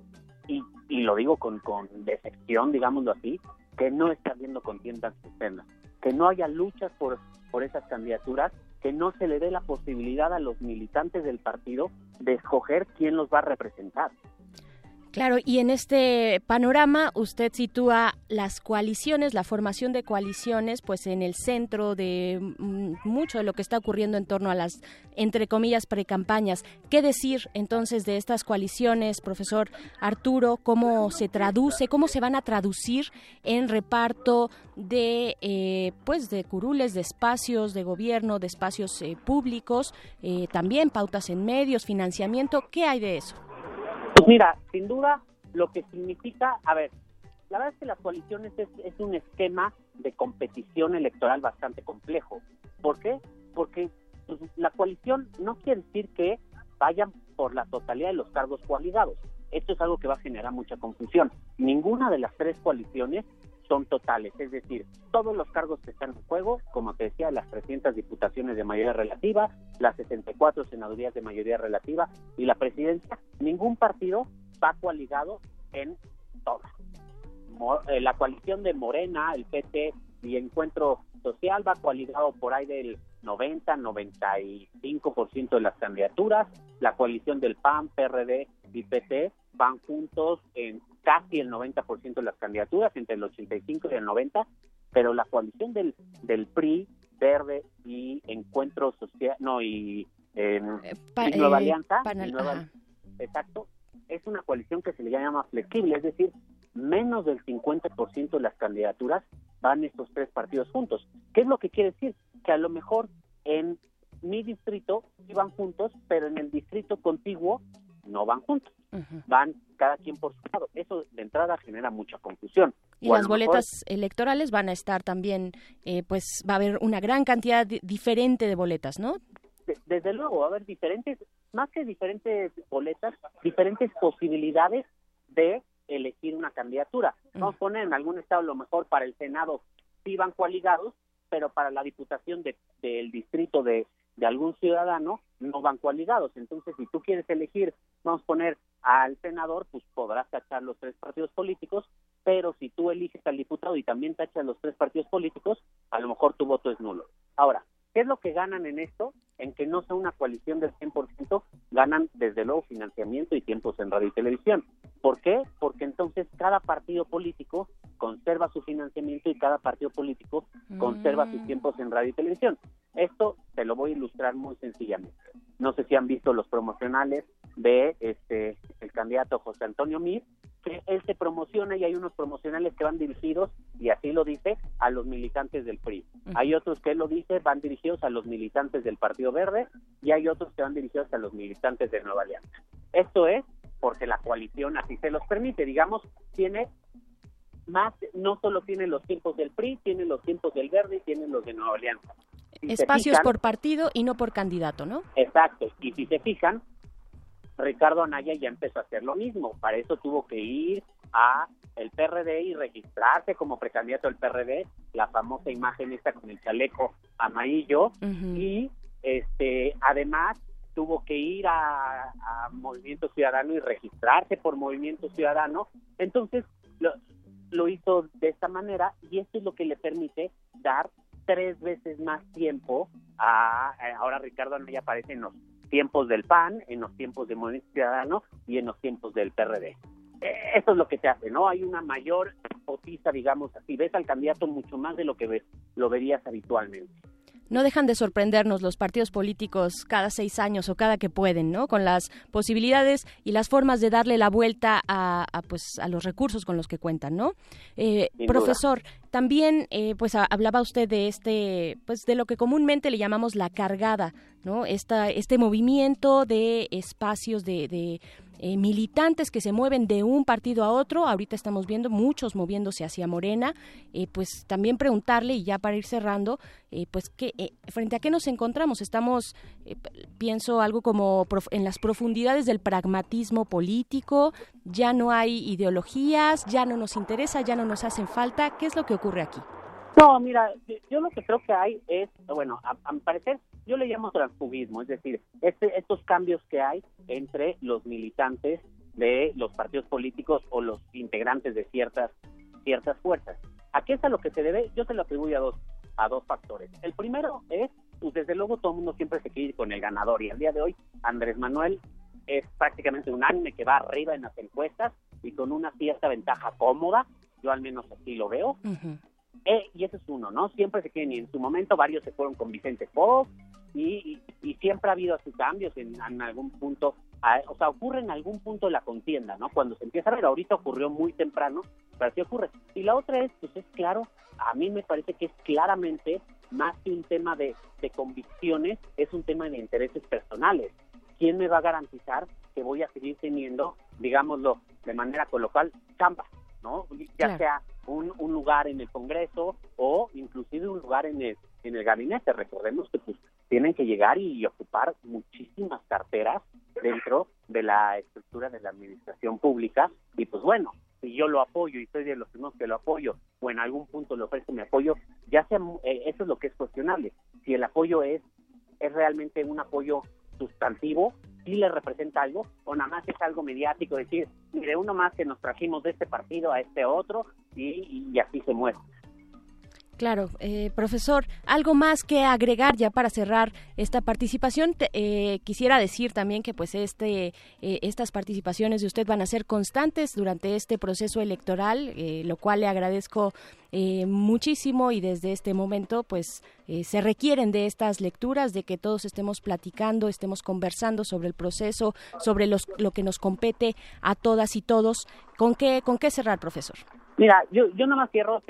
y, y lo digo con, con decepción, digámoslo así, que no está habiendo contiendas externas, que no haya luchas por, por esas candidaturas, que no se le dé la posibilidad a los militantes del partido de escoger quién los va a representar. Claro, y en este panorama usted sitúa las coaliciones, la formación de coaliciones, pues en el centro de mm, mucho de lo que está ocurriendo en torno a las, entre comillas, precampañas. ¿Qué decir entonces de estas coaliciones, profesor Arturo? ¿Cómo se traduce, cómo se van a traducir en reparto de, eh, pues, de curules, de espacios de gobierno, de espacios eh, públicos, eh, también pautas en medios, financiamiento? ¿Qué hay de eso? Pues mira, sin duda, lo que significa, a ver, la verdad es que las coaliciones es, un esquema de competición electoral bastante complejo. ¿Por qué? Porque pues, la coalición no quiere decir que vayan por la totalidad de los cargos coaligados. Esto es algo que va a generar mucha confusión. Ninguna de las tres coaliciones son totales, es decir, todos los cargos que están en juego, como te decía, las 300 diputaciones de mayoría relativa, las 64 senadurías de mayoría relativa y la presidencia, ningún partido va coaligado en todas. Eh, la coalición de Morena, el PT y Encuentro Social va coaligado por ahí del 90-95% de las candidaturas. La coalición del PAN, PRD y PT van juntos en casi el 90% de las candidaturas, entre el 85 y el 90, pero la coalición del, del PRI, Verde y Encuentro Social, no, y, eh, Nueva eh, Alianza, exacto, es una coalición que se le llama flexible, es decir, menos del 50% de las candidaturas van estos tres partidos juntos. ¿Qué es lo que quiere decir? Que a lo mejor en mi distrito iban juntos, pero en el distrito contiguo no van juntos, van cada quien por su lado. Eso de entrada genera mucha confusión. Y las boletas electorales van a estar también, eh, pues va a haber una gran cantidad diferente de boletas, ¿no? desde luego, va a haber diferentes, más que diferentes boletas, diferentes posibilidades de elegir una candidatura. Vamos a poner en algún estado, lo mejor para el Senado, sí van coaligados, pero para la diputación del distrito de, de algún ciudadano no van coaligados. Entonces, si tú quieres elegir, vamos a poner al senador, pues podrás tachar los tres partidos políticos, pero si tú eliges al diputado y también tachas los tres partidos políticos, a lo mejor tu voto es nulo. Ahora, ¿qué es lo que ganan en esto? En que no sea una coalición del 100%, ganan desde luego financiamiento y tiempos en radio y televisión. ¿Por qué? Porque entonces cada partido político conserva su financiamiento y cada partido político conserva sus mm. tiempos en radio y televisión. Esto te lo voy a ilustrar muy sencillamente. No sé si han visto los promocionales de este el candidato José Antonio Mir, que él se promociona y hay unos promocionales que van dirigidos, y así lo dice, a los militantes del PRI. Hay otros que él lo dice, van dirigidos a los militantes del Partido Verde, y hay otros que van dirigidos a los militantes de Nueva Alianza. Esto es porque la coalición así se los permite, digamos, tiene más, no solo tiene los tiempos del PRI, tiene los tiempos del Verde y tiene los de Nueva Alianza. Espacios por partido y no por candidato, ¿no? Exacto, y si se fijan, Ricardo Anaya ya empezó a hacer lo mismo, para eso tuvo que ir a el PRD y registrarse como precandidato del PRD, la famosa imagen esta con el chaleco amarillo, y este además tuvo que ir a, Movimiento Ciudadano y registrarse por Movimiento Ciudadano, entonces lo, lo hizo de esta manera y esto es lo que le permite dar tres veces más tiempo a, ahora Ricardo ya aparece en los tiempos del PAN, en los tiempos de Movimiento Ciudadano y en los tiempos del PRD. Eh, eso es lo que te hace, ¿no? Hay una mayor potiza, digamos así. Ves al candidato mucho más de lo que ves, lo verías habitualmente no dejan de sorprendernos los partidos políticos cada seis años o cada que pueden, ¿no? Con las posibilidades y las formas de darle la vuelta a, pues a los recursos con los que cuentan, ¿no? Eh, profesor, también eh, pues hablaba usted de este, pues de lo que comúnmente le llamamos la cargada, ¿no? Esta, este movimiento de espacios de, eh, militantes que se mueven de un partido a otro. Ahorita estamos viendo muchos moviéndose hacia Morena. Eh, pues también preguntarle, y ya para ir cerrando, eh, pues que frente a qué nos encontramos. Estamos, pienso, algo como en las profundidades del pragmatismo político. Ya no hay ideologías, ya no nos interesa, ya no nos hacen falta. ¿Qué es lo que ocurre aquí? No, mira, yo lo que creo que hay es, bueno, a, mi parecer, yo le llamo transfugismo, es decir, este, estos cambios que hay entre los militantes de los partidos políticos o los integrantes de ciertas ciertas fuerzas. ¿A qué es a lo que se debe? Yo se lo atribuyo a dos a dos factores. El primero es, pues desde luego todo el mundo siempre se quiere ir con el ganador y al día de hoy Andrés Manuel es prácticamente un unánime que va arriba en las encuestas y con una cierta ventaja cómoda, yo al menos así lo veo. Eh, y ese es uno, ¿no? Siempre se quieren, y en su momento varios se fueron con Vicente Fox, y, y, siempre ha habido así cambios en, algún punto, o sea, ocurre en algún punto de la contienda, ¿no? Cuando se empieza a ver, ahorita ocurrió muy temprano, pero así ocurre. Y la otra es, pues es claro, a mí me parece que es claramente más que un tema de, de convicciones, es un tema de intereses personales. ¿Quién me va a garantizar que voy a seguir teniendo, digámoslo de manera coloquial, chamba? ¿no? Ya sea un, un, lugar en el Congreso o inclusive un lugar en el, en el gabinete. Recordemos que pues, tienen que llegar y, ocupar muchísimas carteras dentro de la estructura de la administración pública y pues bueno, si yo lo apoyo y soy de los primeros que lo apoyo o en algún punto le ofrezco mi apoyo, ya sea, eh, eso es lo que es cuestionable. Si el apoyo es, es realmente un apoyo sustantivo, si le representa algo o nada más es algo mediático, decir, mire, uno más que nos trajimos de este partido a este otro y, y así se muestra. Claro, eh, profesor, algo más que agregar ya para cerrar esta participación. Eh, quisiera decir también que pues este, eh, estas participaciones de usted van a ser constantes durante este proceso electoral, lo cual le agradezco muchísimo y desde este momento pues se requieren de estas lecturas, de que todos estemos platicando, estemos conversando sobre el proceso, sobre los, lo que nos compete a todas y todos. ¿Con qué, con qué cerrar, profesor? Mira, yo, yo nada más cierro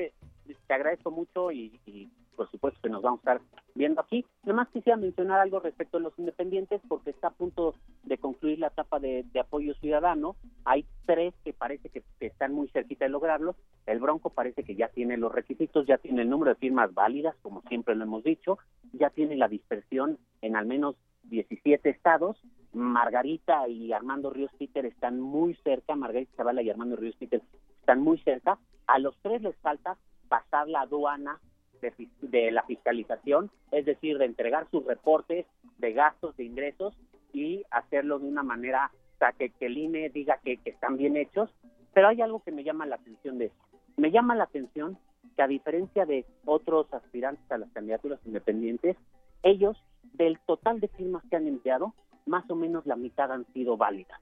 te agradezco mucho y, por supuesto que nos vamos a estar viendo aquí. Nomás quisiera mencionar algo respecto a los independientes porque está a punto de concluir la etapa de, apoyo ciudadano. Hay tres que parece que, están muy cerquita de lograrlo. El Bronco parece que ya tiene los requisitos, ya tiene el número de firmas válidas, como siempre lo hemos dicho, ya tiene la dispersión en al menos 17 estados. Margarita y Armando Ríos Peter están muy cerca, Margarita Zavala y Armando Ríos Peter están muy cerca. A los tres les falta pasar la aduana de, la fiscalización, es decir, de entregar sus reportes de gastos, de ingresos y hacerlo de una manera, o sea, que, el INE diga que, están bien hechos. Pero hay algo que me llama la atención de eso. Me llama la atención que a diferencia de otros aspirantes a las candidaturas independientes, ellos, del total de firmas que han enviado, más o menos la mitad han sido válidas.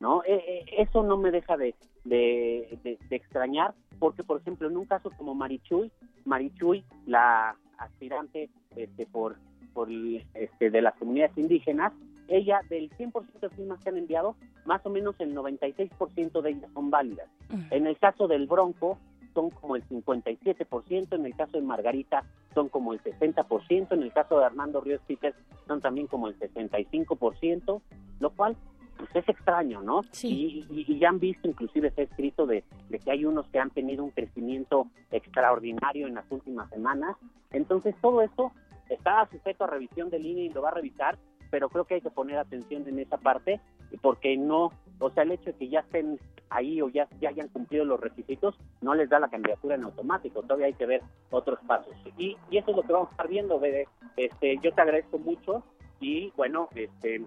¿No? Eh, eh, eso no me deja de, de, extrañar, porque, por ejemplo, en un caso como Marichuy, Marichuy, la aspirante este, por, por este, de las comunidades indígenas, ella, del 100% de firmas que han enviado, más o menos el 96% de ellas son válidas. En el caso del Bronco, son como el 57%, en el caso de Margarita son como el 60%, en el caso de Armando Ríos Peter son también como el 65%, lo cual pues es extraño, ¿no? Sí. Y, ya han visto, inclusive se ha escrito de, que hay unos que han tenido un crecimiento extraordinario en las últimas semanas. Entonces todo esto está sujeto a revisión del INE y lo va a revisar, pero creo que hay que poner atención en esa parte porque no, o sea, el hecho de que ya estén ahí o ya, ya hayan cumplido los requisitos no les da la candidatura en automático, todavía hay que ver otros pasos. Y, y eso es lo que vamos a estar viendo, Bede. Este, yo te agradezco mucho y bueno, este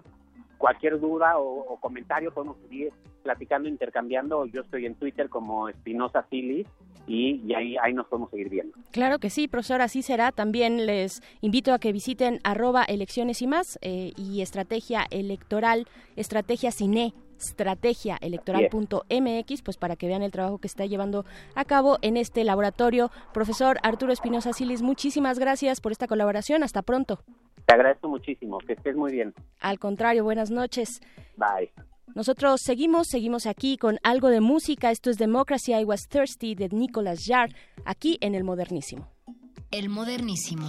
cualquier duda o, comentario podemos seguir platicando, intercambiando. Yo estoy en Twitter como Espinosa Silis y, ahí, ahí nos podemos seguir viendo. Claro que sí, profesor, así será. También les invito a que visiten arroba elecciones y más eh, y estrategia electoral, estrategia cine estrategiaelectoral.mx, pues para que vean el trabajo que está llevando a cabo en este laboratorio. Profesor Arturo Espinosa Silis, muchísimas gracias por esta colaboración. Hasta pronto. Te agradezco muchísimo, que estés muy bien. Al contrario, buenas noches. Bye. Nosotros seguimos, seguimos aquí con algo de música. Esto es Democracy I Was Thirsty de Nicolas Jarre, aquí en el Modernísimo. El Modernísimo.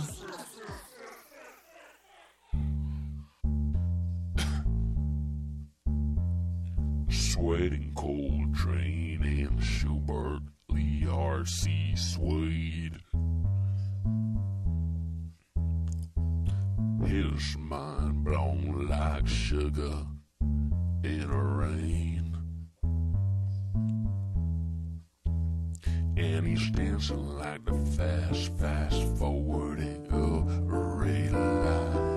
sweating Coltrane and Schubert, Lee R.C. Swede. His mind blown like sugar in a rain. And he's dancing like the fast, fast forwarding of uh, a red light.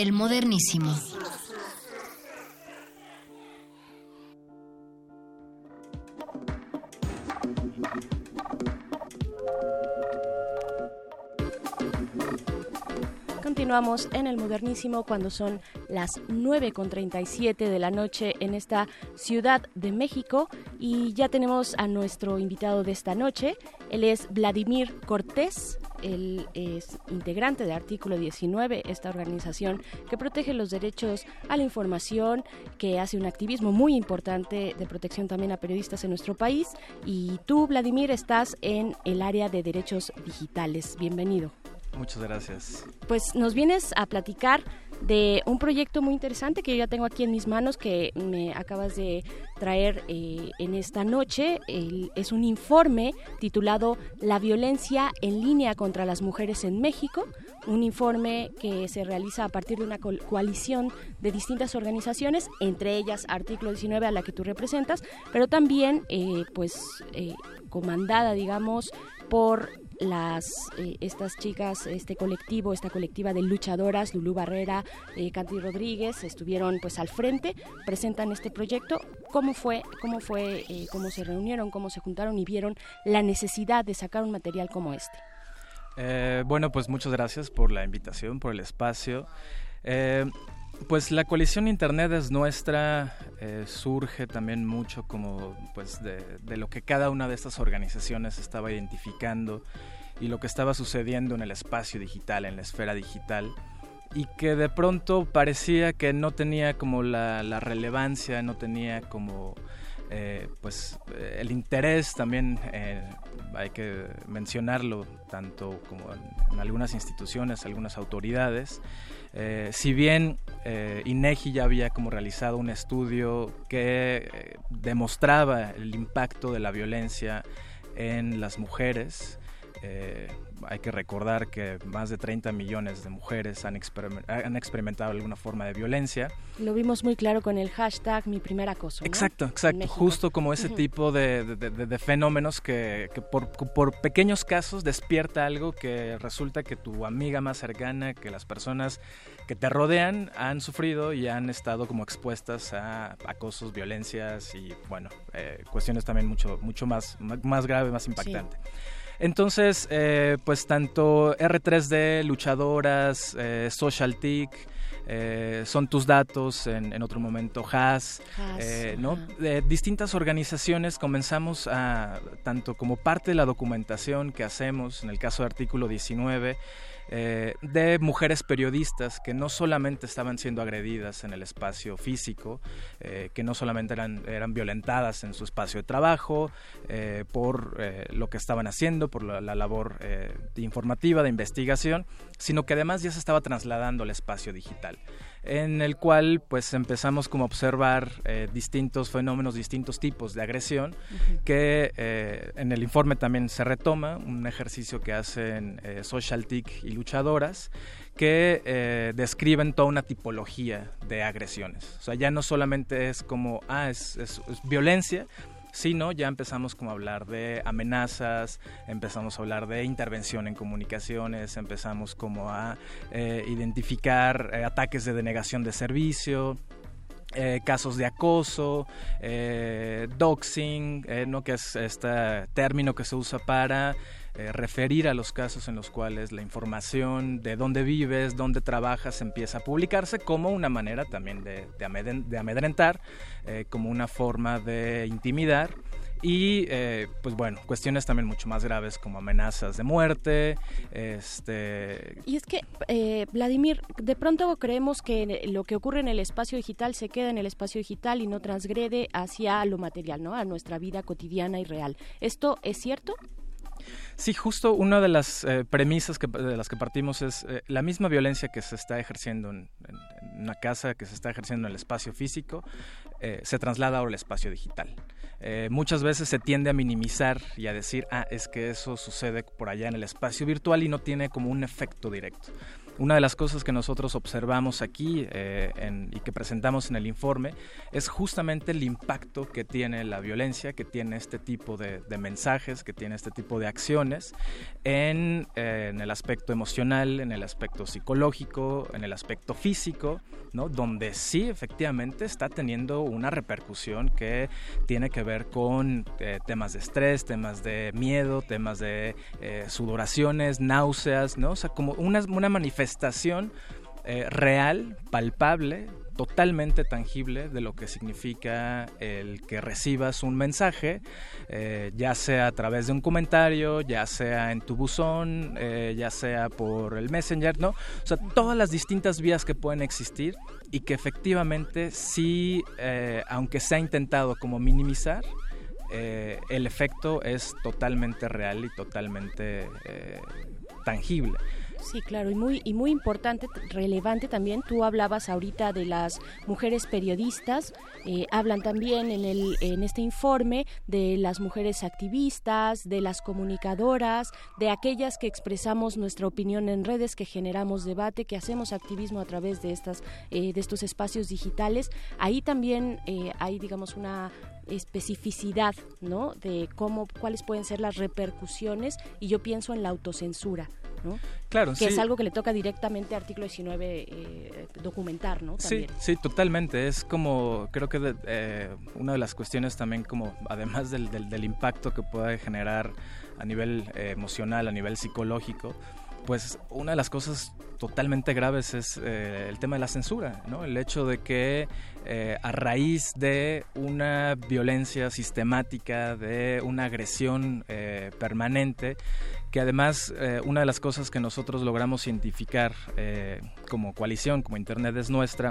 El modernísimo. Continuamos en el modernísimo cuando son las 9.37 de la noche en esta Ciudad de México y ya tenemos a nuestro invitado de esta noche. Él es Vladimir Cortés. Él es integrante de Artículo 19, esta organización que protege los derechos a la información, que hace un activismo muy importante de protección también a periodistas en nuestro país. Y tú, Vladimir, estás en el área de derechos digitales. Bienvenido. Muchas gracias. Pues nos vienes a platicar de un proyecto muy interesante que yo ya tengo aquí en mis manos que me acabas de traer eh, en esta noche. Es un informe titulado La violencia en línea contra las mujeres en México, un informe que se realiza a partir de una coalición de distintas organizaciones, entre ellas Artículo 19 a la que tú representas, pero también eh, pues eh, comandada, digamos, por las eh, estas chicas, este colectivo, esta colectiva de luchadoras, Lulú Barrera, eh, Rodríguez, estuvieron pues al frente, presentan este proyecto. ¿Cómo fue, cómo fue, eh, cómo se reunieron, cómo se juntaron y vieron la necesidad de sacar un material como este? Eh, bueno, pues muchas gracias por la invitación, por el espacio. Pues la coalición Internet es nuestra, eh, surge también mucho como pues de, de lo que cada una de estas organizaciones estaba identificando y lo que estaba sucediendo en el espacio digital, en la esfera digital y que de pronto parecía que no tenía como la, relevancia, no tenía como eh, pues eh, el interés también hay que mencionarlo tanto como en algunas instituciones, algunas autoridades. Eh, si bien eh, INEGI ya había como realizado un estudio que eh, demostraba el impacto de la violencia en las mujeres, eh, hay que recordar que más de 30 millones de mujeres han, han experimentado alguna forma de violencia. Lo vimos muy claro con el hashtag mi primer acoso. ¿no? Exacto, exacto. Justo como ese tipo de, de- de- de fenómenos que, que por, por pequeños casos despierta algo que resulta que tu amiga más cercana, que las personas que te rodean han sufrido y han estado como expuestas a acosos, violencias y bueno, eh, cuestiones también mucho, mucho más, más graves, más impactantes. Entonces, eh, pues tanto R3D, luchadoras, eh, SocialTIC, eh, son tus datos, en, en otro momento Has, eh, ¿no? De distintas organizaciones comenzamos a, tanto como parte de la documentación que hacemos, en el caso de artículo 19, eh, de mujeres periodistas que no solamente estaban siendo agredidas en el espacio físico, eh, que no solamente eran, eran violentadas en su espacio de trabajo, eh, por lo que estaban haciendo, por la, la labor informativa, de investigación, sino que además ya se estaba trasladando al espacio digital en el cual pues empezamos como a observar eh, distintos fenómenos, distintos tipos de agresión, que eh, en el informe también se retoma, un ejercicio que hacen eh, Social TIC y luchadoras, que describen toda una tipología de agresiones. O sea, ya no solamente es como, ah, es violencia, Sí, ¿no? Ya empezamos como a hablar de amenazas, empezamos a hablar de intervención en comunicaciones, empezamos como a eh, identificar eh, ataques de denegación de servicio, eh, casos de acoso, doxing, ¿no? que es este término que se usa para eh, referir a los casos en los cuales la información de dónde vives, dónde trabajas empieza a publicarse como una manera también de, amedrentar, eh, como una forma de intimidar y eh, pues bueno cuestiones también mucho más graves como amenazas de muerte este y es que Vladimir de pronto creemos que lo que ocurre en el espacio digital se queda en el espacio digital y no transgrede hacia lo material no a nuestra vida cotidiana y real. Esto es cierto Sí, justo una de las eh, premisas que, de las que partimos es eh, la misma violencia que se está ejerciendo en, una casa, que se está ejerciendo en el espacio físico, eh, se traslada al espacio digital. muchas veces se tiende a minimizar y a decir, ah, es que eso sucede por allá en el espacio virtual y no tiene como un efecto directo. Una de las cosas que nosotros observamos aquí eh, y que presentamos en el informe es justamente el impacto que tiene la violencia, que tiene este tipo de, mensajes, que tiene este tipo de acciones en, eh, en, el aspecto emocional, en el aspecto psicológico, en el aspecto físico, ¿no? donde sí efectivamente está teniendo una repercusión que tiene que ver con eh, temas de estrés, temas de miedo, temas de sudoraciones, náuseas, ¿no? o sea, como una, una manifestación manifestación eh, real, palpable, totalmente tangible de lo que significa el que recibas un mensaje, eh, ya sea a través de un comentario, ya sea en tu buzón, eh, ya sea por el Messenger, ¿no? O sea, todas las distintas vías que pueden existir y que efectivamente sí, aunque se ha intentado como minimizar, el efecto es totalmente real y totalmente tangible. Sí, claro, y muy, y muy importante, relevante también, tú hablabas ahorita de las mujeres periodistas, eh, hablan también en, el, en este informe de las mujeres activistas, de las comunicadoras, de aquellas que expresamos nuestra opinión en redes, que generamos debate, que hacemos activismo a través de, estas, eh, de estos espacios digitales. Ahí también eh, hay, digamos, una especificidad, ¿no? De cómo, cuáles pueden ser las repercusiones y yo pienso en la autocensura. ¿No? Claro, que es algo que le toca directamente al artículo 19 eh, documentar, ¿no? Sí, sí, totalmente. Es como, creo que eh, una de las cuestiones también como, además del, del, impacto que puede generar a nivel eh, emocional, a nivel psicológico, pues una de las cosas totalmente graves es eh, el tema de la censura, ¿no? El hecho de que eh, a raíz de una violencia sistemática, de una agresión eh, permanente, que además una de las cosas que nosotros logramos identificar como coalición, como Internet es nuestra,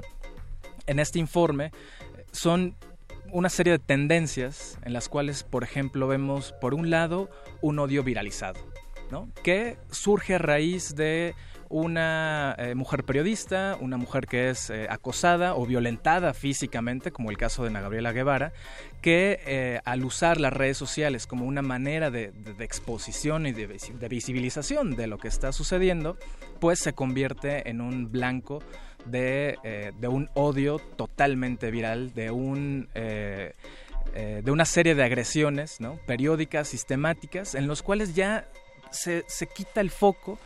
en este informe son una serie de tendencias en las cuales, por ejemplo, vemos por un lado un odio viralizado que surge a raíz de una eh, mujer periodista, una mujer que es eh, acosada o violentada físicamente, como el caso de Ana Gabriela Guevara, que eh, al usar las redes sociales como una manera de, exposición y de, visibilización de lo que está sucediendo, pues se convierte en un blanco de, un odio totalmente viral, de un... de una serie de agresiones periódicas, sistemáticas, en los cuales ya se, se quita el foco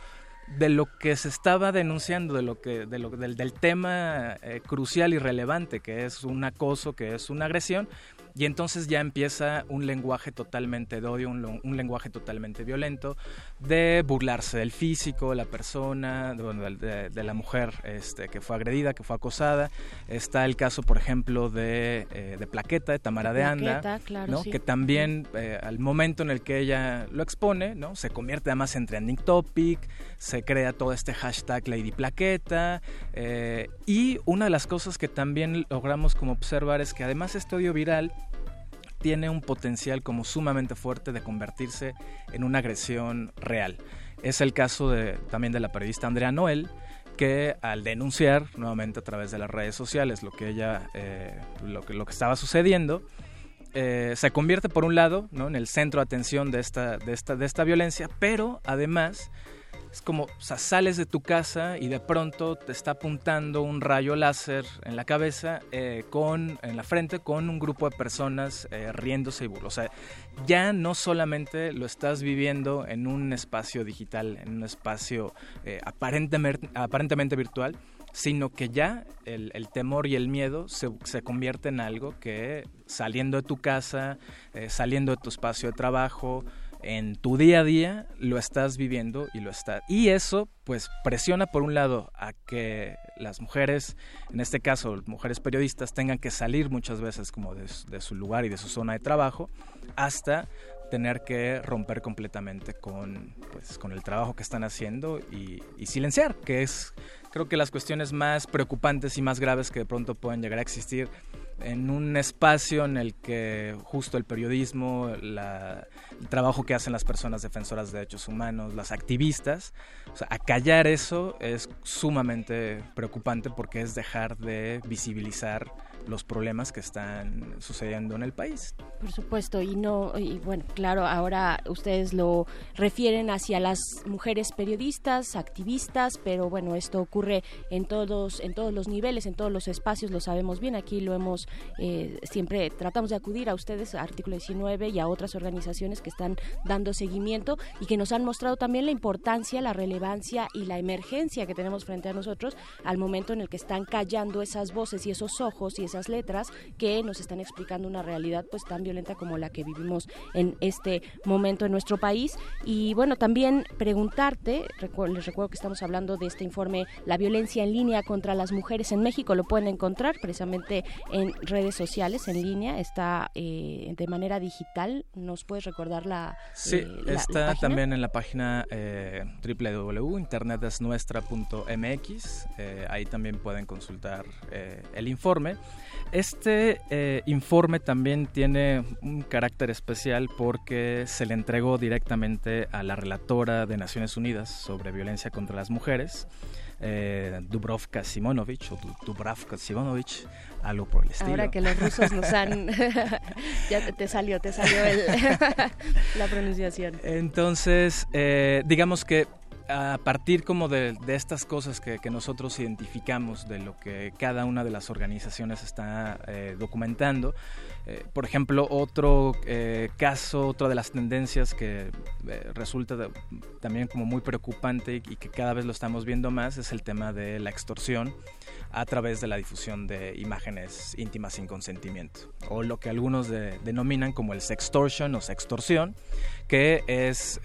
de lo que se estaba denunciando, de lo que, de lo, del, del tema eh, crucial y relevante, que es un acoso, que es una agresión, Y entonces ya empieza un lenguaje totalmente de odio, un, lenguaje totalmente violento, de burlarse del físico, la persona, de, la mujer este, que fue agredida, que fue acosada. Está el caso, por ejemplo, de, eh, de Plaqueta, de Tamara de Anda, que también eh, al momento en el que ella lo expone, ¿no? se convierte además en trending topic, se crea todo este hashtag Lady Plaqueta. Eh, y una de las cosas que también logramos como observar es que además este odio viral tiene un potencial como sumamente fuerte de convertirse en una agresión real. Es el caso de, también de la periodista Andrea Noel, que al denunciar nuevamente a través de las redes sociales lo que ella, eh, lo, que, lo que estaba sucediendo, eh, se convierte por un lado en el centro de atención de esta, de esta, de esta violencia, pero además es como, sales de tu casa y de pronto te está apuntando un rayo láser en la cabeza, eh, con, en la frente, con un grupo de personas eh, riéndose y. O sea, ya no solamente lo estás viviendo en un espacio digital, en un espacio eh, aparentemente, aparentemente virtual, sino que ya el, temor y el miedo se, se convierte en algo que saliendo de tu casa, saliendo de tu espacio de trabajo, en tu día a día lo estás viviendo y lo está y eso pues presiona por un lado a que las mujeres en este caso mujeres periodistas tengan que salir muchas veces como de, su lugar y de su zona de trabajo hasta tener que romper completamente con pues con el trabajo que están haciendo y, y silenciar que es creo que las cuestiones más preocupantes y más graves que de pronto pueden llegar a existir en un espacio en el que justo el periodismo, el trabajo que hacen las personas defensoras de derechos humanos, las activistas, o sea, acallar eso es sumamente preocupante porque es dejar de visibilizar los problemas que están sucediendo en el país. Por supuesto, y no, y bueno, claro, ahora ustedes lo refieren hacia las mujeres periodistas, activistas, pero bueno, esto ocurre en todos, en todos los niveles, en todos los espacios, lo sabemos bien, aquí lo hemos, eh, siempre tratamos de acudir a ustedes, a Artículo 19 y a otras organizaciones que están dando seguimiento y que nos han mostrado también la importancia, la relevancia y la emergencia que tenemos frente a nosotros al momento en el que están callando esas voces y esos ojos y esas letras que nos están explicando una realidad pues tan violenta como la que vivimos en este momento en nuestro país. Y bueno, también preguntarte, les recuerdo que estamos hablando de este informe La violencia en línea contra las mujeres en México, lo pueden encontrar precisamente en redes sociales, en línea, está eh, de manera digital. ¿Nos puedes recordar la... Sí, eh, está también en la página eh, www.internetesnuestra.mx, eh, ahí también pueden consultar el informe. Este eh, informe también tiene un carácter especial porque se le entregó directamente a la relatora de Naciones Unidas sobre violencia contra las mujeres, eh, Dubrovka Simonovich o Dubravka Simonovich, algo por el estilo. Ahora que los rusos nos han... ya te salió, te salió la pronunciación. Entonces, eh, digamos que a partir como de, estas cosas que, nosotros identificamos de lo que cada una de las organizaciones está eh, documentando, eh, por ejemplo, otro eh, caso, otra de las tendencias que resulta también como muy preocupante y que cada vez lo estamos viendo más es el tema de la extorsión a través de la difusión de imágenes íntimas sin consentimiento, o lo que algunos denominan como el sextortion o sextorsión, que es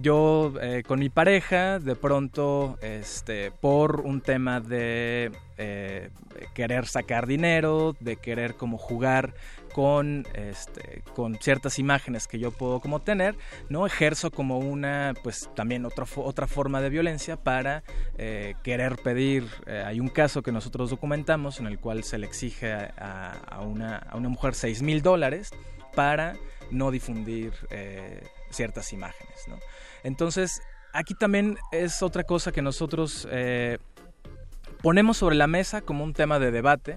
yo eh, con mi pareja, de pronto, este, por un tema de eh, querer sacar dinero, de querer como jugar con, este, con ciertas imágenes que yo puedo como tener, ¿no? Ejerzo como una, pues también otra, otra forma de violencia para eh, querer pedir, hay un caso que nosotros documentamos en el cual se le exige a, una, a una mujer 6 mil dólares para no difundir ciertas imágenes. Entonces, aquí también es otra cosa que nosotros eh, ponemos sobre la mesa como un tema de debate,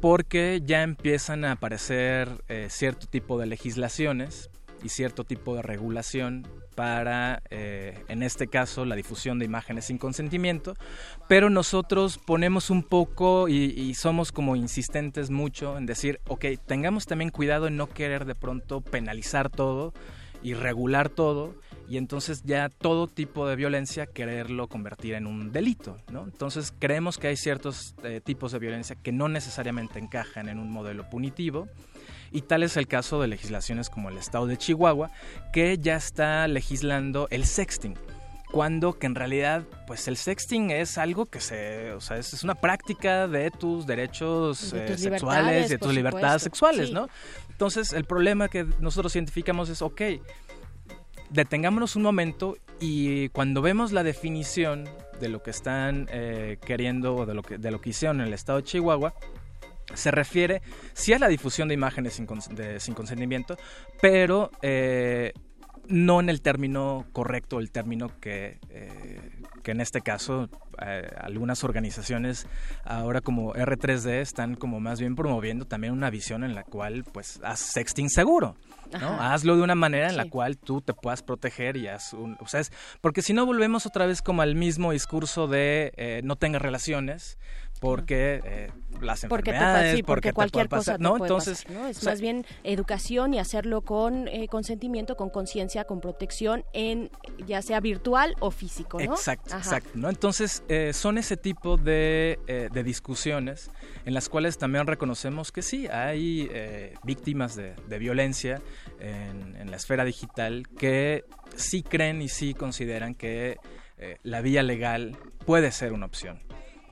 porque ya empiezan a aparecer eh, cierto tipo de legislaciones y cierto tipo de regulación para, eh, en este caso, la difusión de imágenes sin consentimiento, pero nosotros ponemos un poco y, y, somos como insistentes mucho en decir, ok, tengamos también cuidado en no querer de pronto penalizar todo y regular todo y entonces ya todo tipo de violencia quererlo convertir en un delito, ¿no? Entonces creemos que hay ciertos eh, tipos de violencia que no necesariamente encajan en un modelo punitivo y tal es el caso de legislaciones como el estado de Chihuahua que ya está legislando el sexting cuando que en realidad pues el sexting es algo que se, o sea, es, una práctica de tus derechos eh, sexuales, de tus libertades sexuales, ¿no? Entonces el problema que nosotros identificamos es, ok, detengámonos un momento y cuando vemos la definición de lo que están eh, queriendo o de lo que, de lo que hicieron en el estado de Chihuahua, se refiere sí a la difusión de imágenes sin, consentimiento, pero eh, no en el término correcto, el término que, eh, que en este caso eh, algunas organizaciones ahora como R3D están como más bien promoviendo también una visión en la cual pues haz sexting seguro. ¿no? Hazlo de una manera en la cual tú te puedas proteger y haz un... O sea, porque si no volvemos otra vez como al mismo discurso de eh, no tengas relaciones, porque eh, las enfermedades, porque, cualquier cosa ¿no? Entonces, es más bien educación y hacerlo con eh, consentimiento, con conciencia, con protección en ya sea virtual o físico, ¿no? Exacto, exacto, ¿no? Entonces, eh, son ese tipo de, de, discusiones en las cuales también reconocemos que sí, hay víctimas de, de violencia en, en, la esfera digital que sí creen y sí consideran que la vía legal puede ser una opción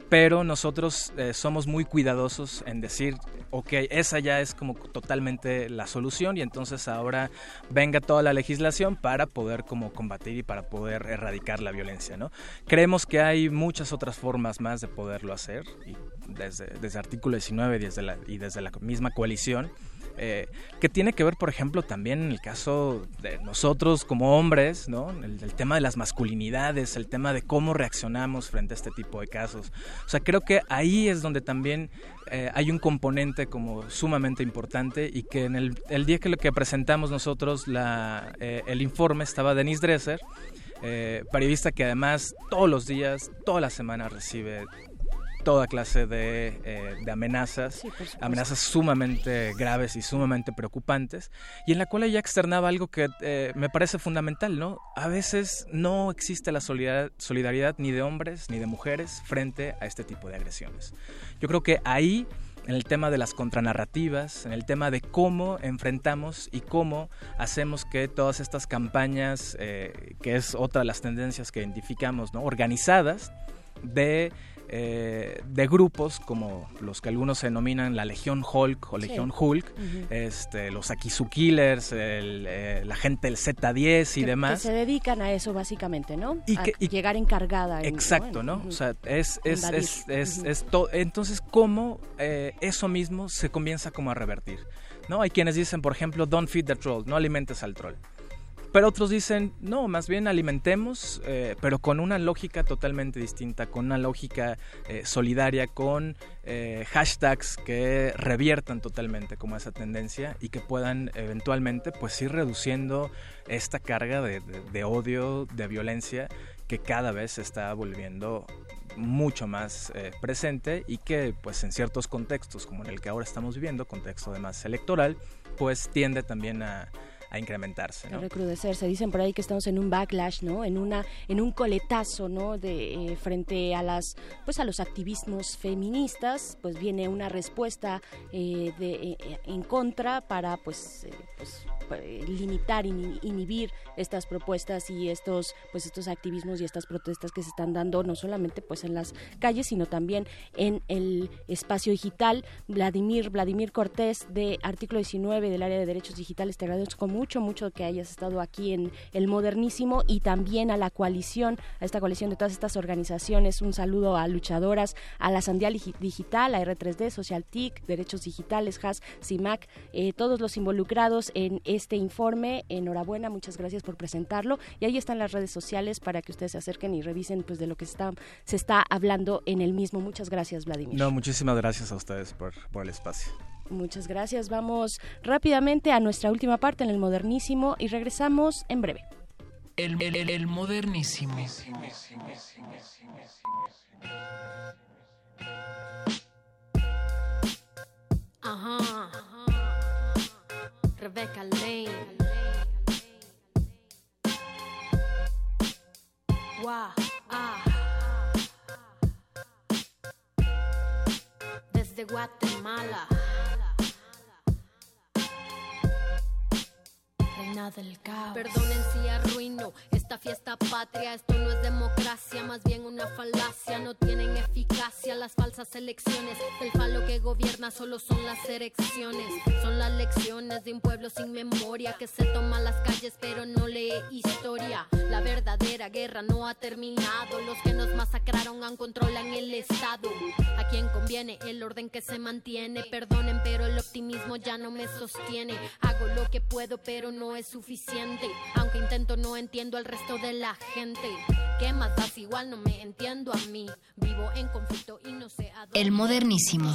pero nosotros eh, somos muy cuidadosos en decir, ok, esa ya es como totalmente la solución y entonces ahora venga toda la legislación para poder como combatir y para poder erradicar la violencia, ¿no? Creemos que hay muchas otras formas más de poderlo hacer y desde, artículo 19 desde la, y desde la misma coalición eh, que tiene que ver, por ejemplo, también en el caso de nosotros como hombres, ¿no? El, tema de las masculinidades, el tema de cómo reaccionamos frente a este tipo de casos. O sea, creo que ahí es donde también eh, hay un componente como sumamente importante y que en el, el día que, lo que presentamos nosotros la, eh, el informe estaba Denise Dresser, periodista que además todos los días, toda la semana recibe toda clase de, eh, amenazas, amenazas sumamente graves y sumamente preocupantes, y en la cual ella externaba algo que eh, me parece fundamental, ¿no? A veces no existe la solidaridad ni de hombres ni de mujeres frente a este tipo de agresiones. Yo creo que ahí en el tema de las contranarrativas, en el tema de cómo enfrentamos y cómo hacemos que todas estas campañas, eh, que es otra de las tendencias que identificamos, ¿no? organizadas, de eh, de grupos como los que algunos se denominan la Legión Hulk o Legión Hulk, este, los Akizu Killers, eh, la gente del Z10 y demás. Que se dedican a eso básicamente, ¿no? Y, que, llegar encargada. exacto, ¿no? O sea, es, es, es, es, todo. Entonces, ¿cómo eh, eso mismo se comienza como a revertir? ¿No? Hay quienes dicen, por ejemplo, don't feed the troll, no alimentes al troll. Pero otros dicen, no, más bien alimentemos, eh, pero con una lógica totalmente distinta, con una lógica eh, solidaria, con eh, hashtags que reviertan totalmente como esa tendencia y que puedan eventualmente pues ir reduciendo esta carga de, odio, de violencia que cada vez se está volviendo mucho más presente y que pues en ciertos contextos como en el que ahora estamos viviendo, contexto además electoral, pues tiende también a, a incrementarse. A recrudecerse. Dicen por ahí que estamos en un backlash, ¿no? En una, en un coletazo, ¿no? De eh, frente a las, pues a los activismos feministas, pues viene una respuesta eh, de, eh, en contra para, pues, pues limitar, inhibir estas propuestas y estos, pues estos activismos y estas protestas que se están dando no solamente pues en las calles, sino también en el espacio digital. Vladimir, Vladimir Cortés de Artículo 19 del área de derechos digitales, te agradezco mucho, mucho que hayas estado aquí en el modernísimo y también a la coalición, a esta coalición de todas estas organizaciones. Un saludo a luchadoras, a la Sandial Digital, a R3D, Social TIC, Derechos Digitales, HAS, CIMAC, eh, todos los involucrados en informe. Enhorabuena, muchas gracias por presentarlo. Y ahí están las redes sociales para que ustedes se acerquen y revisen pues de lo que se está, se está hablando en el mismo. Muchas gracias, Vladimir. No, muchísimas gracias a ustedes por, por el espacio. Muchas gracias. Vamos rápidamente a nuestra última parte en el modernísimo y regresamos en breve. El, el, modernísimo. Ajá. Rebecca Lane. Wow, ah. Desde Guatemala. Reina del caos. Perdonen si arruino esta fiesta patria. Esto no es democracia, más bien una falacia. No tienen eficacia las falsas elecciones gobierna solo son las elecciones. Son las lecciones de un pueblo sin memoria que se toma las calles pero no lee historia. La verdadera guerra no ha terminado. Los que nos masacraron aún controlan el Estado. Quien conviene el orden que se mantiene. Perdonen, pero el optimismo ya no me sostiene. Hago lo que puedo, pero no es suficiente. Aunque intento, no entiendo al resto de la gente. ¿Qué más das? Igual no me entiendo a mí. Vivo en conflicto y no sé a dónde. El modernísimo.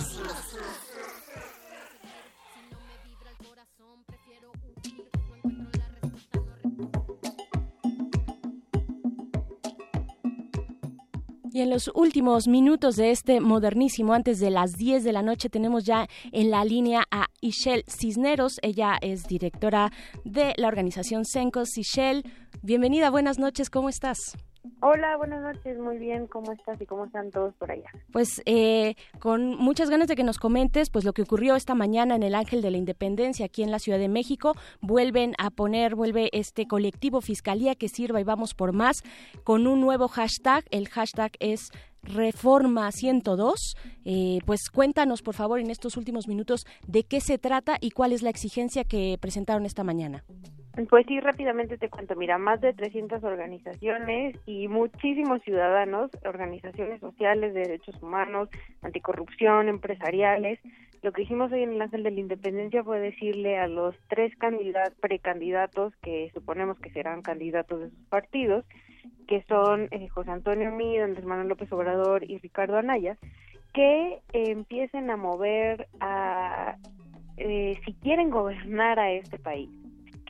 Y en los últimos minutos de este modernísimo, antes de las 10 de la noche, tenemos ya en la línea a Ishel Cisneros. Ella es directora de la organización Sencos. Ishel, bienvenida, buenas noches, ¿cómo estás? Hola, buenas noches, muy bien, ¿cómo estás y cómo están todos por allá? Pues eh, con muchas ganas de que nos comentes pues lo que ocurrió esta mañana en el Ángel de la Independencia aquí en la Ciudad de México. Vuelven a poner, vuelve este colectivo Fiscalía que sirva y vamos por más con un nuevo hashtag. El hashtag es Reforma 102. Eh, pues cuéntanos, por favor, en estos últimos minutos de qué se trata y cuál es la exigencia que presentaron esta mañana. Pues sí, rápidamente te cuento. Mira, más de 300 organizaciones y muchísimos ciudadanos, organizaciones sociales de derechos humanos, anticorrupción, empresariales. Lo que hicimos hoy en el Ángel de la Independencia fue decirle a los tres candidatos, precandidatos que suponemos que serán candidatos de sus partidos, que son eh, José Antonio Mid, Andrés Manuel López Obrador y Ricardo Anaya, que eh, empiecen a mover a, eh, si quieren gobernar a este país,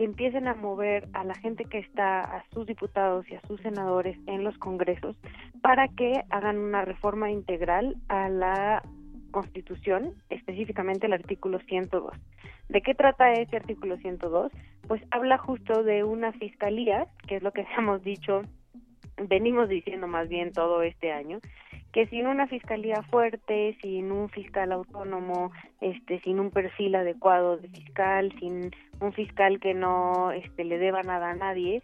empiecen a mover a la gente que está, a sus diputados y a sus senadores en los congresos, para que hagan una reforma integral a la Constitución, específicamente el artículo 102. ¿De qué trata ese artículo 102? Pues habla justo de una fiscalía, que es lo que hemos dicho, venimos diciendo más bien todo este año, que sin una fiscalía fuerte, sin un fiscal autónomo, este, sin un perfil adecuado de fiscal, sin un fiscal que no este, le deba nada a nadie,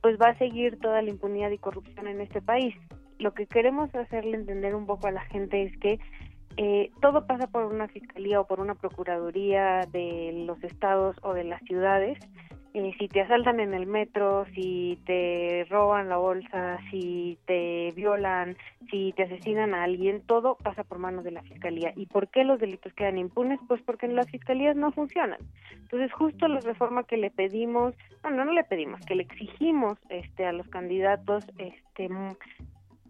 pues va a seguir toda la impunidad y corrupción en este país. Lo que queremos hacerle entender un poco a la gente es que eh, todo pasa por una fiscalía o por una procuraduría de los estados o de las ciudades eh, si te asaltan en el metro, si te roban la bolsa, si te violan, si te asesinan a alguien, todo pasa por manos de la fiscalía. ¿Y por qué los delitos quedan impunes? Pues porque las fiscalías no funcionan. Entonces, justo la reforma que le pedimos, bueno, no le pedimos, que le exigimos este a los candidatos este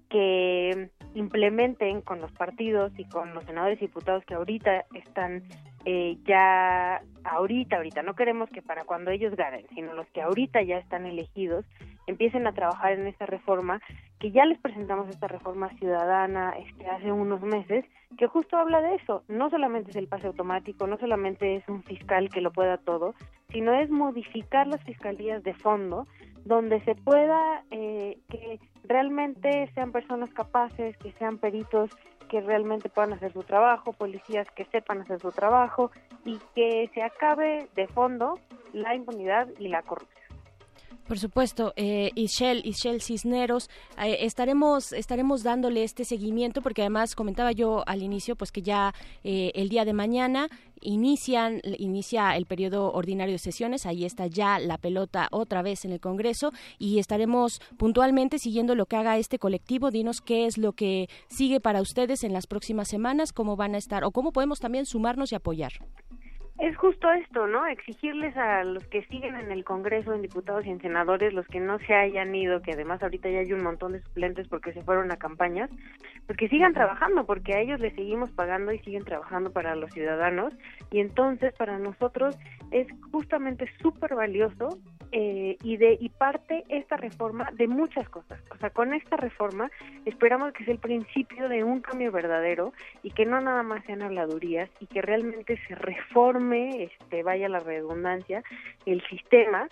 que implementen con los partidos y con los senadores y diputados que ahorita están eh, ya ahorita, ahorita, no queremos que para cuando ellos ganen, sino los que ahorita ya están elegidos, empiecen a trabajar en esta reforma, que ya les presentamos esta reforma ciudadana este, hace unos meses, que justo habla de eso, no solamente es el pase automático, no solamente es un fiscal que lo pueda todo, sino es modificar las fiscalías de fondo, donde se pueda eh, que realmente sean personas capaces, que sean peritos que realmente puedan hacer su trabajo, policías que sepan hacer su trabajo y que se acabe de fondo la impunidad y la corrupción. Por supuesto, eh, Ishel, Ishel Cisneros, eh, estaremos, estaremos dándole este seguimiento porque además comentaba yo al inicio pues que ya eh, el día de mañana inician, inicia el periodo ordinario de sesiones, ahí está ya la pelota otra vez en el Congreso y estaremos puntualmente siguiendo lo que haga este colectivo. Dinos qué es lo que sigue para ustedes en las próximas semanas, cómo van a estar o cómo podemos también sumarnos y apoyar. Es justo esto, ¿no? Exigirles a los que siguen en el Congreso, en diputados y en senadores, los que no se hayan ido, que además ahorita ya hay un montón de suplentes porque se fueron a campañas, pues que sigan trabajando, porque a ellos les seguimos pagando y siguen trabajando para los ciudadanos. Y entonces para nosotros es justamente súper valioso eh, y de y parte esta reforma de muchas cosas. O sea, con esta reforma esperamos que sea el principio de un cambio verdadero y que no nada más sean habladurías y que realmente se reforme, este, vaya la redundancia, el sistema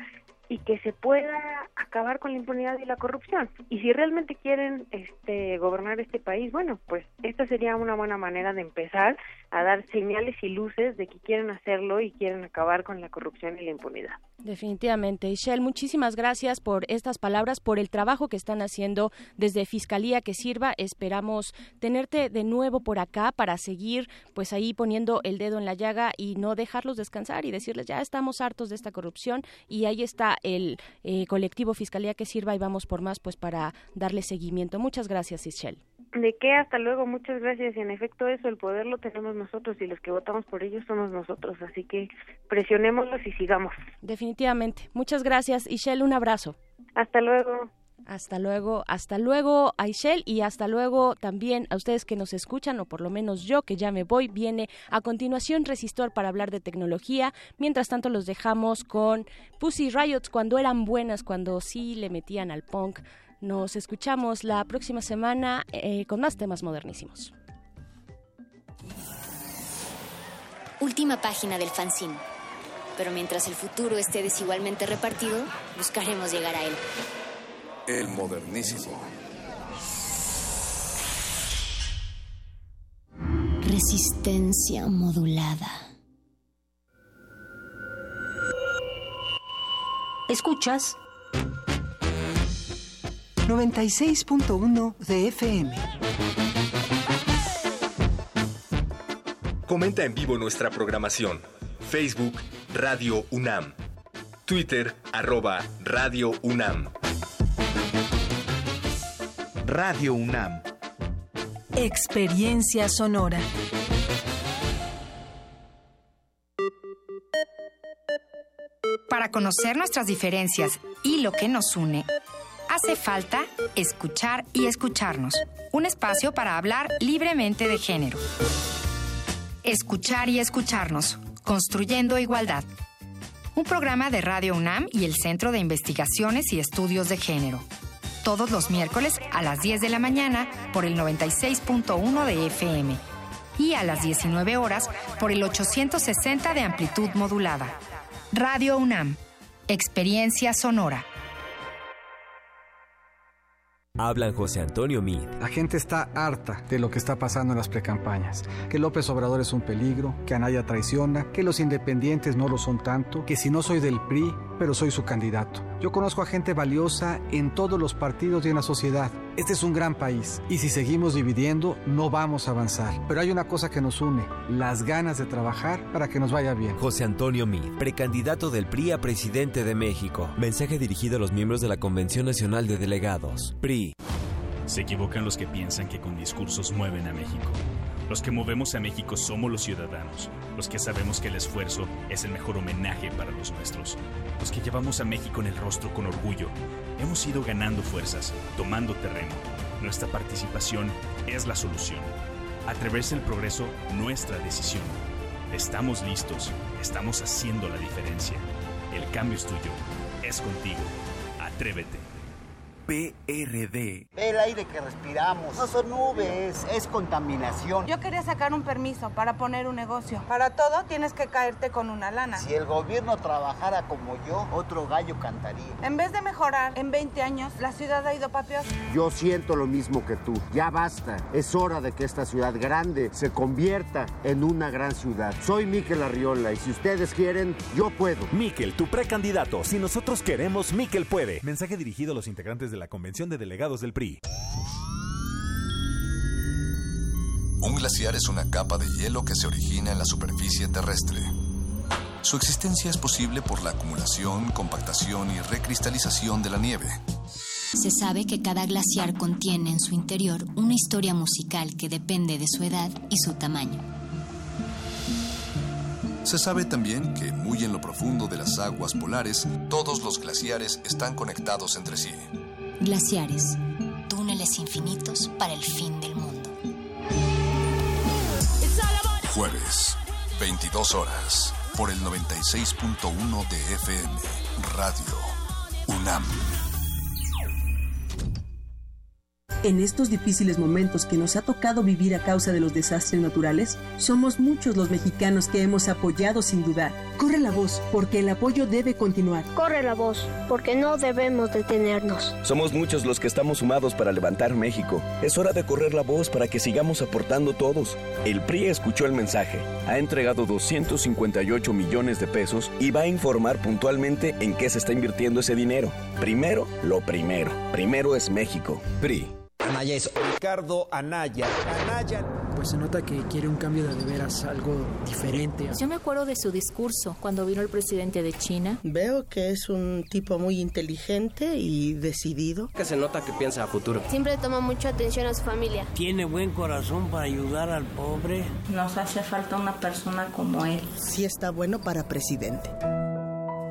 y que se pueda acabar con la impunidad y la corrupción. Y si realmente quieren este gobernar este país, bueno, pues esta sería una buena manera de empezar a dar señales y luces de que quieren hacerlo y quieren acabar con la corrupción y la impunidad. Definitivamente. Ishel, muchísimas gracias por estas palabras, por el trabajo que están haciendo desde Fiscalía que sirva. Esperamos tenerte de nuevo por acá para seguir pues ahí poniendo el dedo en la llaga y no dejarlos descansar y decirles ya estamos hartos de esta corrupción y ahí está el eh, colectivo Fiscalía que sirva y vamos por más pues para darle seguimiento. Muchas gracias, Ishel. De qué, hasta luego, muchas gracias. Y en efecto eso, el poder lo tenemos nosotros y los que votamos por ellos somos nosotros. Así que presionémoslos y sigamos. Definitivamente. Muchas gracias. Ishel, un abrazo. Hasta luego. Hasta luego, hasta luego Aishel y hasta luego también a ustedes que nos escuchan, o por lo menos yo que ya me voy, viene a continuación Resistor para hablar de tecnología. Mientras tanto los dejamos con Pussy Riots cuando eran buenas, cuando sí le metían al punk. Nos escuchamos la próxima semana eh, con más temas modernísimos. Última página del fanzine. Pero mientras el futuro esté desigualmente repartido, buscaremos llegar a él. El modernísimo. Resistencia modulada. ¿Escuchas? 96.1 de FM. Comenta en vivo nuestra programación. Facebook Radio UNAM. Twitter arroba Radio UNAM. Radio UNAM. Experiencia sonora. Para conocer nuestras diferencias y lo que nos une, hace falta escuchar y escucharnos. Un espacio para hablar libremente de género. Escuchar y escucharnos. Construyendo igualdad. Un programa de Radio UNAM y el Centro de Investigaciones y Estudios de Género todos los miércoles a las 10 de la mañana por el 96.1 de FM y a las 19 horas por el 860 de amplitud modulada. Radio UNAM, Experiencia Sonora. Hablan José Antonio Mid. La gente está harta de lo que está pasando en las precampañas. Que López Obrador es un peligro, que Anaya traiciona, que los independientes no lo son tanto, que si no soy del PRI, pero soy su candidato. Yo conozco a gente valiosa en todos los partidos y en la sociedad. Este es un gran país y si seguimos dividiendo no vamos a avanzar. Pero hay una cosa que nos une, las ganas de trabajar para que nos vaya bien. José Antonio Mid, precandidato del PRI a presidente de México. Mensaje dirigido a los miembros de la Convención Nacional de Delegados. PRI. Se equivocan los que piensan que con discursos mueven a México. Los que movemos a México somos los ciudadanos, los que sabemos que el esfuerzo es el mejor homenaje para los nuestros, los que llevamos a México en el rostro con orgullo. Hemos ido ganando fuerzas, tomando terreno. Nuestra participación es la solución. Atreverse el progreso, nuestra decisión. Estamos listos, estamos haciendo la diferencia. El cambio es tuyo, es contigo. Atrévete. PRD. El aire que respiramos no son nubes, es contaminación. Yo quería sacar un permiso para poner un negocio. Para todo tienes que caerte con una lana. Si el gobierno trabajara como yo, otro gallo cantaría. En vez de mejorar, en 20 años la ciudad ha ido para peor. Yo siento lo mismo que tú. Ya basta. Es hora de que esta ciudad grande se convierta en una gran ciudad. Soy Miquel Arriola y si ustedes quieren, yo puedo. Miquel, tu precandidato. Si nosotros queremos, Miquel puede. Mensaje dirigido a los integrantes de la Convención de Delegados del PRI. Un glaciar es una capa de hielo que se origina en la superficie terrestre. Su existencia es posible por la acumulación, compactación y recristalización de la nieve. Se sabe que cada glaciar contiene en su interior una historia musical que depende de su edad y su tamaño. Se sabe también que muy en lo profundo de las aguas polares, todos los glaciares están conectados entre sí. Glaciares, túneles infinitos para el fin del mundo. Jueves, 22 horas, por el 96.1 de FM, Radio UNAM. En estos difíciles momentos que nos ha tocado vivir a causa de los desastres naturales, somos muchos los mexicanos que hemos apoyado sin dudar. Corre la voz, porque el apoyo debe continuar. Corre la voz, porque no debemos detenernos. Somos muchos los que estamos sumados para levantar México. Es hora de correr la voz para que sigamos aportando todos. El PRI escuchó el mensaje, ha entregado 258 millones de pesos y va a informar puntualmente en qué se está invirtiendo ese dinero. Primero, lo primero. Primero es México. PRI. Anaya es Ricardo Anaya. Anaya. Pues se nota que quiere un cambio de, de veras, algo diferente. Yo me acuerdo de su discurso cuando vino el presidente de China. Veo que es un tipo muy inteligente y decidido. Que se nota que piensa a futuro. Siempre toma mucha atención a su familia. Tiene buen corazón para ayudar al pobre. Nos hace falta una persona como él. Sí está bueno para presidente.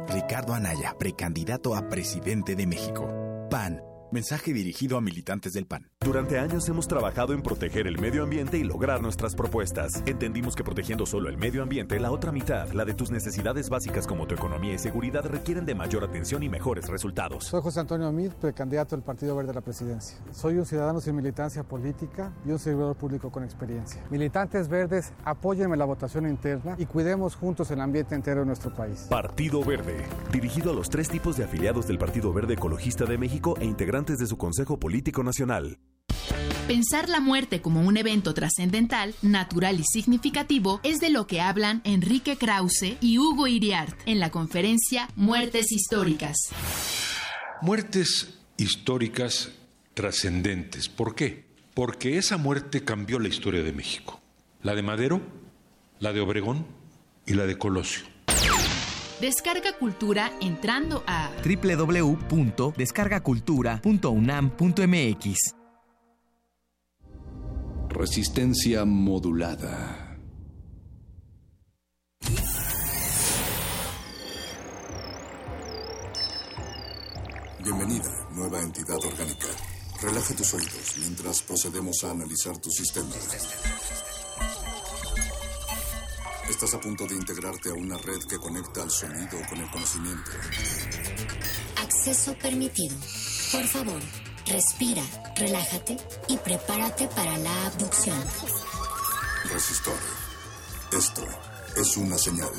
Ricardo Anaya, precandidato a presidente de México. PAN. Mensaje dirigido a militantes del PAN. Durante años hemos trabajado en proteger el medio ambiente y lograr nuestras propuestas. Entendimos que protegiendo solo el medio ambiente, la otra mitad, la de tus necesidades básicas como tu economía y seguridad, requieren de mayor atención y mejores resultados. Soy José Antonio Amid, precandidato del Partido Verde a la presidencia. Soy un ciudadano sin militancia política y un servidor público con experiencia. Militantes verdes, apóyenme la votación interna y cuidemos juntos el ambiente entero de nuestro país. Partido Verde, dirigido a los tres tipos de afiliados del Partido Verde Ecologista de México e integrantes de su Consejo Político Nacional. Pensar la muerte como un evento trascendental, natural y significativo es de lo que hablan Enrique Krause y Hugo Iriart en la conferencia Muertes Históricas. Muertes históricas trascendentes. ¿Por qué? Porque esa muerte cambió la historia de México. La de Madero, la de Obregón y la de Colosio. Descarga Cultura entrando a www.descargacultura.unam.mx. Resistencia modulada. Bienvenida, nueva entidad orgánica. Relaja tus oídos mientras procedemos a analizar tu sistema. Estás a punto de integrarte a una red que conecta al sonido con el conocimiento. Acceso permitido. Por favor, respira, relájate y prepárate para la abducción. Resistor. Esto es una señal.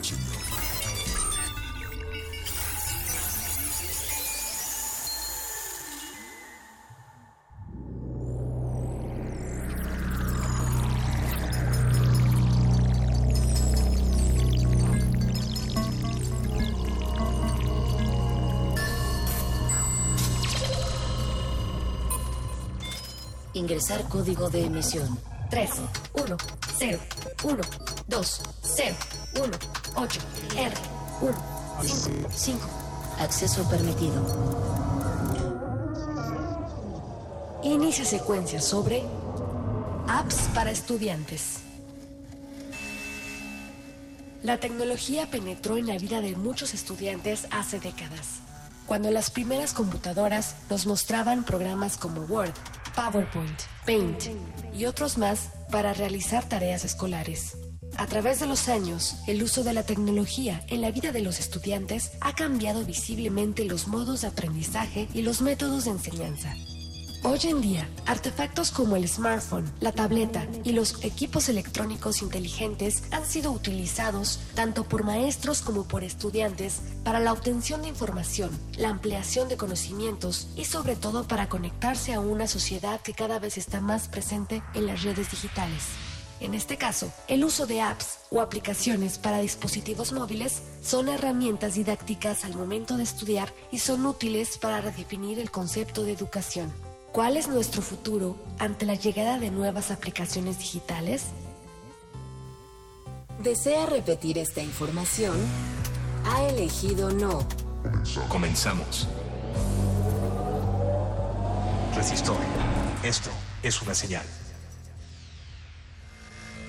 Ingresar código de emisión. 13 1 0 1 2 0 1 8 R 1 5 5. Acceso permitido. Inicia secuencia sobre apps para estudiantes. La tecnología penetró en la vida de muchos estudiantes hace décadas, cuando las primeras computadoras nos mostraban programas como Word, PowerPoint, Paint y otros más para realizar tareas escolares. A través de los años, el uso de la tecnología en la vida de los estudiantes ha cambiado visiblemente los modos de aprendizaje y los métodos de enseñanza. Hoy en día, artefactos como el smartphone, la tableta y los equipos electrónicos inteligentes han sido utilizados tanto por maestros como por estudiantes para la obtención de información, la ampliación de conocimientos y sobre todo para conectarse a una sociedad que cada vez está más presente en las redes digitales. En este caso, el uso de apps o aplicaciones para dispositivos móviles son herramientas didácticas al momento de estudiar y son útiles para redefinir el concepto de educación. ¿Cuál es nuestro futuro ante la llegada de nuevas aplicaciones digitales? ¿Desea repetir esta información? Ha elegido no. Comenzamos. Resistor. Esto es una señal.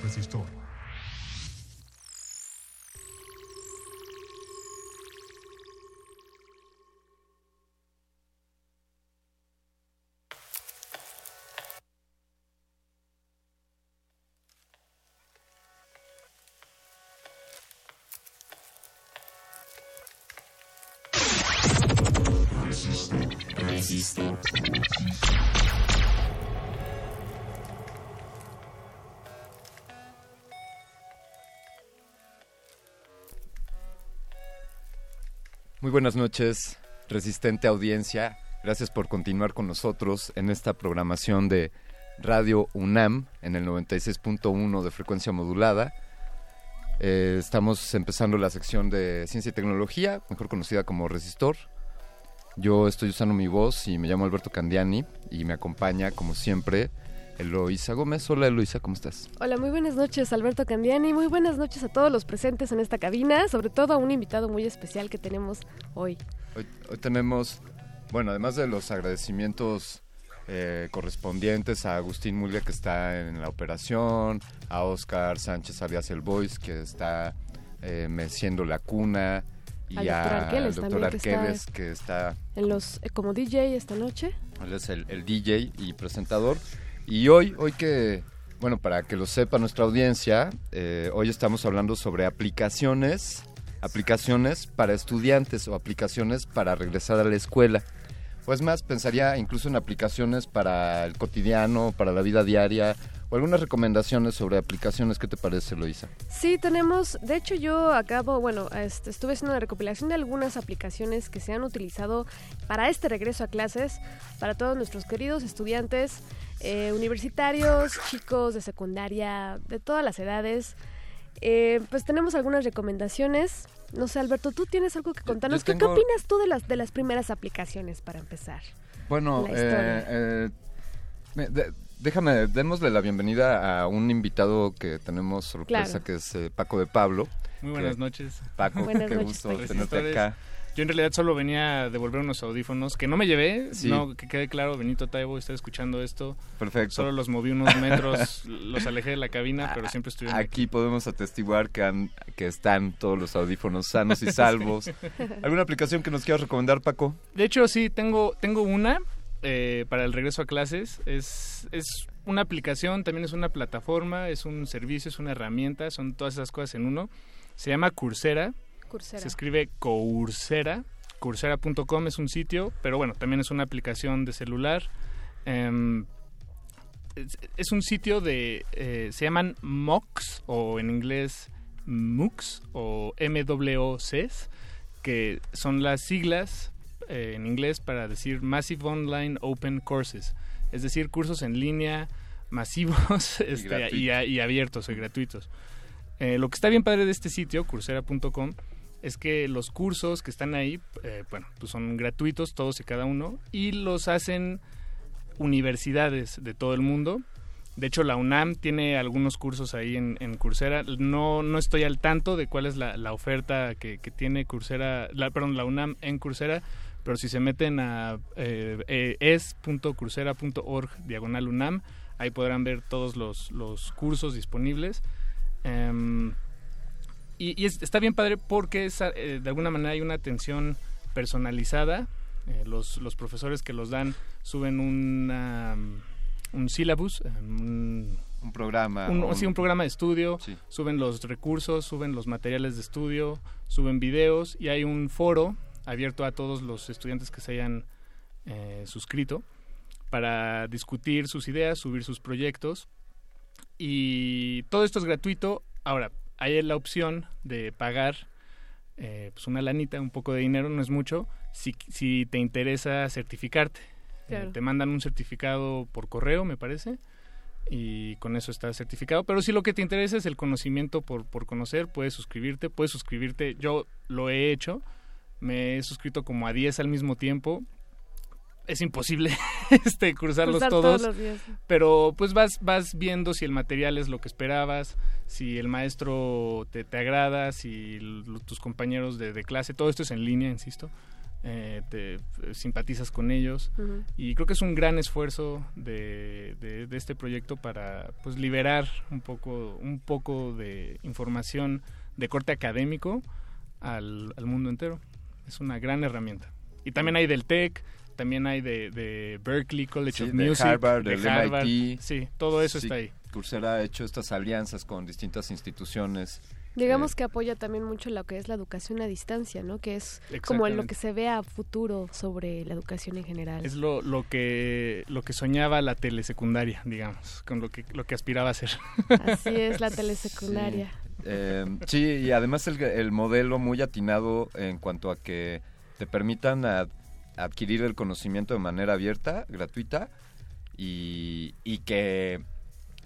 Resistor. Buenas noches, resistente audiencia. Gracias por continuar con nosotros en esta programación de Radio UNAM en el 96.1 de frecuencia modulada. Eh, estamos empezando la sección de ciencia y tecnología, mejor conocida como Resistor. Yo estoy usando mi voz y me llamo Alberto Candiani y me acompaña, como siempre, Eloisa Gómez. Hola Eloisa, ¿cómo estás? Hola, muy buenas noches Alberto Candiani, muy buenas noches a todos los presentes en esta cabina, sobre todo a un invitado muy especial que tenemos hoy. Hoy, tenemos, bueno, además de los agradecimientos eh, correspondientes a Agustín Mulia que está en la operación, a Oscar Sánchez alias El Voice que está eh, meciendo la cuna y al al doctor Arqueles que está, en los eh, como DJ esta noche. Él es el, el DJ y presentador. Y hoy, hoy que, bueno, para que lo sepa nuestra audiencia, eh, hoy estamos hablando sobre aplicaciones, aplicaciones para estudiantes o aplicaciones para regresar a la escuela. Pues más, pensaría incluso en aplicaciones para el cotidiano, para la vida diaria, o algunas recomendaciones sobre aplicaciones. ¿Qué te parece, Loisa? Sí, tenemos, de hecho yo acabo, bueno, este, estuve haciendo una recopilación de algunas aplicaciones que se han utilizado para este regreso a clases, para todos nuestros queridos estudiantes eh, universitarios, chicos de secundaria, de todas las edades. Eh, pues tenemos algunas recomendaciones. No sé, Alberto, tú tienes algo que contarnos. ¿Qué, opinas tú de las, de las primeras aplicaciones para empezar? Bueno, eh, déjame, démosle la bienvenida a un invitado que tenemos sorpresa, que es Paco de Pablo. Muy buenas noches. Paco, qué gusto tenerte acá. Yo en realidad solo venía a devolver unos audífonos que no me llevé, no, que quede claro, Benito Taibo está escuchando esto. Perfecto. Solo los moví unos metros, los alejé de la cabina, pero siempre estuvieron aquí. podemos atestiguar que, han, que están todos los audífonos sanos y salvos. ¿Alguna aplicación que nos quieras recomendar, Paco? De hecho, sí, tengo, tengo una eh, para el regreso a clases. Es, es una aplicación, también es una plataforma, es un servicio, es una herramienta, son todas esas cosas en uno. Se llama Coursera se escribe Coursera. Coursera.com es un sitio, pero bueno, también es una aplicación de celular. Em, es, un sitio de... Eh, se llaman MOOCs o en inglés MOOCs o MWOCs, que son las siglas eh, en inglés para decir Massive Online Open Courses. Es decir, cursos en línea masivos este, y, abiertos y gratuitos. Eh, lo que está bien padre de este sitio, coursera.com, es que los cursos que están ahí, eh, bueno, pues son gratuitos todos y cada uno y los hacen universidades de todo el mundo. De hecho, la UNAM tiene algunos cursos ahí en, Coursera. No, no estoy al tanto de cuál es la, oferta que, tiene Coursera, la, perdón, la UNAM en Coursera, pero si se meten a eh, eh es.coursera.org diagonal UNAM, ahí podrán ver todos los, los cursos disponibles. Em, y, está bien padre porque eh, de alguna manera hay una atención personalizada. Eh, los, los, profesores que los dan suben una, un syllabus, eh, un, programa. Un, sí, un programa de estudio, suben los recursos, suben los materiales de estudio, suben videos y hay un foro abierto a todos los estudiantes que se hayan suscrito para discutir sus ideas, subir sus proyectos. Y todo esto es gratuito. Ahora, hay la opción de pagar eh, pues una lanita, un poco de dinero, no es mucho, si, si te interesa certificarte. Eh, te mandan un certificado por correo, me parece, y con eso estás certificado. Pero si lo que te interesa es el conocimiento por, por conocer, puedes suscribirte, puedes suscribirte. Yo lo he hecho, me he suscrito como a 10 al mismo tiempo. Es imposible este cruzarlos todos, pero pues vas vas viendo si el material es lo que esperabas si el maestro te, te agrada si tus compañeros de, clase todo esto es en línea insisto eh, te eh, simpatizas con ellos. Y creo que es un gran esfuerzo de, de, este proyecto para pues liberar un poco un poco de información de corte académico al, al mundo entero es una gran herramienta y también hay del TEC también hay de, Berkeley College of Music, de Harvard, de MIT. Sí, todo eso está ahí. Coursera ha hecho estas alianzas con distintas instituciones. Digamos eh, que apoya también mucho lo que es la educación a distancia, ¿no? Que es como lo que se ve a futuro sobre la educación en general. Es lo, lo que lo que soñaba la telesecundaria, digamos, con lo que lo que aspiraba a ser. Así es la telesecundaria. Eh, sí, y además el, el, modelo muy atinado en cuanto a que te permitan adquirir el conocimiento de manera abierta, gratuita, y, y que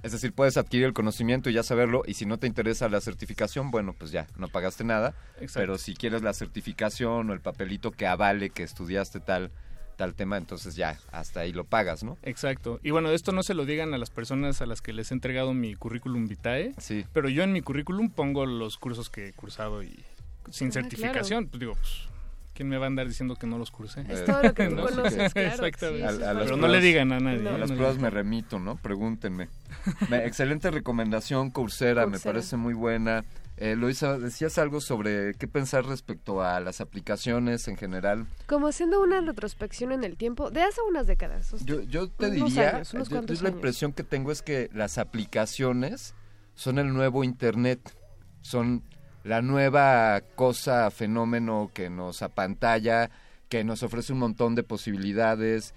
es decir, puedes adquirir el conocimiento y ya saberlo, y si no te interesa la certificación, bueno, pues ya, no pagaste nada. Pero si quieres la certificación o el papelito que avale que estudiaste tal tal tema, entonces ya, hasta ahí lo pagas, ¿no? Exacto. Y bueno, esto no se lo digan a las personas a las que les he entregado mi currículum vitae, sí. pero yo en mi currículum pongo los cursos que he cursado y sin ah, certificación, pues digo, pues, ¿quién me va a andar diciendo que no los cursé? Es todo lo que tú conoces, claro. Exactamente. Pero no le digan a nadie. A las pruebas me remito, ¿no? Pregúntenme. excelente recomendación, Coursera, me parece muy buena. Eh, Luisa, decías algo sobre qué pensar respecto a las aplicaciones en general. Como haciendo una retrospección en el tiempo de hace unas décadas. Yo, yo te diría, la impresión que tengo es que las aplicaciones son el nuevo Internet, son la nueva cosa, fenómeno que nos apantalla, que nos ofrece un montón de posibilidades,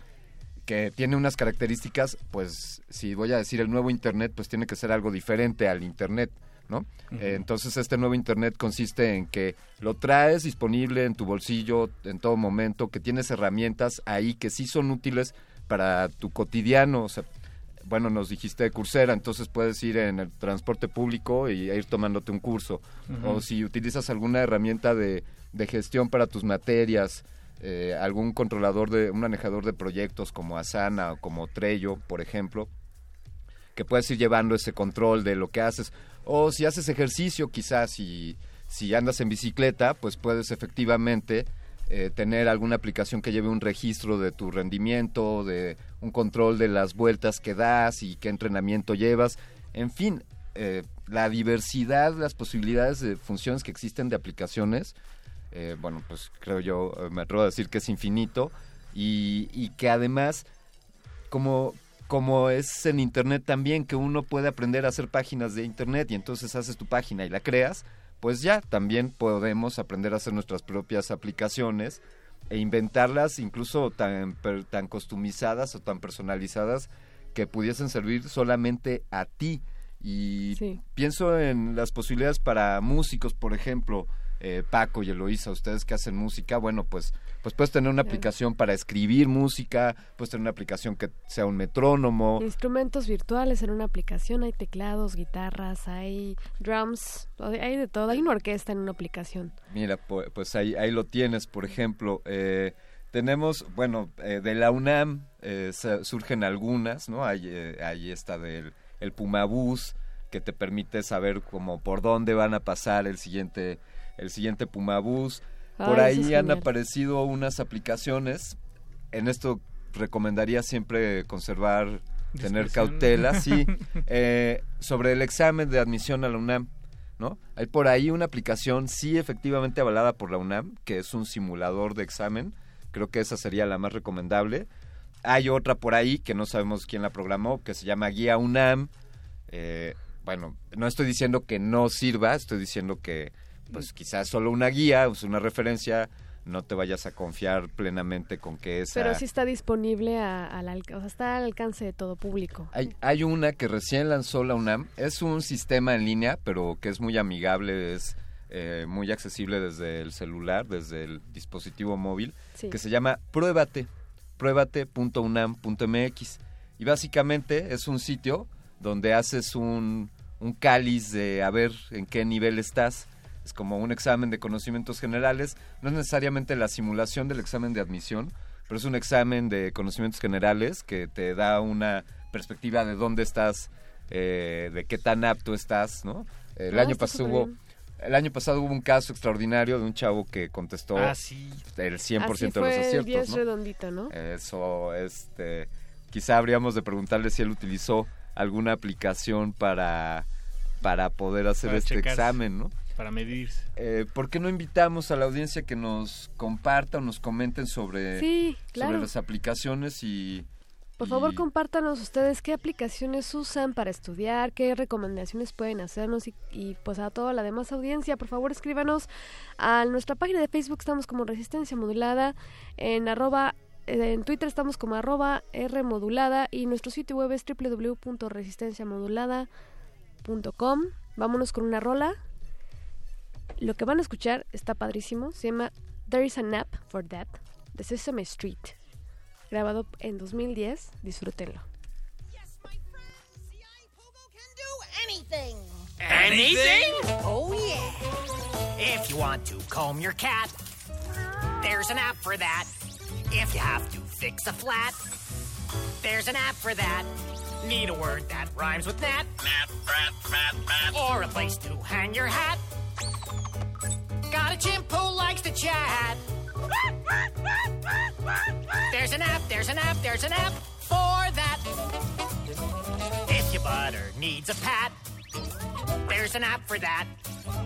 que tiene unas características, pues si voy a decir el nuevo Internet, pues tiene que ser algo diferente al Internet. ¿No? Eh, entonces este nuevo Internet consiste en que lo traes disponible en tu bolsillo en todo momento, que tienes herramientas ahí que sí son útiles para tu cotidiano, o sea, bueno, nos dijiste de Coursera, entonces puedes ir en el transporte público y ir tomándote un curso. O si utilizas alguna herramienta de, gestión para tus materias, eh, algún controlador de, un manejador de proyectos como Asana o como Trello, por ejemplo, que puedes ir llevando ese control de lo que haces. O si haces ejercicio, quizás si, si andas en bicicleta, pues puedes efectivamente eh, tener alguna aplicación que lleve un registro de tu rendimiento, de un control de las vueltas que das y qué entrenamiento llevas. En fin, eh, la diversidad, las posibilidades de funciones que existen de aplicaciones, eh, bueno, pues creo yo, me atrevo a decir que es infinito y, y que además, como, como es en Internet también, que uno puede aprender a hacer páginas de Internet y entonces haces tu página y la creas, pues ya también podemos aprender a hacer nuestras propias aplicaciones e inventarlas incluso tan, tan customizadas o tan personalizadas que pudiesen servir solamente a ti. Y pienso en las posibilidades para músicos, por ejemplo, eh, Paco y Eloisa, ustedes que hacen música, bueno, pues, pues puedes tener una aplicación para escribir música, puedes tener una aplicación que sea un metrónomo. Instrumentos virtuales en una aplicación, hay teclados, guitarras, hay drums, hay de todo, hay una orquesta en una aplicación. Mira, pues, ahí, ahí lo tienes, por ejemplo. Eh, tenemos, bueno, eh, de la UNAM surgen algunas, ¿no? Hay, ahí está del el Pumabús, que te permite saber como por dónde van a pasar el siguiente el siguiente Pumabús. Por ahí han aparecido unas aplicaciones. En esto recomendaría siempre conservar, tener cautela, sí, eh, sobre el examen de admisión a la UNAM. ¿no? Hay por ahí una aplicación, sí, efectivamente avalada por la UNAM, que es un simulador de examen. Creo que esa sería la más recomendable. Hay otra por ahí que no sabemos quién la programó, que se llama Guía UNAM. Eh, bueno, no estoy diciendo que no sirva, estoy diciendo que pues quizás solo una guía, o una referencia, no te vayas a confiar plenamente con que esa... Pero sí está disponible, al, o sea, está al alcance de todo público. Hay, hay una que recién lanzó la UNAM, es un sistema en línea, pero que es muy amigable, es eh, muy accesible desde el celular, desde el dispositivo móvil, que se llama Pruébate, pruébate.unam.mx. Y básicamente es un sitio donde haces un, un cáliz de a ver en qué nivel estás es como un examen de conocimientos generales, no es necesariamente la simulación del examen de admisión, pero es un examen de conocimientos generales que te da una perspectiva de dónde estás, eh, de qué tan apto estás, ¿no? El ah, año pasado hubo... El año pasado hubo un caso extraordinario de un chavo que contestó ah, el 100% de los aciertos. ¿no? redondito, ¿no? Eso, este, quizá habríamos de preguntarle si él utilizó alguna aplicación para, para poder hacer este examen, ¿no? Para medirse. Eh, ¿Por qué no invitamos a la audiencia que nos comparta o nos comenten sobre, sobre las aplicaciones y... Por favor, compártanos ustedes qué aplicaciones usan para estudiar, qué recomendaciones pueden hacernos y, pues a toda la demás audiencia, por favor escríbanos a nuestra página de Facebook, estamos como Resistencia Modulada, en arroba en Twitter estamos como arroba R modulada y nuestro sitio web es www.resistenciamodulada.com. Vámonos con una rola. Lo que van a escuchar está padrísimo, se llama There is an app for that, de Sesame Street, grabado en 2010, disfrútenlo. anything. Anything? Oh, yeah. If you want to comb your cat, there's an app for that. If you have to fix a flat, there's an app for that. Need a word that rhymes with nat? Nat, rat, rat, rat. Or a place to hang your hat? Got a chimp who likes to chat? There's an app, there's an app, there's an app for that. If your butter needs a pat, there's an app for that.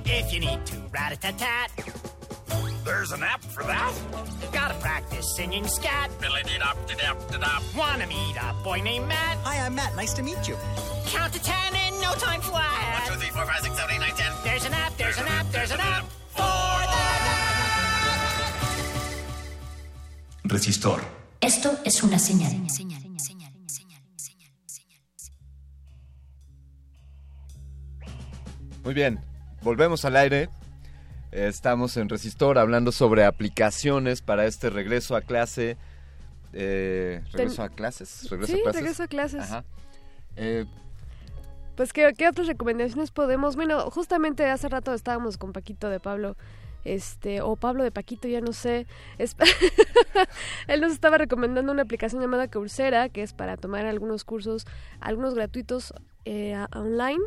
If you need to rat a tat tat, there's an app for that. Gotta practice singing scat. Billy dee dop dee dop dee dop. Wanna meet a boy named Matt? Hi, I'm Matt. Nice to meet you. Count to ten in no time flat. One, two, three, four, five, six, seven, eight, nine, ten. There's an app, there's an app, there's an app for that. Resistor. Esto es una señal. Muy bien, volvemos al aire. Estamos en Resistor hablando sobre aplicaciones para este regreso a clase. Eh, regreso a clases. Regreso Sí, a clases. regreso a clases. Ajá. Eh, Pues, ¿qué, qué otras recomendaciones podemos? Bueno, justamente hace rato estábamos con Paquito de Pablo, este, o Pablo de Paquito, ya no sé. Es- Él nos estaba recomendando una aplicación llamada Coursera, que es para tomar algunos cursos, algunos gratuitos eh, online.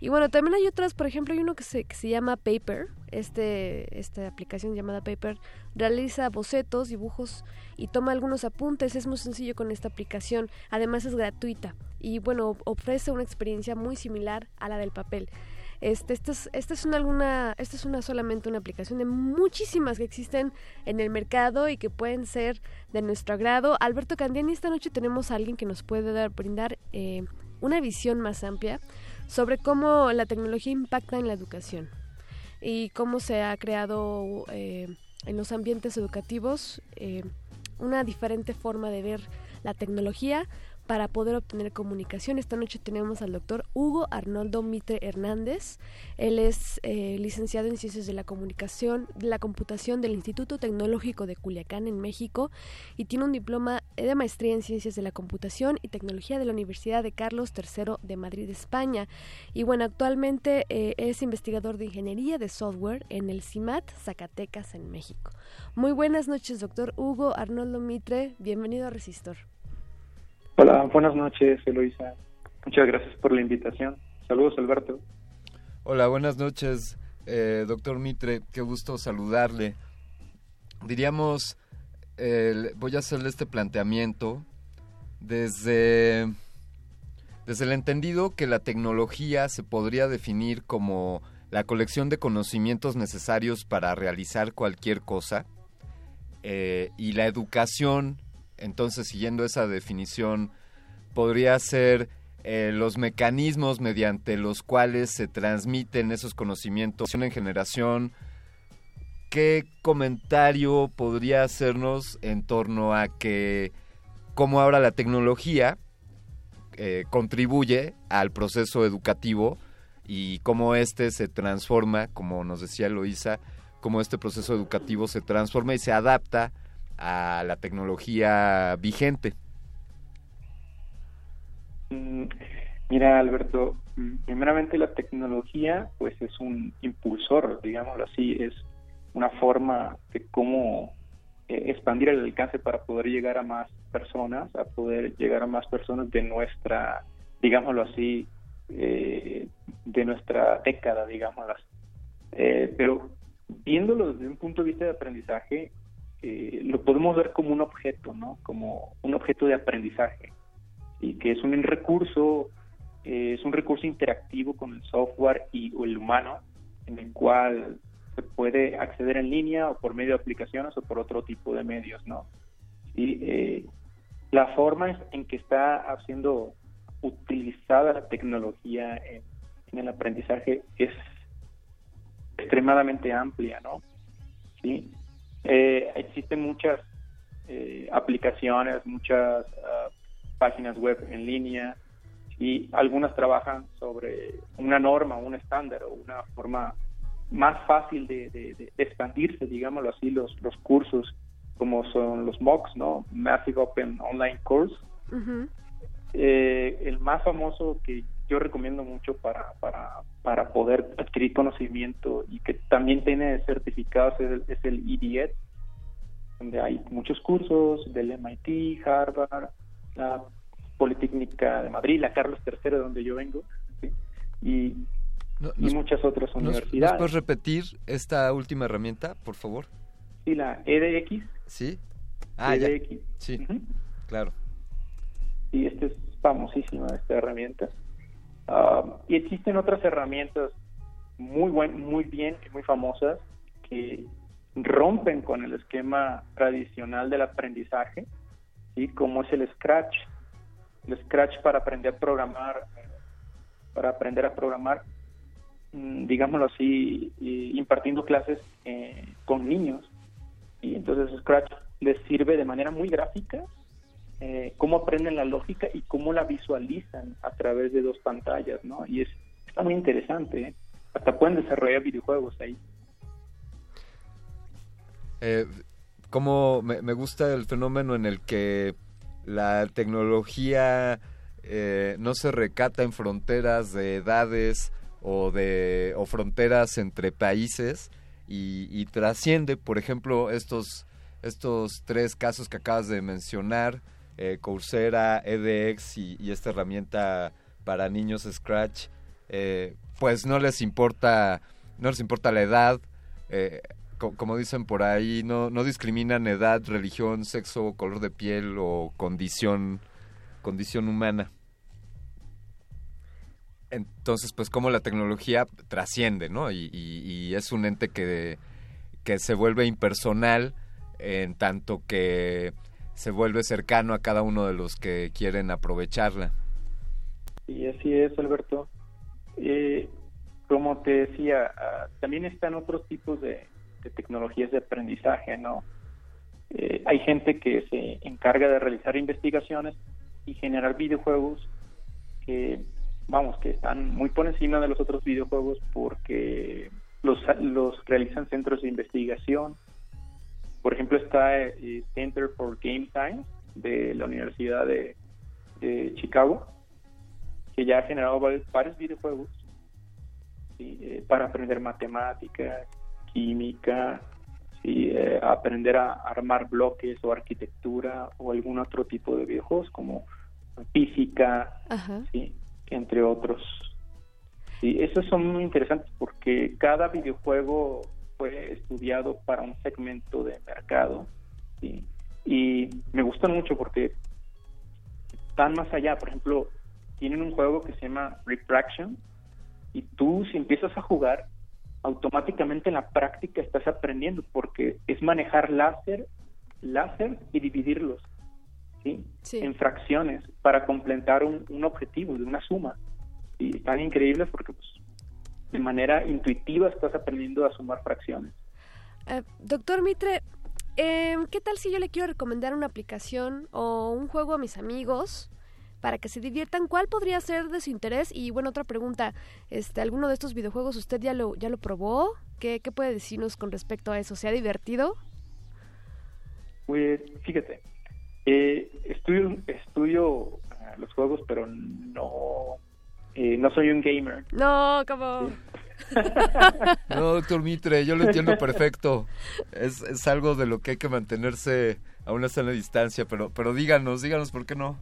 Y bueno, también hay otras, por ejemplo, hay uno que se, que se llama Paper. Este, esta aplicación llamada Paper realiza bocetos, dibujos y toma algunos apuntes. Es muy sencillo con esta aplicación. Además es gratuita y bueno, ofrece una experiencia muy similar a la del papel. Este, esta es, esta es una, alguna, esta es una solamente una aplicación de muchísimas que existen en el mercado y que pueden ser de nuestro agrado. Alberto Candiani, esta noche tenemos a alguien que nos puede dar, brindar eh, una visión más amplia sobre cómo la tecnología impacta en la educación y cómo se ha creado eh, en los ambientes educativos eh, una diferente forma de ver la tecnología para poder obtener comunicación. Esta noche tenemos al doctor Hugo Arnoldo Mitre Hernández. Él es eh, licenciado en Ciencias de la Comunicación, de la Computación del Instituto Tecnológico de Culiacán en México y tiene un diploma de maestría en Ciencias de la Computación y Tecnología de la Universidad de Carlos III de Madrid, España. Y bueno, actualmente eh, es investigador de Ingeniería de Software en el CIMAT Zacatecas en México. Muy buenas noches, doctor Hugo Arnoldo Mitre. Bienvenido a Resistor. Hola, buenas noches, Eloisa. Muchas gracias por la invitación. Saludos, Alberto. Hola, buenas noches, eh, doctor Mitre. Qué gusto saludarle. Diríamos, eh, voy a hacerle este planteamiento desde, desde el entendido que la tecnología se podría definir como la colección de conocimientos necesarios para realizar cualquier cosa eh, y la educación, entonces siguiendo esa definición, podría ser eh, los mecanismos mediante los cuales se transmiten esos conocimientos en generación. ¿Qué comentario podría hacernos en torno a que cómo ahora la tecnología eh, contribuye al proceso educativo y cómo este se transforma, como nos decía Loisa, cómo este proceso educativo se transforma y se adapta a la tecnología vigente? Mm, Mira, Alberto, mm, primeramente la tecnología pues es un impulsor, digámoslo así, es una forma de cómo eh, expandir el alcance para poder llegar a más personas, a poder llegar a más personas de nuestra, digámoslo así, eh, de nuestra década, digámoslo así. Eh, pero viéndolo desde un punto de vista de aprendizaje, eh, lo podemos ver como un objeto, ¿no? Como un objeto de aprendizaje y que es un recurso, eh, es un recurso interactivo con el software y o el humano, en el cual se puede acceder en línea o por medio de aplicaciones o por otro tipo de medios, ¿no? Y eh, la forma en que está siendo utilizada la tecnología en, en el aprendizaje es extremadamente amplia, ¿no? Sí. Eh, existen muchas eh, aplicaciones, muchas ah, páginas web en línea y algunas trabajan sobre una norma, un estándar o una forma más fácil de, de- de expandirse, digámoslo así, los, los cursos como son los MOOCs, ¿no? Massive Open Online Course. Eh, el más famoso que yo recomiendo mucho para, para, para poder adquirir conocimiento y que también tiene certificados es el, es el EDED, donde hay muchos cursos del MIT, Harvard, la Politécnica de Madrid, la Carlos III, de donde yo vengo, ¿sí? y, No- y nos- muchas otras ¿Nos, nos universidades. puedes repetir esta última herramienta, por favor? Sí, la EDX. ¿Sí? Ah, ya. EDX. Sí, claro. y esta es famosísima esta herramienta. Ah, y existen otras herramientas muy buen, muy bien y muy famosas que rompen con el esquema tradicional del aprendizaje, ¿sí? como es el Scratch. El Scratch para aprender a programar, para aprender a programar, mm, digámoslo así, impartiendo clases eh, con niños. Y entonces Scratch les sirve de manera muy gráfica eh, cómo aprenden la lógica y cómo la visualizan a través de dos pantallas, ¿no? Y es está muy interesante. ¿eh? Hasta pueden desarrollar videojuegos ahí. Eh, como me, gusta el fenómeno en el que la tecnología eh, no se recata en fronteras de edades o de o fronteras entre países y, y trasciende, por ejemplo, estos estos tres casos que acabas de mencionar, eh, Coursera, edX y, esta herramienta para niños Scratch, eh, pues no les importa no les importa la edad, eh, co- como dicen por ahí, no, no discriminan edad, religión, sexo, color de piel o condición, condición humana. Entonces, pues como la tecnología trasciende, ¿no? Y, y- y es un ente que, que se vuelve impersonal en tanto que se vuelve cercano a cada uno de los que quieren aprovecharla. Y así es, Alberto. Eh, como te decía, ah, también están otros tipos de, tecnologías de aprendizaje, ¿no? Eh, hay gente que se encarga de realizar investigaciones y generar videojuegos que, vamos, que están muy por encima de los otros videojuegos porque los, los realizan centros de investigación. Por ejemplo, está eh, Center for Game Science de la Universidad de, de Chicago, que ya ha generado varios, varios videojuegos ¿sí? Eh, para aprender matemáticas, química, ¿sí? Eh, aprender a armar bloques o arquitectura o algún otro tipo de videojuegos como física. ¿sí? entre otros. Sí, esos son muy interesantes porque cada videojuego fue estudiado para un segmento de mercado ¿sí? y me gustan mucho porque van más allá. Por ejemplo, tienen un juego que se llama Refraction y tú si empiezas a jugar, automáticamente en la práctica estás aprendiendo porque es manejar láser, láser y dividirlos ¿sí? en fracciones para completar un, un objetivo de una suma. Y están increíbles porque pues, de manera intuitiva estás aprendiendo a sumar fracciones. Eh, doctor Mitre, eh, ¿qué tal si yo le quiero recomendar una aplicación o un juego a mis amigos para que se diviertan? ¿Cuál podría ser de su interés? Y bueno, otra pregunta, este, ¿alguno de estos videojuegos usted ya lo, ya lo probó? ¿Qué, ¿Qué puede decirnos con respecto a eso? ¿Se ha divertido? Pues fíjate, eh, estudio, estudio ah, los juegos, pero no, eh, no soy un gamer. No, como... No, doctor Mitre, yo lo entiendo perfecto. Es, es algo de lo que hay que mantenerse a una sana distancia, pero, pero díganos, díganos por qué no.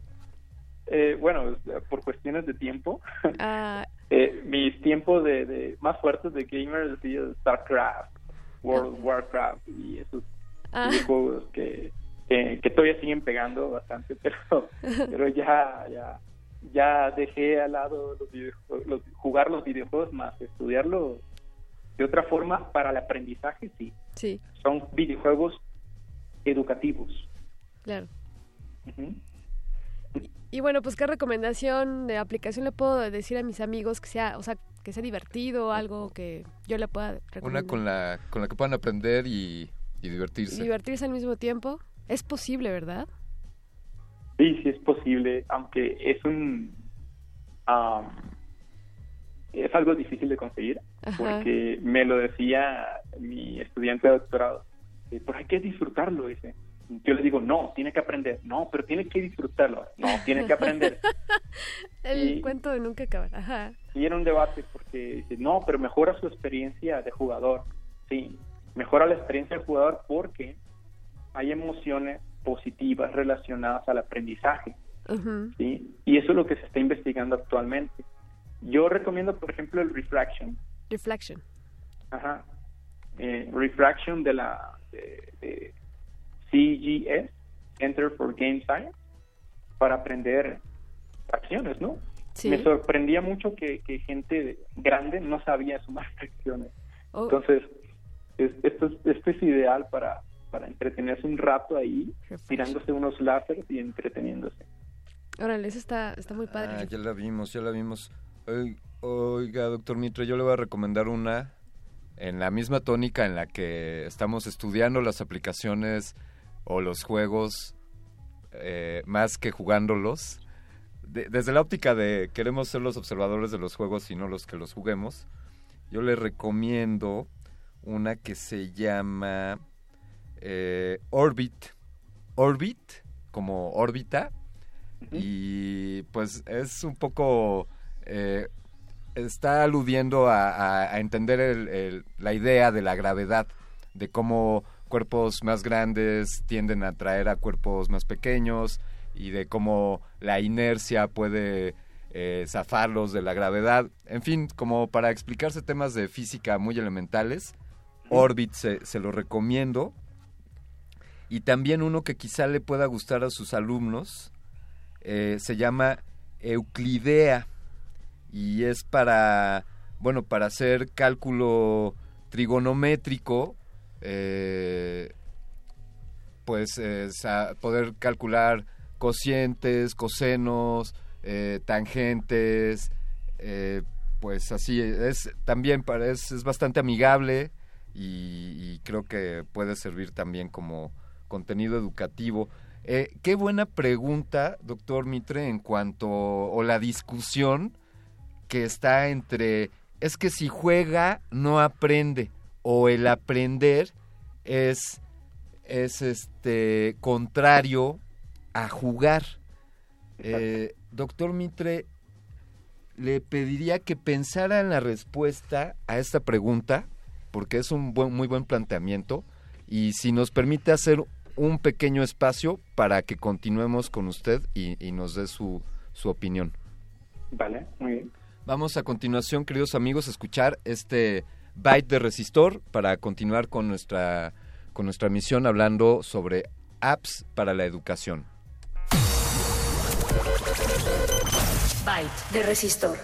Eh, bueno, por cuestiones de tiempo, Ah, eh, mis tiempos de, de más fuertes de gamer han sido StarCraft, World of Warcraft y esos Ah. videojuegos que, que, que todavía siguen pegando bastante, pero, pero ya, ya, ya dejé al lado los videojuegos, los- jugar los videojuegos más estudiarlos de otra forma para el aprendizaje, sí. Sí, Son videojuegos educativos. claro. Y bueno, pues qué recomendación de aplicación le puedo decir a mis amigos que sea, o sea, que sea divertido, algo que yo le pueda recomendar. Una con la, con la que puedan aprender y, y divertirse. divertirse al mismo tiempo. Es posible, ¿verdad? Sí, sí es posible, aunque es un... am, es algo difícil de conseguir. Ajá. porque me lo decía mi estudiante de doctorado. Eh, Pero hay que disfrutarlo, dice. Yo le digo, no, tiene que aprender. No, pero tiene que disfrutarlo. No, tiene que aprender. El Y- cuento de nunca acabar. Ajá. Y era un debate porque dice, no, pero mejora su experiencia de jugador. Sí, mejora la experiencia del jugador porque hay emociones positivas relacionadas al aprendizaje. Y eso es lo que se está investigando actualmente. Yo recomiendo, por ejemplo, el refraction. Reflection. Ajá. Eh, refraction de la de, de CGS, Center for Game Science, para aprender fracciones, ¿no? Sí. Me sorprendía mucho que, que gente grande no sabía sumar fracciones. Oh. Entonces, es- esto, es, esto es ideal para, para entretenerse un rato ahí, tirándose unos láseres y entreteniéndose. Órale, eso está, está muy padre. Ah, ya la vimos, ya la vimos. Oiga, doctor Mitre, yo le voy a recomendar una en la misma tónica en la que estamos estudiando las aplicaciones o los juegos eh, más que jugándolos. De- desde la óptica de queremos ser los observadores de los juegos y no los que los juguemos, yo le recomiendo una que se llama eh, Orbit. Orbit, como órbita. Y pues es un poco... eh, está aludiendo a, a- a entender el- el- la idea de la gravedad, de cómo cuerpos más grandes tienden a atraer a cuerpos más pequeños y de cómo la inercia puede eh, zafarlos de la gravedad. En fin, como para explicarse temas de física muy elementales, Orbit se, se lo recomiendo. Y también uno que quizá le pueda gustar a sus alumnos, eh, se llama Euclidea y es para, bueno, para hacer cálculo trigonométrico, eh, pues poder calcular cocientes, cosenos, eh, tangentes, pues así es también es, es bastante amigable y creo que puede servir también como contenido educativo. Eh, qué buena pregunta, doctor Mitre, en cuanto o la discusión que está entre es que si juega no aprende o el aprender es es este contrario a jugar. Eh, doctor Mitre, le pediría que pensara en la respuesta a esta pregunta, porque es un muy buen planteamiento, y si nos permite hacer un pequeño espacio para que continuemos con usted y, y nos dé su, su opinión. Vale, muy bien. Vamos a continuación, queridos amigos, a escuchar este byte de resistor para continuar con nuestra, con nuestra misión hablando sobre apps para la educación. Byte de resistor.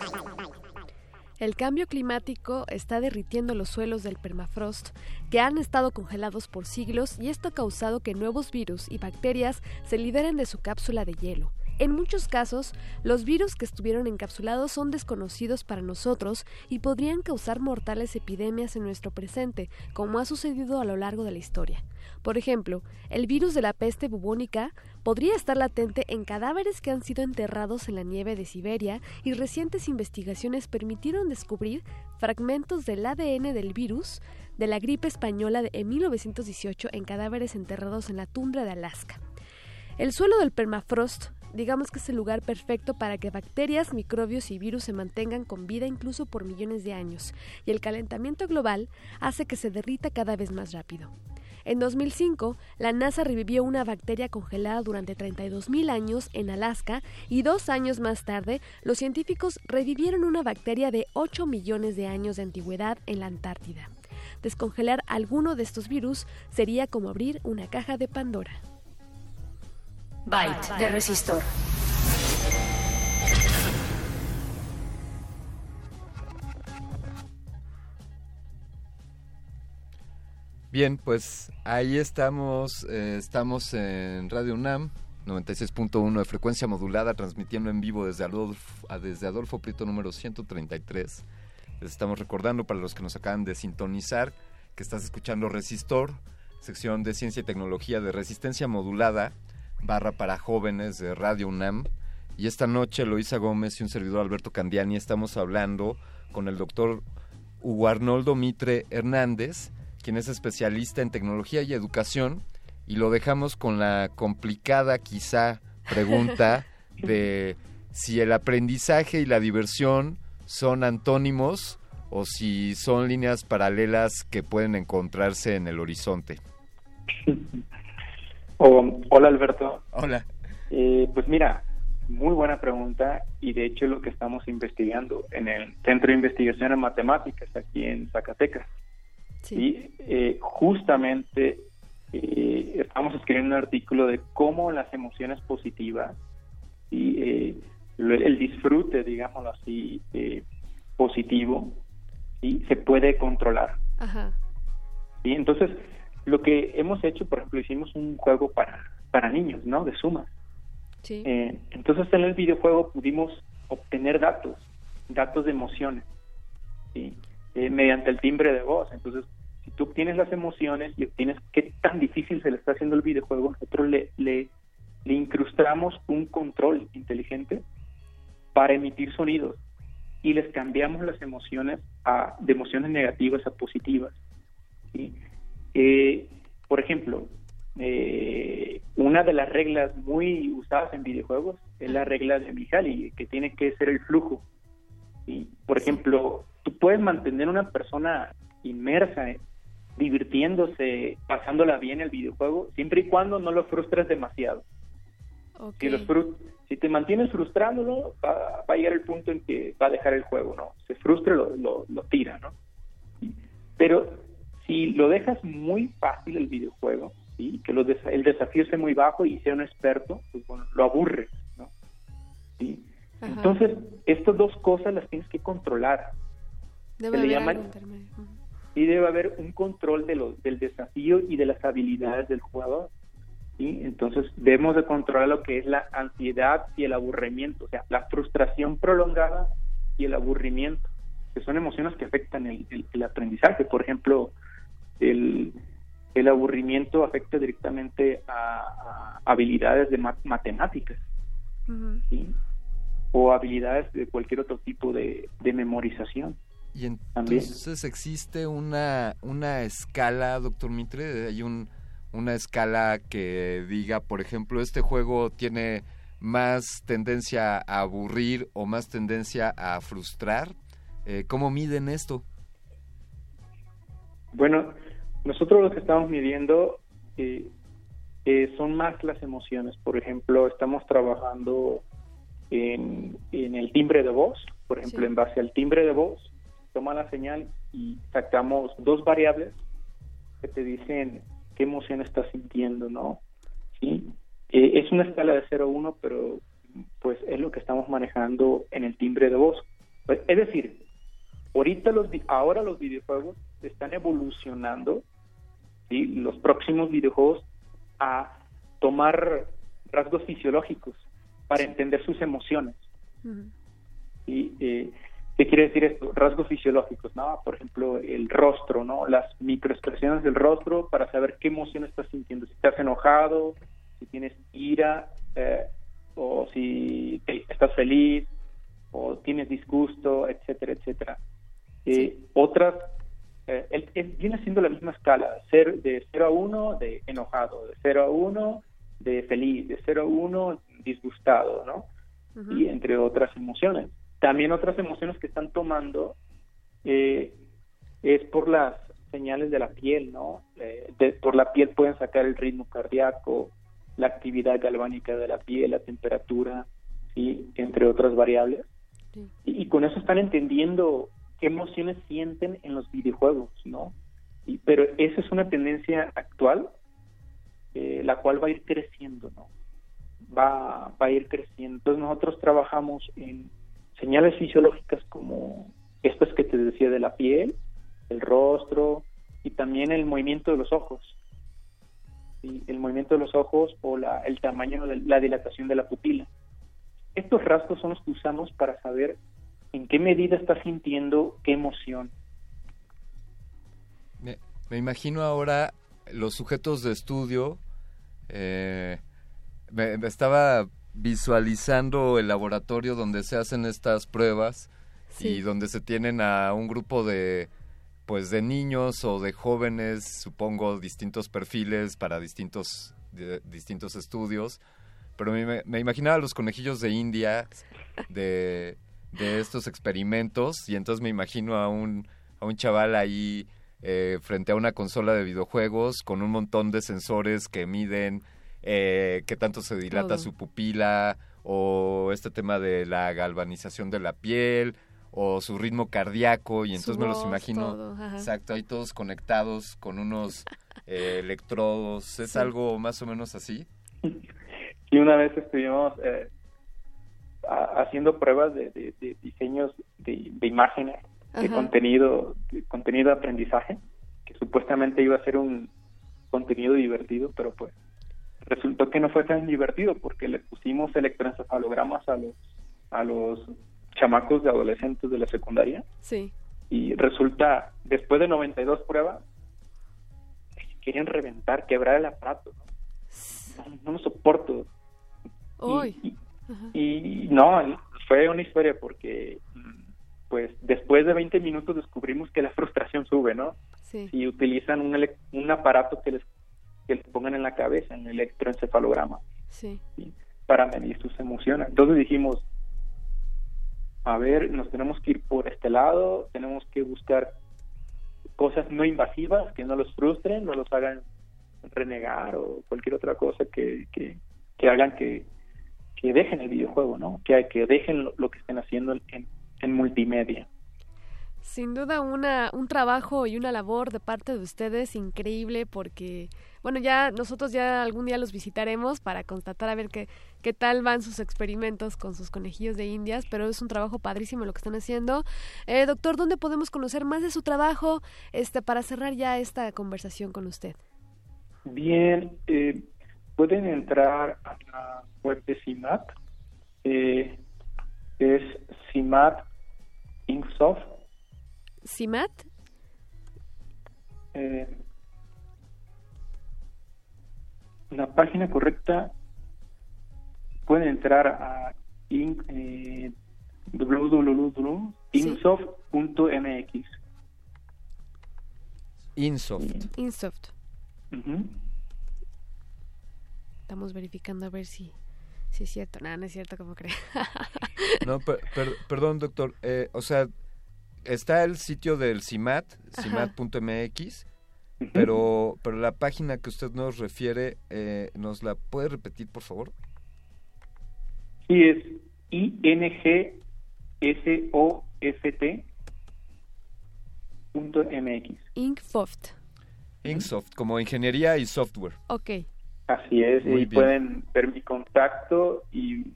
El cambio climático está derritiendo los suelos del permafrost, que han estado congelados por siglos, y esto ha causado que nuevos virus y bacterias se liberen de su cápsula de hielo. En muchos casos, los virus que estuvieron encapsulados son desconocidos para nosotros y podrían causar mortales epidemias en nuestro presente, como ha sucedido a lo largo de la historia. Por ejemplo, el virus de la peste bubónica podría estar latente en cadáveres que han sido enterrados en la nieve de Siberia y recientes investigaciones permitieron descubrir fragmentos del ADN del virus de la gripe española de en 1918 en cadáveres enterrados en la tundra de Alaska. El suelo del permafrost digamos que es el lugar perfecto para que bacterias, microbios y virus se mantengan con vida incluso por millones de años, y el calentamiento global hace que se derrita cada vez más rápido. En 2005, la NASA revivió una bacteria congelada durante 32.000 años en Alaska y dos años más tarde, los científicos revivieron una bacteria de 8 millones de años de antigüedad en la Antártida. Descongelar alguno de estos virus sería como abrir una caja de Pandora. Byte de resistor. Bien, pues ahí estamos, eh, estamos en Radio UNAM, 96.1 de frecuencia modulada, transmitiendo en vivo desde Adolfo, desde Adolfo Prieto número 133. Les estamos recordando para los que nos acaban de sintonizar que estás escuchando Resistor, sección de ciencia y tecnología de resistencia modulada, barra para jóvenes de Radio UNAM. Y esta noche Loisa Gómez y un servidor Alberto Candiani estamos hablando con el doctor Hugo Arnoldo Mitre Hernández, quien es especialista en tecnología y educación, y lo dejamos con la complicada quizá pregunta de si el aprendizaje y la diversión son antónimos o si son líneas paralelas que pueden encontrarse en el horizonte. Oh, hola Alberto. Hola. Eh, pues mira, muy buena pregunta y de hecho lo que estamos investigando en el Centro de Investigación en Matemáticas aquí en Zacatecas. Sí. Y justamente eh, estamos escribiendo un artículo de cómo las emociones positivas y eh, el disfrute, digámoslo así, eh, positivo, ¿sí? se puede controlar. Ajá. Y entonces, lo que hemos hecho, por ejemplo, hicimos un juego para, para niños, ¿no? De sumas. Sí. Eh, entonces, en el videojuego pudimos obtener datos, datos de emociones, ¿sí? Eh, mediante el timbre de voz. Entonces, si tú obtienes las emociones y obtienes qué tan difícil se le está haciendo el videojuego, nosotros le, le, le incrustamos un control inteligente para emitir sonidos y les cambiamos las emociones a, de emociones negativas a positivas. ¿sí? Eh, por ejemplo, eh, una de las reglas muy usadas en videojuegos es la regla de Mihaly, que tiene que ser el flujo. ¿sí? Por ejemplo, tú puedes mantener una persona inmersa, eh, divirtiéndose, pasándola bien en el videojuego, siempre y cuando no lo frustres demasiado. Si, los frus- si te mantienes frustrándolo, va, va a llegar el punto en que va a dejar el juego, ¿no? Se frustra, lo, lo, lo tira, ¿no? Pero si lo dejas muy fácil el videojuego, ¿sí? Que los desa- el desafío sea muy bajo y sea un experto, pues bueno, lo aburre, ¿no? ¿Sí? Entonces, estas dos cosas las tienes que controlar. Debe se le. Ujú. y debe haber un control de lo, del desafío y de las habilidades del jugador. ¿sí? Entonces debemos de controlar lo que es la ansiedad y el aburrimiento, o sea, la frustración prolongada y el aburrimiento, que son emociones que afectan el, el- el aprendizaje. Por ejemplo, el, el aburrimiento afecta directamente a, a habilidades de ma- matemáticas. ¿sí? o habilidades de cualquier otro tipo de, de memorización. Y También. entonces existe una, una escala, doctor Mitre, hay un, una escala que diga, por ejemplo, este juego tiene más tendencia a aburrir o más tendencia a frustrar. Eh, ¿Cómo miden esto? Bueno, nosotros lo que estamos midiendo eh, eh, son más las emociones. Por ejemplo, estamos trabajando en, en el timbre de voz. Por ejemplo, Sí. en base al timbre de voz, toma la señal y sacamos dos variables que te dicen qué emoción estás sintiendo, ¿no? ¿Sí? Eh, es una escala de 0 a 1, pero pues es lo que estamos manejando en el timbre de voz. Pues, es decir, ahorita los ahora los videojuegos están evolucionando ¿sí? los próximos videojuegos a tomar rasgos fisiológicos para entender sus emociones Ujú. ¿sí? Eh, ¿Qué quiere decir esto? Rasgos fisiológicos, ¿no? Por ejemplo, el rostro, ¿no? Las microexpresiones del rostro para saber qué emoción estás sintiendo. Si estás enojado, si tienes ira, eh, o si estás feliz, o tienes disgusto, etcétera, etcétera. Eh, Otras, eh, el- viene siendo la misma escala, ser de 0 a 1 de enojado, de 0 a 1 de feliz, de 0 a 1 disgustado, ¿no? Y entre otras emociones. También otras emociones que están tomando eh, es por las señales de la piel, ¿no? Eh, de- por la piel pueden sacar el ritmo cardíaco, la actividad galvánica de la piel, la temperatura, ¿sí? entre otras variables. Sí. Y, y con eso están entendiendo qué emociones sienten en los videojuegos, ¿no? Y, pero esa es una tendencia actual, eh, la cual va a ir creciendo, ¿no? Va, va a ir creciendo. Entonces nosotros trabajamos en señales fisiológicas como estas que te decía de la piel, el rostro y también el movimiento de los ojos. ¿sí? El movimiento de los ojos o la, el tamaño, de la dilatación de la pupila. Estos rasgos son los que usamos para saber en qué medida estás sintiendo qué emoción. Me, me imagino ahora los sujetos de estudio. eh, me, me estaba visualizando el laboratorio donde se hacen estas pruebas y donde se tienen a un grupo de pues de niños o de jóvenes, supongo distintos perfiles para distintos distintos estudios, pero me, me, imaginaba los conejillos de India de, de estos experimentos y entonces me imagino a un a un chaval ahí eh, frente a una consola de videojuegos con un montón de sensores que miden eh, qué tanto se dilata su pupila o este tema de la galvanización de la piel o su ritmo cardíaco y entonces me los imagino exacto ahí todos conectados con unos eh, electrodos es algo más o menos así y una vez estuvimos eh, haciendo pruebas de, diseños de, imágenes de contenido de contenido de aprendizaje que supuestamente iba a ser un contenido divertido pero pues resultó que no fue tan divertido porque le pusimos electroencefalogramas a los a los chamacos de adolescentes de la secundaria. Sí. Y resulta, después de 92 pruebas, querían reventar, quebrar el aparato. No, no lo soporto. Y, y, no, fue una historia porque pues después de 20 minutos descubrimos que la frustración sube, ¿no? Sí. Y utilizan un, un aparato que les, que les pongan en la cabeza, en el electroencefalograma, sí. para medir sus emociones. Entonces dijimos, a ver, nos tenemos que ir por este lado, tenemos que buscar cosas no invasivas que no los frustren, no los hagan renegar o cualquier otra cosa que, que, hagan que, que dejen el videojuego, ¿no? Que, que dejen lo, que estén haciendo en, en multimedia. Sin duda una, un trabajo y una labor de parte de ustedes increíble porque bueno, ya nosotros ya algún día los visitaremos para constatar a ver qué, qué tal van sus experimentos con sus conejillos de indias, pero es un trabajo padrísimo lo que están haciendo. Eh, doctor, ¿dónde podemos conocer más de su trabajo este, para cerrar ya esta conversación con usted? Bien, eh, pueden entrar a la web de CIMAT, eh, es CIMAT Inksoft. ¿CIMAT? Eh, la página correcta pueden entrar a in, eh, www.insoft.mx. Insoft. Insoft. Estamos verificando a ver si, si es cierto. No, no es cierto como cree. no, perdón, doctor. Eh, o sea, está el sitio del CIMAT, cimat.mx, pero, pero la página que usted nos refiere, eh, ¿nos la puede repetir, por favor? Sí, es I-N-G-S-O-F-T punto MX. Inksoft. Inksoft, como ingeniería y software. Ok. Así es, y pueden ver mi contacto, y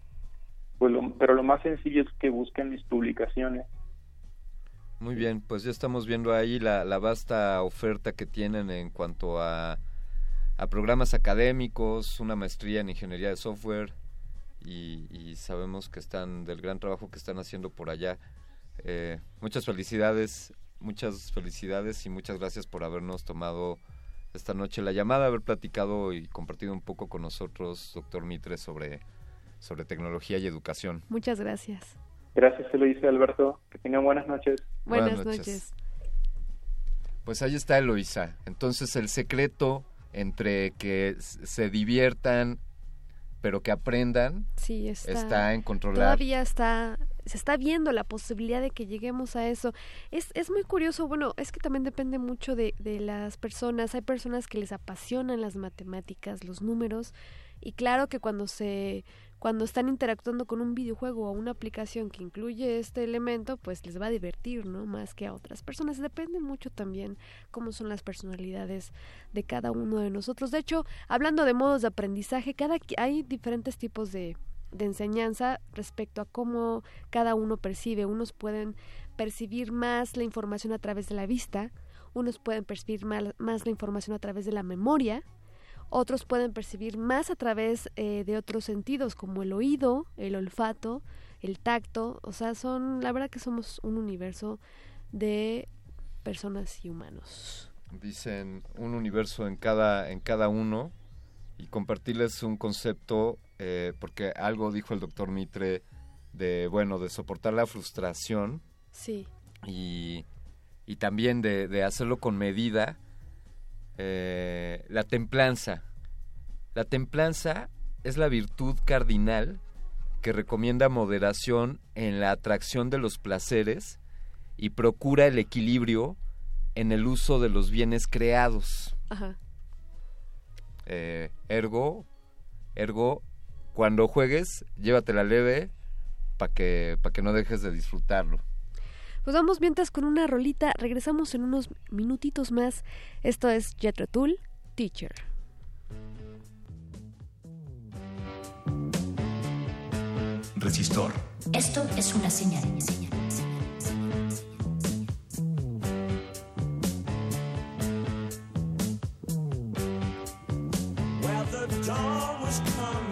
pues pero lo más sencillo es que busquen mis publicaciones. Muy bien, pues ya estamos viendo ahí la, la vasta oferta que tienen en cuanto a, a, programas académicos, una maestría en ingeniería de software y, sabemos que están del gran trabajo que están haciendo por allá. Eh, muchas felicidades, muchas felicidades y muchas gracias por habernos tomado esta noche la llamada, haber platicado y compartido un poco con nosotros, doctor Mitre, sobre, sobre tecnología y educación. Muchas gracias. Gracias, Eloisa Alberto. Que tengan buenas noches. Buenas, noches. Pues ahí está Eloisa. Entonces el secreto entre que se diviertan pero que aprendan sí, está, en controlar. Todavía está, se está viendo la posibilidad de que lleguemos a eso. Es, es muy curioso, bueno, es que también depende mucho de, de las personas. Hay personas que les apasionan las matemáticas, los números, y claro que cuando se cuando están interactuando con un videojuego o una aplicación que incluye este elemento, pues les va a divertir, ¿no? Más que a otras personas. Depende mucho también cómo son las personalidades de cada uno de nosotros. De hecho, hablando de modos de aprendizaje, cada hay diferentes tipos de, de enseñanza respecto a cómo cada uno percibe. Unos pueden percibir más la información a través de la vista, unos pueden percibir más la información a través de la memoria, otros pueden percibir más a través eh, de otros sentidos como el oído, el olfato, el tacto, o sea, son, la verdad que somos un universo de personas y humanos. Dicen un universo en cada, en cada uno y compartirles un concepto, eh, porque algo dijo el doctor Mitre de, bueno, de soportar la frustración Sí. Y, y también de, de hacerlo con medida. Eh, la templanza. La templanza es la virtud cardinal que recomienda moderación en la atracción de los placeres y procura el equilibrio en el uso de los bienes creados. Ajá. Eh, ergo, ergo, cuando juegues, llévatela leve para que, pa que no dejes de disfrutarlo. Pues vamos mientras con una rolita. Regresamos en unos minutitos más. Esto es Jetro Tool, Teacher. Resistor. Esto es una señal. señal. Dawn was coming.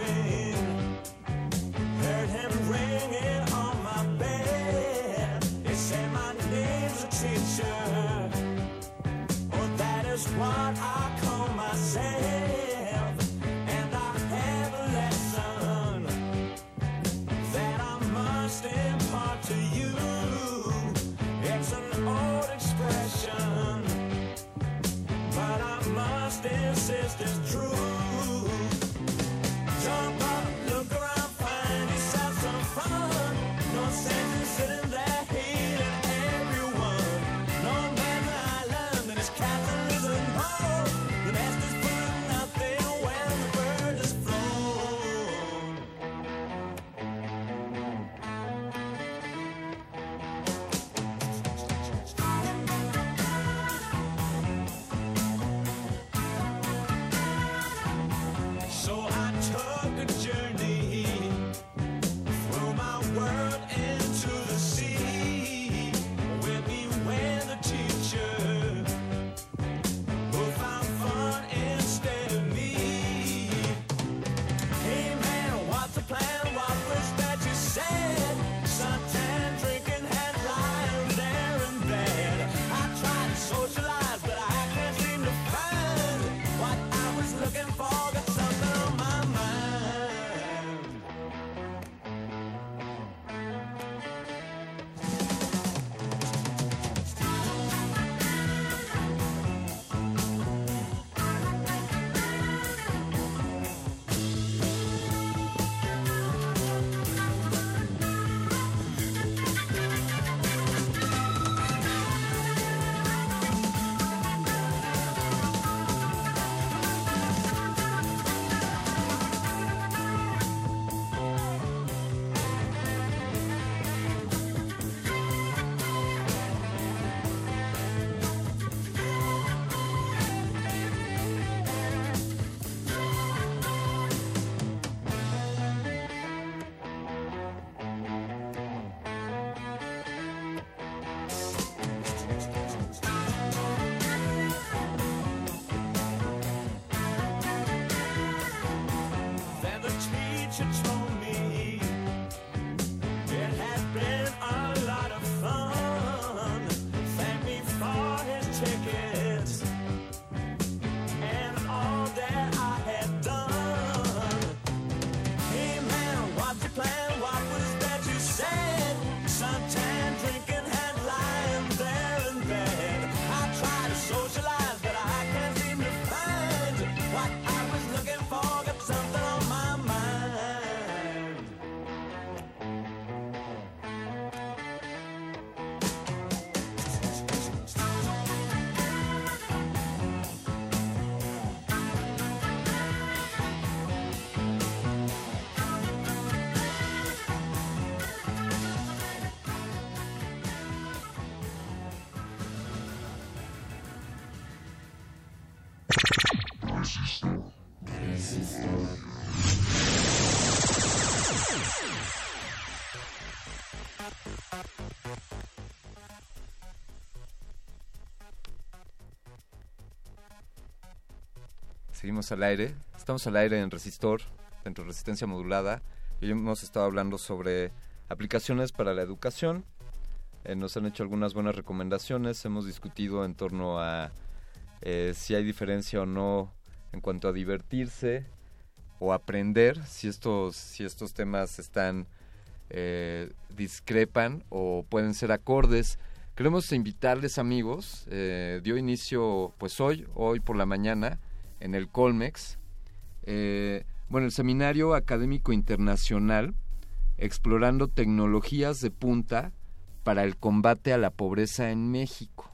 Seguimos al aire. Estamos al aire en Resistor, dentro de Resistencia Modulada. Y hemos estado hablando sobre aplicaciones para la educación. Eh, nos han hecho algunas buenas recomendaciones. Hemos discutido en torno a eh, si hay diferencia o no en cuanto a divertirse o aprender, si estos, si estos temas están eh, discrepan o pueden ser acordes. Queremos invitarles amigos, eh, dio inicio pues hoy, hoy por la mañana, en el Colmex, eh, bueno, el Seminario Académico Internacional, explorando tecnologías de punta para el combate a la pobreza en México.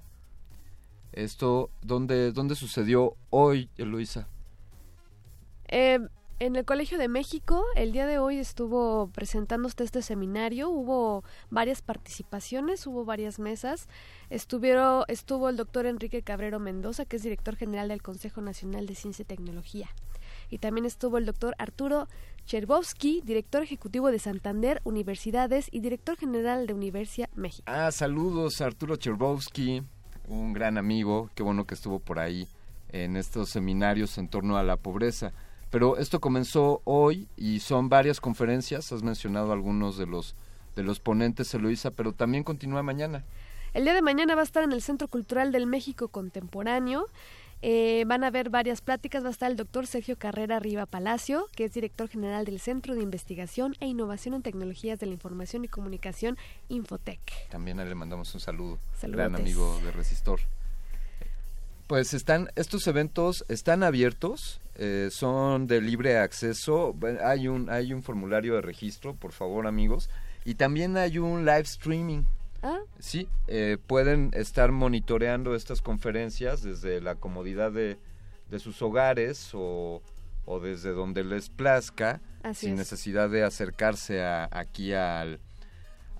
Esto, ¿dónde, dónde sucedió hoy, Eloisa? Eh, en el Colegio de México, el día de hoy estuvo presentándose este seminario, hubo varias participaciones, hubo varias mesas. Estuvieron, estuvo el doctor Enrique Cabrero Mendoza, que es director general del Consejo Nacional de Ciencia y Tecnología. Y también estuvo el doctor Arturo Cherbowski, director ejecutivo de Santander Universidades y director general de Universia México. Ah, saludos Arturo Cherbowski, un gran amigo, qué bueno que estuvo por ahí en estos seminarios en torno a la pobreza. Pero esto comenzó hoy y son varias conferencias, has mencionado algunos de los de los ponentes, Eloisa, pero también continúa mañana. El día de mañana va a estar en el Centro Cultural del México Contemporáneo. Eh, van a haber varias pláticas. Va a estar el doctor Sergio Carrera Riva Palacio, que es director general del Centro de Investigación e Innovación en Tecnologías de la Información y Comunicación, Infotec. También le mandamos un saludo, Saludotes. gran amigo de Resistor. Pues están, estos eventos están abiertos, eh, son de libre acceso. Hay un, hay un formulario de registro, por favor, amigos. Y también hay un live streaming. Ah, Sí, eh, pueden estar monitoreando estas conferencias desde la comodidad de, de sus hogares o, o desde donde les plazca, Así sin es. necesidad de acercarse a- aquí al,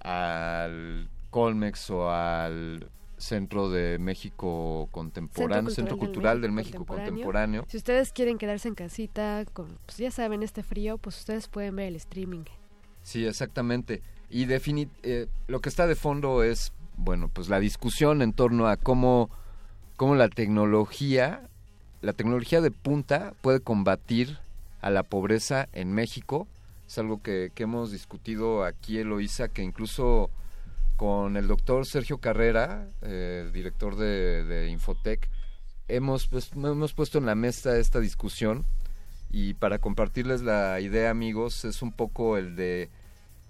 al Colmex o al Centro de México Contemporáneo, Centro Cultural del México Contemporáneo. Si ustedes quieren quedarse en casita, con, pues ya saben, este frío, pues ustedes pueden ver el streaming. Sí, exactamente. Y defini eh, lo que está de fondo es, bueno, pues la discusión en torno a cómo, cómo la tecnología, la tecnología de punta puede combatir a la pobreza en México. Es algo que, que hemos discutido aquí, Eloisa, que incluso con el doctor Sergio Carrera, eh, director de, de Infotec, hemos, pues, hemos puesto en la mesa esta discusión y para compartirles la idea, amigos, es un poco el de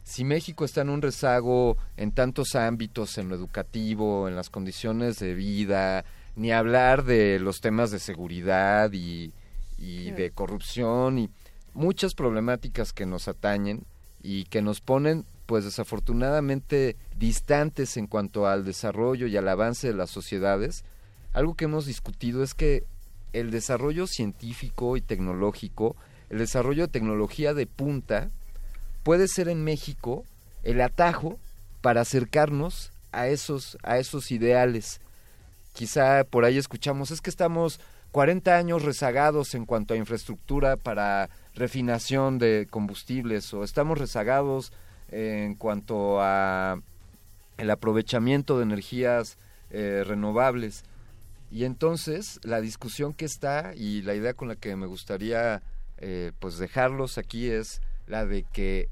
si México está en un rezago en tantos ámbitos, en lo educativo, en las condiciones de vida, ni hablar de los temas de seguridad y, y de corrupción y muchas problemáticas que nos atañen y que nos ponen pues desafortunadamente distantes en cuanto al desarrollo y al avance de las sociedades, algo que hemos discutido es que el desarrollo científico y tecnológico, el desarrollo de tecnología de punta, puede ser en México el atajo para acercarnos a esos, a esos ideales. Quizá por ahí escuchamos, es que estamos 40 años rezagados en cuanto a infraestructura para refinación de combustibles o estamos rezagados en cuanto a el aprovechamiento de energías eh, renovables. Y entonces la discusión que está y la idea con la que me gustaría eh, pues dejarlos aquí es la de que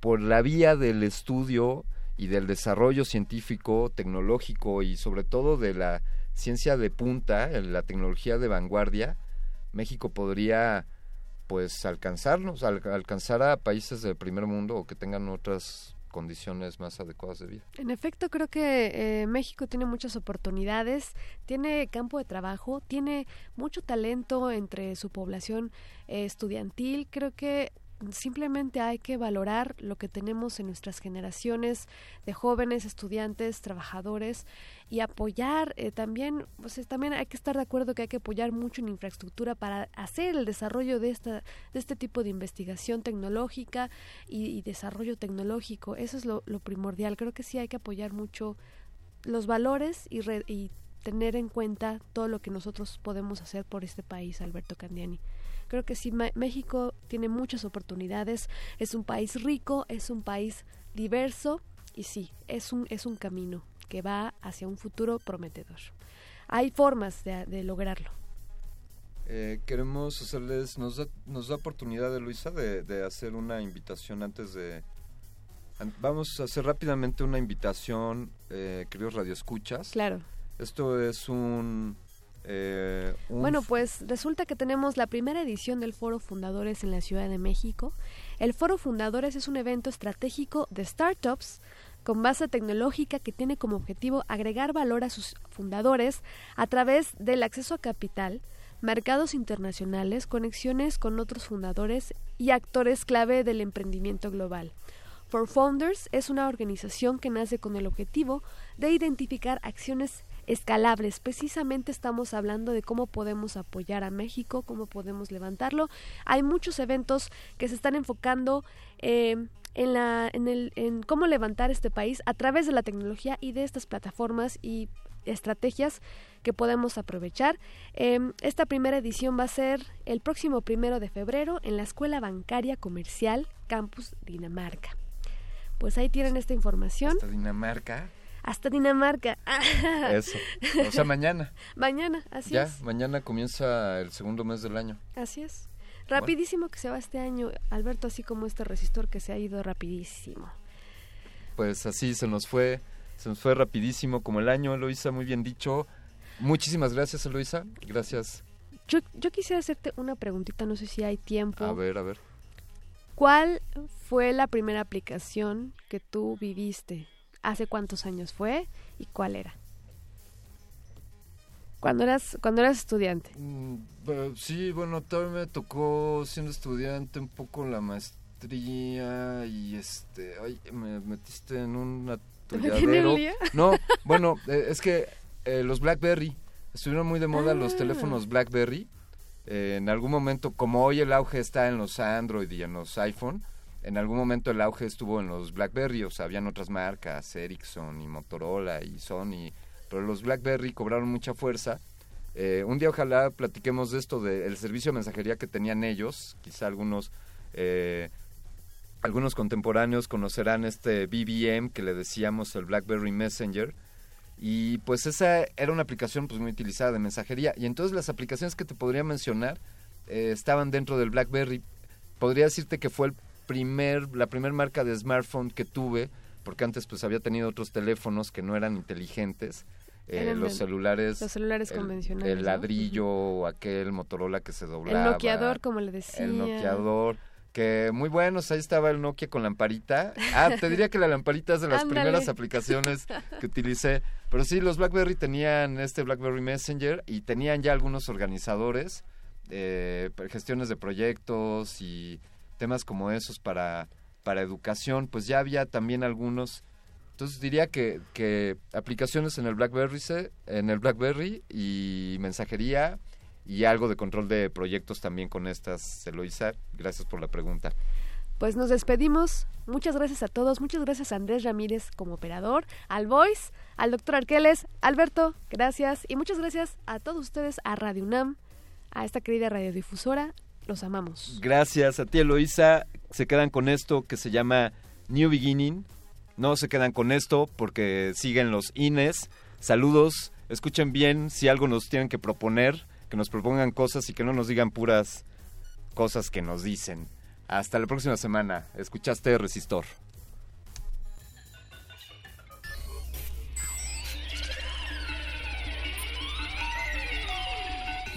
por la vía del estudio y del desarrollo científico, tecnológico y sobre todo de la ciencia de punta, la tecnología de vanguardia, México podría pues alcanzarnos, al- alcanzar a países del primer mundo o que tengan otras condiciones más adecuadas de vida. En efecto, creo que eh, México tiene muchas oportunidades, tiene campo de trabajo, tiene mucho talento entre su población eh, estudiantil. Creo que simplemente hay que valorar lo que tenemos en nuestras generaciones de jóvenes, estudiantes, trabajadores y apoyar eh, también, pues es- también hay que estar de acuerdo que hay que apoyar mucho en infraestructura para hacer el desarrollo de esta de este tipo de investigación tecnológica y, y desarrollo tecnológico. Eso es lo, lo primordial. Creo que sí hay que apoyar mucho los valores y, re- y tener en cuenta todo lo que nosotros podemos hacer por este país, Alberto Candiani. Creo que sí, México tiene muchas oportunidades, es un país rico, es un país diverso y sí, es un, es un camino que va hacia un futuro prometedor. Hay formas de, de lograrlo. Eh, queremos hacerles, nos da, nos da oportunidad de Luisa de, de hacer una invitación antes de... Vamos a hacer rápidamente una invitación, eh, queridos radioescuchas. Claro. Esto es un, Eh, Bueno, pues resulta que tenemos la primera edición del Foro Fundadores en la Ciudad de México. El Foro Fundadores es un evento estratégico de startups con base tecnológica que tiene como objetivo agregar valor a sus fundadores a través del acceso a capital, mercados internacionales, conexiones con otros fundadores y actores clave del emprendimiento global. For Founders es una organización que nace con el objetivo de identificar acciones escalables. Precisamente estamos hablando de cómo podemos apoyar a México, cómo podemos levantarlo. Hay muchos eventos que se están enfocando eh, en, la, en, el, en cómo levantar este país a través de la tecnología y de estas plataformas y estrategias que podemos aprovechar. Eh, esta primera edición va a ser el próximo primero de febrero en la Escuela Bancaria Comercial Campus Dinamarca. Pues ahí tienen esta información. Dinamarca. Hasta Dinamarca. Eso. O sea, mañana. mañana, así ya, es. mañana comienza el segundo mes del año. Así es. Rapidísimo que se va este año, Alberto, así como este resistor que se ha ido rapidísimo. Pues así se nos fue, se nos fue rapidísimo como el año, Eloisa, muy bien dicho. Muchísimas gracias, Eloisa. Gracias. Yo, yo quisiera hacerte una preguntita, no sé si hay tiempo. A ver, a ver. ¿Cuál fue la primera aplicación que tú viviste? ¿Hace cuántos años fue y cuál era? Cuando eras, cuando eras estudiante. Eh, Sí, bueno, todavía me tocó siendo estudiante un poco la maestría y este, ay, me metiste en un ¿Te metí en atolladero. No, bueno, eh, es que eh, los BlackBerry estuvieron muy de moda los Ah. teléfonos BlackBerry. Eh, en algún momento, como hoy el auge está en los Android y en los iPhone, en algún momento el auge estuvo en los BlackBerry, o sea, habían otras marcas, Ericsson y Motorola y Sony, pero los BlackBerry cobraron mucha fuerza. Eh, un día ojalá platiquemos de esto, del servicio de mensajería que tenían ellos, quizá algunos... eh, algunos contemporáneos conocerán este BBM que le decíamos el BlackBerry Messenger y pues esa era una aplicación pues muy utilizada de mensajería y entonces las aplicaciones que te podría mencionar eh, estaban dentro del BlackBerry. Podría decirte que fue el primer la primer marca de smartphone que tuve porque antes pues había tenido otros teléfonos que no eran inteligentes. eh, los celulares los celulares el- convencionales, el ¿no? ladrillo o aquel Motorola que se doblaba El noqueador, como le decía. el noqueador que muy buenos, ahí estaba el Nokia con lamparita. Ah, te diría que la lamparita es de las Ándale. primeras aplicaciones que utilicé. Pero sí, los BlackBerry tenían este BlackBerry Messenger y tenían ya algunos organizadores, eh, gestiones de proyectos y temas como esos para, para educación. Pues ya había también algunos. Entonces diría que, que aplicaciones en el BlackBerry, en el BlackBerry y mensajería y algo de control de proyectos también con estas, Eloisa. Gracias por la pregunta. Pues nos despedimos. Muchas gracias a todos. Muchas gracias a Andrés Ramírez como operador, al Voice, al doctor Arqueles, Alberto, gracias. Y muchas gracias a todos ustedes, a Radio UNAM, a esta querida radiodifusora. Los amamos. Gracias a ti, Eloisa. Se quedan con esto que se llama New Beginning. No se quedan con esto porque siguen los INES. Saludos. Escuchen bien si algo nos tienen que proponer, que nos propongan cosas y que no nos digan puras cosas que nos dicen. Hasta la próxima semana. Escuchaste Resistor.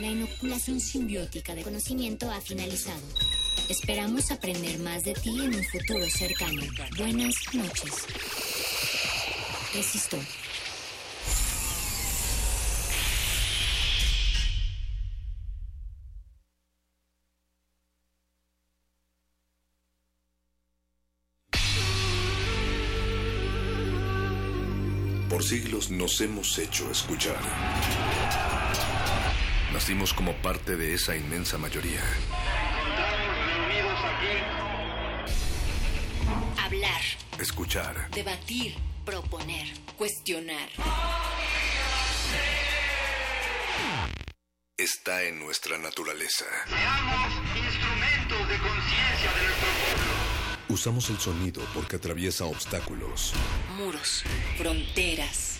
La inoculación simbiótica de conocimiento ha finalizado. Esperamos aprender más de ti en un futuro cercano. Buenas noches. Resistor. Por siglos nos hemos hecho escuchar. Nacimos como parte de esa inmensa mayoría. Hablar, Escuchar. debatir, proponer, cuestionar. Está en nuestra naturaleza. Instrumentos de conciencia de nuestro pueblo. Usamos el sonido porque atraviesa obstáculos. Muros, fronteras.